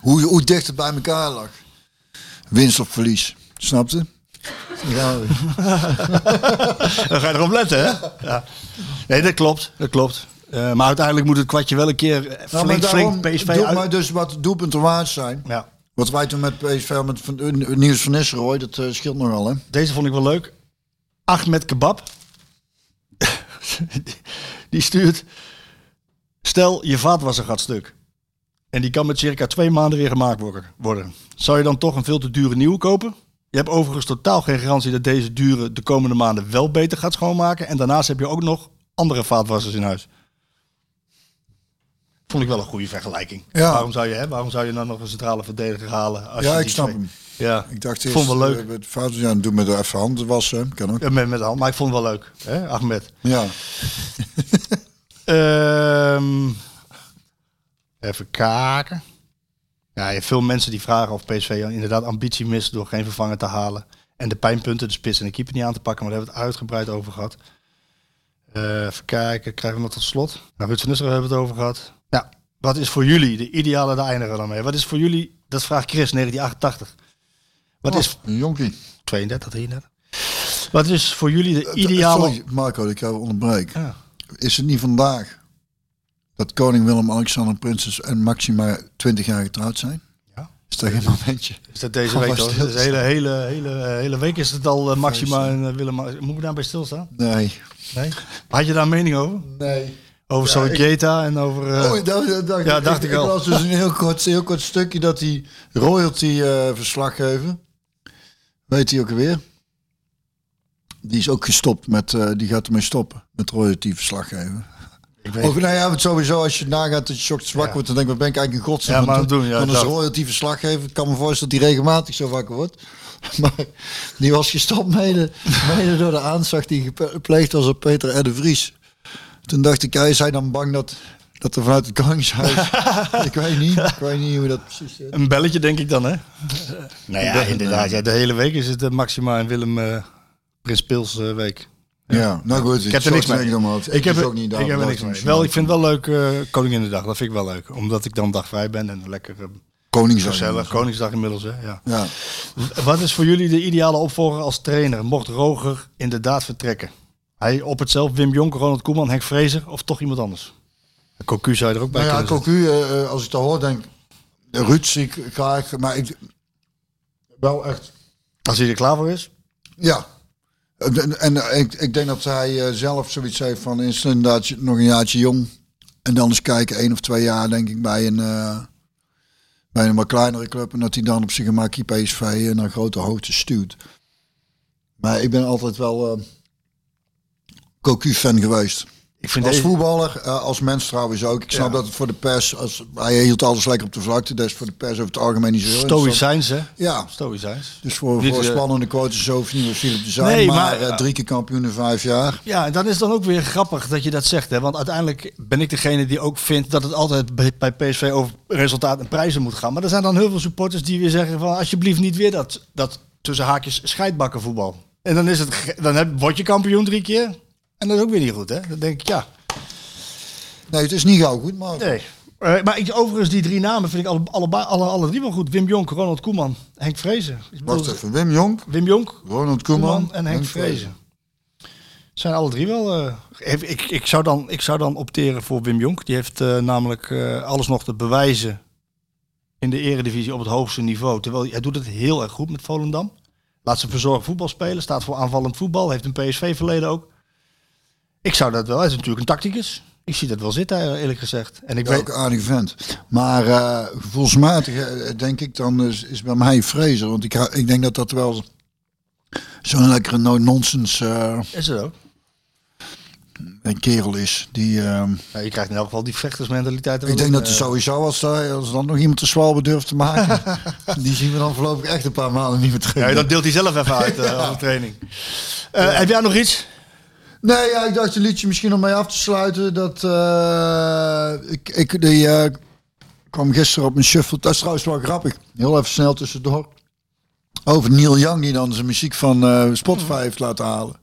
Hoe, hoe dicht het bij elkaar lag. Winst of verlies. Snapte? Ja, Dan ga je erop letten, hè? Ja. Nee, dat klopt. Dat klopt. Eh, maar uiteindelijk moet het kwartje wel een keer eh, Nou, maar flink, daarom flink PSV doe uit... maar dus wat doelpunten waard zijn. Ja. Wat wij toen met PSV met van, uh, Nieuws van Nistelrooy, dat eh, scheelt nogal, hè? Deze vond ik wel leuk. Ahmed Kebab. die stuurt... Stel, je vaatwasser gaat stuk. En die kan met circa twee maanden weer gemaakt worden- worden. Zou je dan toch een veel te dure nieuwe kopen? Je hebt overigens totaal geen garantie dat deze dure de komende maanden wel beter gaat schoonmaken. En daarnaast heb je ook nog andere vaatwassers in huis. Vond ik wel een goede vergelijking. Ja. Waarom, zou je, hè, waarom zou je dan nog een centrale verdediger halen? Als Ja, je ik snap twee- hem. Ja, Ik dacht eerst... vond het wel leuk. eh, met fouten, ja, doe met even handen wassen, kan ook. Ja, met, met de hand. Maar ik vond het wel leuk, hè, Ahmed. Ja. Ehm, even kijken. Ja, je hebt veel mensen die vragen of PSV inderdaad ambitie mist door geen vervanger te halen. En de pijnpunten, de spits en de keeper niet aan te pakken. Maar daar hebben we het uitgebreid over gehad. Eh, even kijken, krijgen we nog tot slot. Nou, Ruud van Nistelrooy hebben we het over gehad. Ja, wat is voor jullie de ideale, daar eindigen we dan mee. Wat is voor jullie, dat vraagt Chris, 1988. Wat is, Een jonkie. 32, 33. Wat is voor jullie de ideale... Sorry, Marco, ik jou onderbreek. Ja. Is het niet vandaag dat koning Willem-Alexander, prinses en Maxima 20 jaar getrouwd zijn? Ja. Is dat geen momentje? Is dat deze Oh, week Dus de hele, hele, hele, hele week is het al eh, Maxima en uh, Willem. Moet ik daarbij stilstaan? Nee. Nee? Had je daar een mening over? Nee. Over Ja, en over... uh, oh, dat, dat, dat, ja, dacht ik, ik al. Ik las dus een heel kort, heel kort stukje dat die royalty uh, verslaggever, weet hij ook alweer? Die is ook gestopt met, uh, die gaat ermee stoppen met royalty verslaggeven. Ik weet Of, nou ja, sowieso als je nagaat dat je zwak Ja. wordt, dan denk ik, wat ben ik eigenlijk in godsnaam Ja, maar het doen, ja, Dan is dat- royalty verslaggever, ik kan me voorstellen dat die regelmatig zo wakker wordt. Maar die was gestopt mede, mede door de aanslag die gepleegd was op Peter R. de Vries. Toen dacht ik, ja, is hij dan bang dat, dat er vanuit het koningshuis... ik weet niet, ik weet niet hoe dat precies zit. Een belletje denk ik dan, hè? nou ja, inderdaad. Ja, de hele week is het de Maxima en Willem uh, Prins Pils uh, week. Ja, nou goed. Ik heb er niks mee. Ik, ik heb, ook niet ik heb er niks mee. Wel, ik vind het wel leuk uh, Koninginnedag. Dat vind ik wel leuk. Omdat ik dan dag vrij ben en lekker... Uh, Koningsdag. Gezellig. Koningsdag inmiddels, hè? Ja. ja. Wat is voor jullie de ideale opvolger als trainer? Mocht Roger inderdaad vertrekken? Hij op het zelf, Wim Jonk, Ronald Koeman, Henk Vrezer of toch iemand anders? Cocu zou je er ook bij nou ja, kunnen Cocu, uh, als ik dat hoor, denk Ruud zie ik graag, maar ik wel echt. Als hij er klaar voor is? Ja. En, en ik, ik denk dat hij zelf zoiets heeft van is inderdaad nog een jaartje jong. En dan eens kijken, één of twee jaar denk ik bij een, uh, bij een wat kleinere club. En dat hij dan op zijn gemakje PSV naar grote hoogte stuurt. Maar ik ben altijd wel uh, Cocu-fan geweest. Ik vind als deze... voetballer, uh, als mens trouwens ook. Ik snap ja. dat het voor de pers, als, hij hield alles lekker op de vlakte, dat is voor de pers over het algemeen niet zo Stoïcijns, hè? Ja. Stoïcijns. Dus voor, voor spannende quotes zo niet Philip te zijn, nee, maar, maar uh, drie keer kampioen in vijf jaar. Ja, en dan is dan ook weer grappig dat je dat zegt, hè? Want uiteindelijk ben ik degene die ook vindt dat het altijd bij PSV over resultaat en prijzen moet gaan. Maar er zijn dan heel veel supporters die weer zeggen van alsjeblieft niet weer dat, dat tussen haakjes scheidbakken voetbal. En dan is het, dan heb, word je kampioen drie keer. En dat is ook weer niet goed, hè? Dan denk ik, ja. Nee, het is niet gauw goed, maar... Nee. Uh, maar ik, overigens, die drie namen vind ik alle, allebei, alle, alle drie wel goed. Wim Jonk, Ronald Koeman, Henk Vrezen. Wacht even, Wim Jonk, Wim Jonk, Ronald Koeman, Koeman en Henk, Henk Vrezen. Zijn alle drie wel... Uh, ik, ik, zou dan, ik zou dan opteren voor Wim Jonk. Die heeft uh, namelijk alles nog te bewijzen in de eredivisie op het hoogste niveau. Terwijl hij doet het heel erg goed met Volendam. Laat ze verzorgd voetbal spelen. Staat voor aanvallend voetbal. Heeft een PSV-verleden ook. Ik zou dat wel. Hij is natuurlijk een tacticus. Ik zie dat wel zitten, eerlijk gezegd. En ik ja, weet... ook een aardige vent. Maar uh, gevoelsmatig uh, denk ik dan is, is bij mij Fraser. Want ik, ik denk dat dat wel zo'n lekkere no-nonsense... Uh, is het ook? Een kerel is die... Ja, je krijgt in elk geval die vechtersmentaliteit. Ik denk dat er sowieso, als, als dan nog iemand de zwalbe durft te maken... die zien we dan voorlopig echt een paar maanden niet meer terug. Ja, dat deelt hij zelf even uit ja. de training. Heb jij nog iets? Nee, ja, ik dacht een liedje misschien om mee af te sluiten. Dat uh, ik, ik die, uh, kwam gisteren op mijn shuffle. Dat is trouwens wel grappig. Heel even snel tussendoor. Over Neil Young die dan zijn muziek van uh, Spotify heeft laten halen.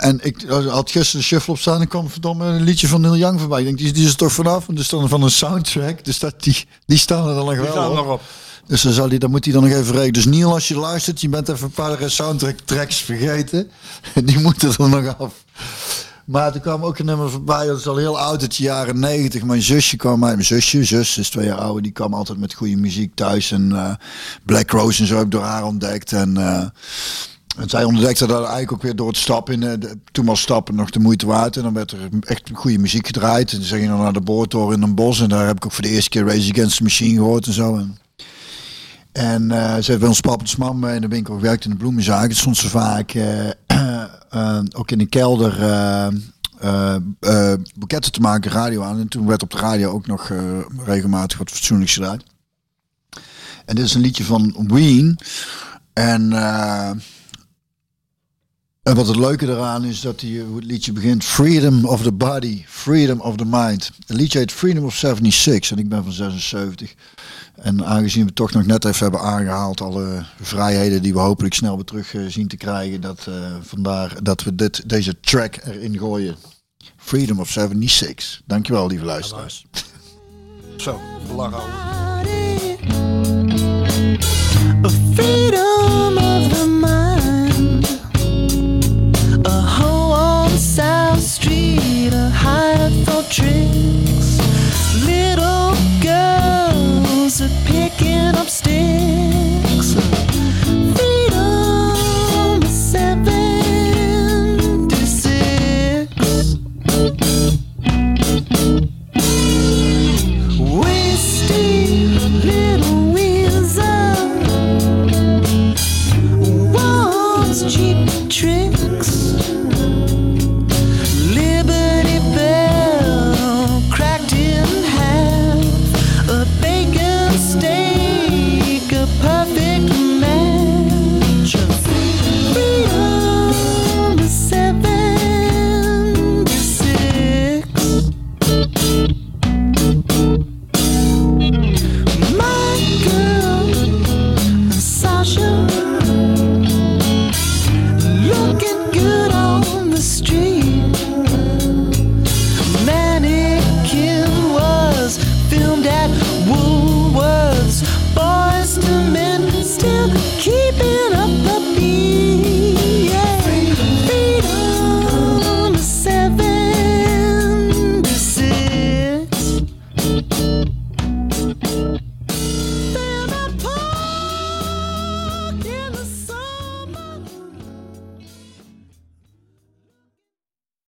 en ik had gisteren de shuffle op staan en kwam verdomme een liedje van Neil Young voorbij. Ik denk, die, die is er toch vanaf? En dus dan van een soundtrack. Dus dat, die, die staan er dan nog die wel op. nog op. Dus dan, zal die, dan moet hij dan nog even regelen. Dus Niel, als je luistert, je bent even een paar soundtrack tracks vergeten. Die moeten er nog af. Maar er kwam ook een nummer voorbij, dat is al heel oud, het jaren negentig. Mijn zusje kwam, mijn zusje, zus is twee jaar ouder, die kwam altijd met goede muziek thuis. En uh, Black Rose en zo heb ik door haar ontdekt. En, en zij ontdekte dat eigenlijk ook weer door het stappen. Toen was stappen nog de moeite waard. En dan werd er echt goede muziek gedraaid. En dan ging je dan naar de boortoren in een bos. En daar heb ik ook voor de eerste keer Race Against the Machine gehoord en zo. En uh, ze bij ons pap en mam in de winkel gewerkt in de bloemenzaak. Het stond ze vaak uh, uh, ook in de kelder boeketten te maken, radio aan. En toen werd op de radio ook nog regelmatig wat fatsoenlijks gedaan. En dit is een liedje van Ween. En, wat het leuke eraan is dat die, het liedje begint. Freedom of the body, freedom of the mind. Het liedje heet Freedom of 76 en ik ben van 76. En aangezien we toch nog net even hebben aangehaald alle vrijheden die we hopelijk snel weer terug eh, zien te krijgen, dat eh, vandaar dat we dit, deze track erin gooien. Freedom of 76. Dankjewel lieve luisteraars. Ja. Zo, lach Freedom of the mind. A South Street, a. Little shaking upstairs.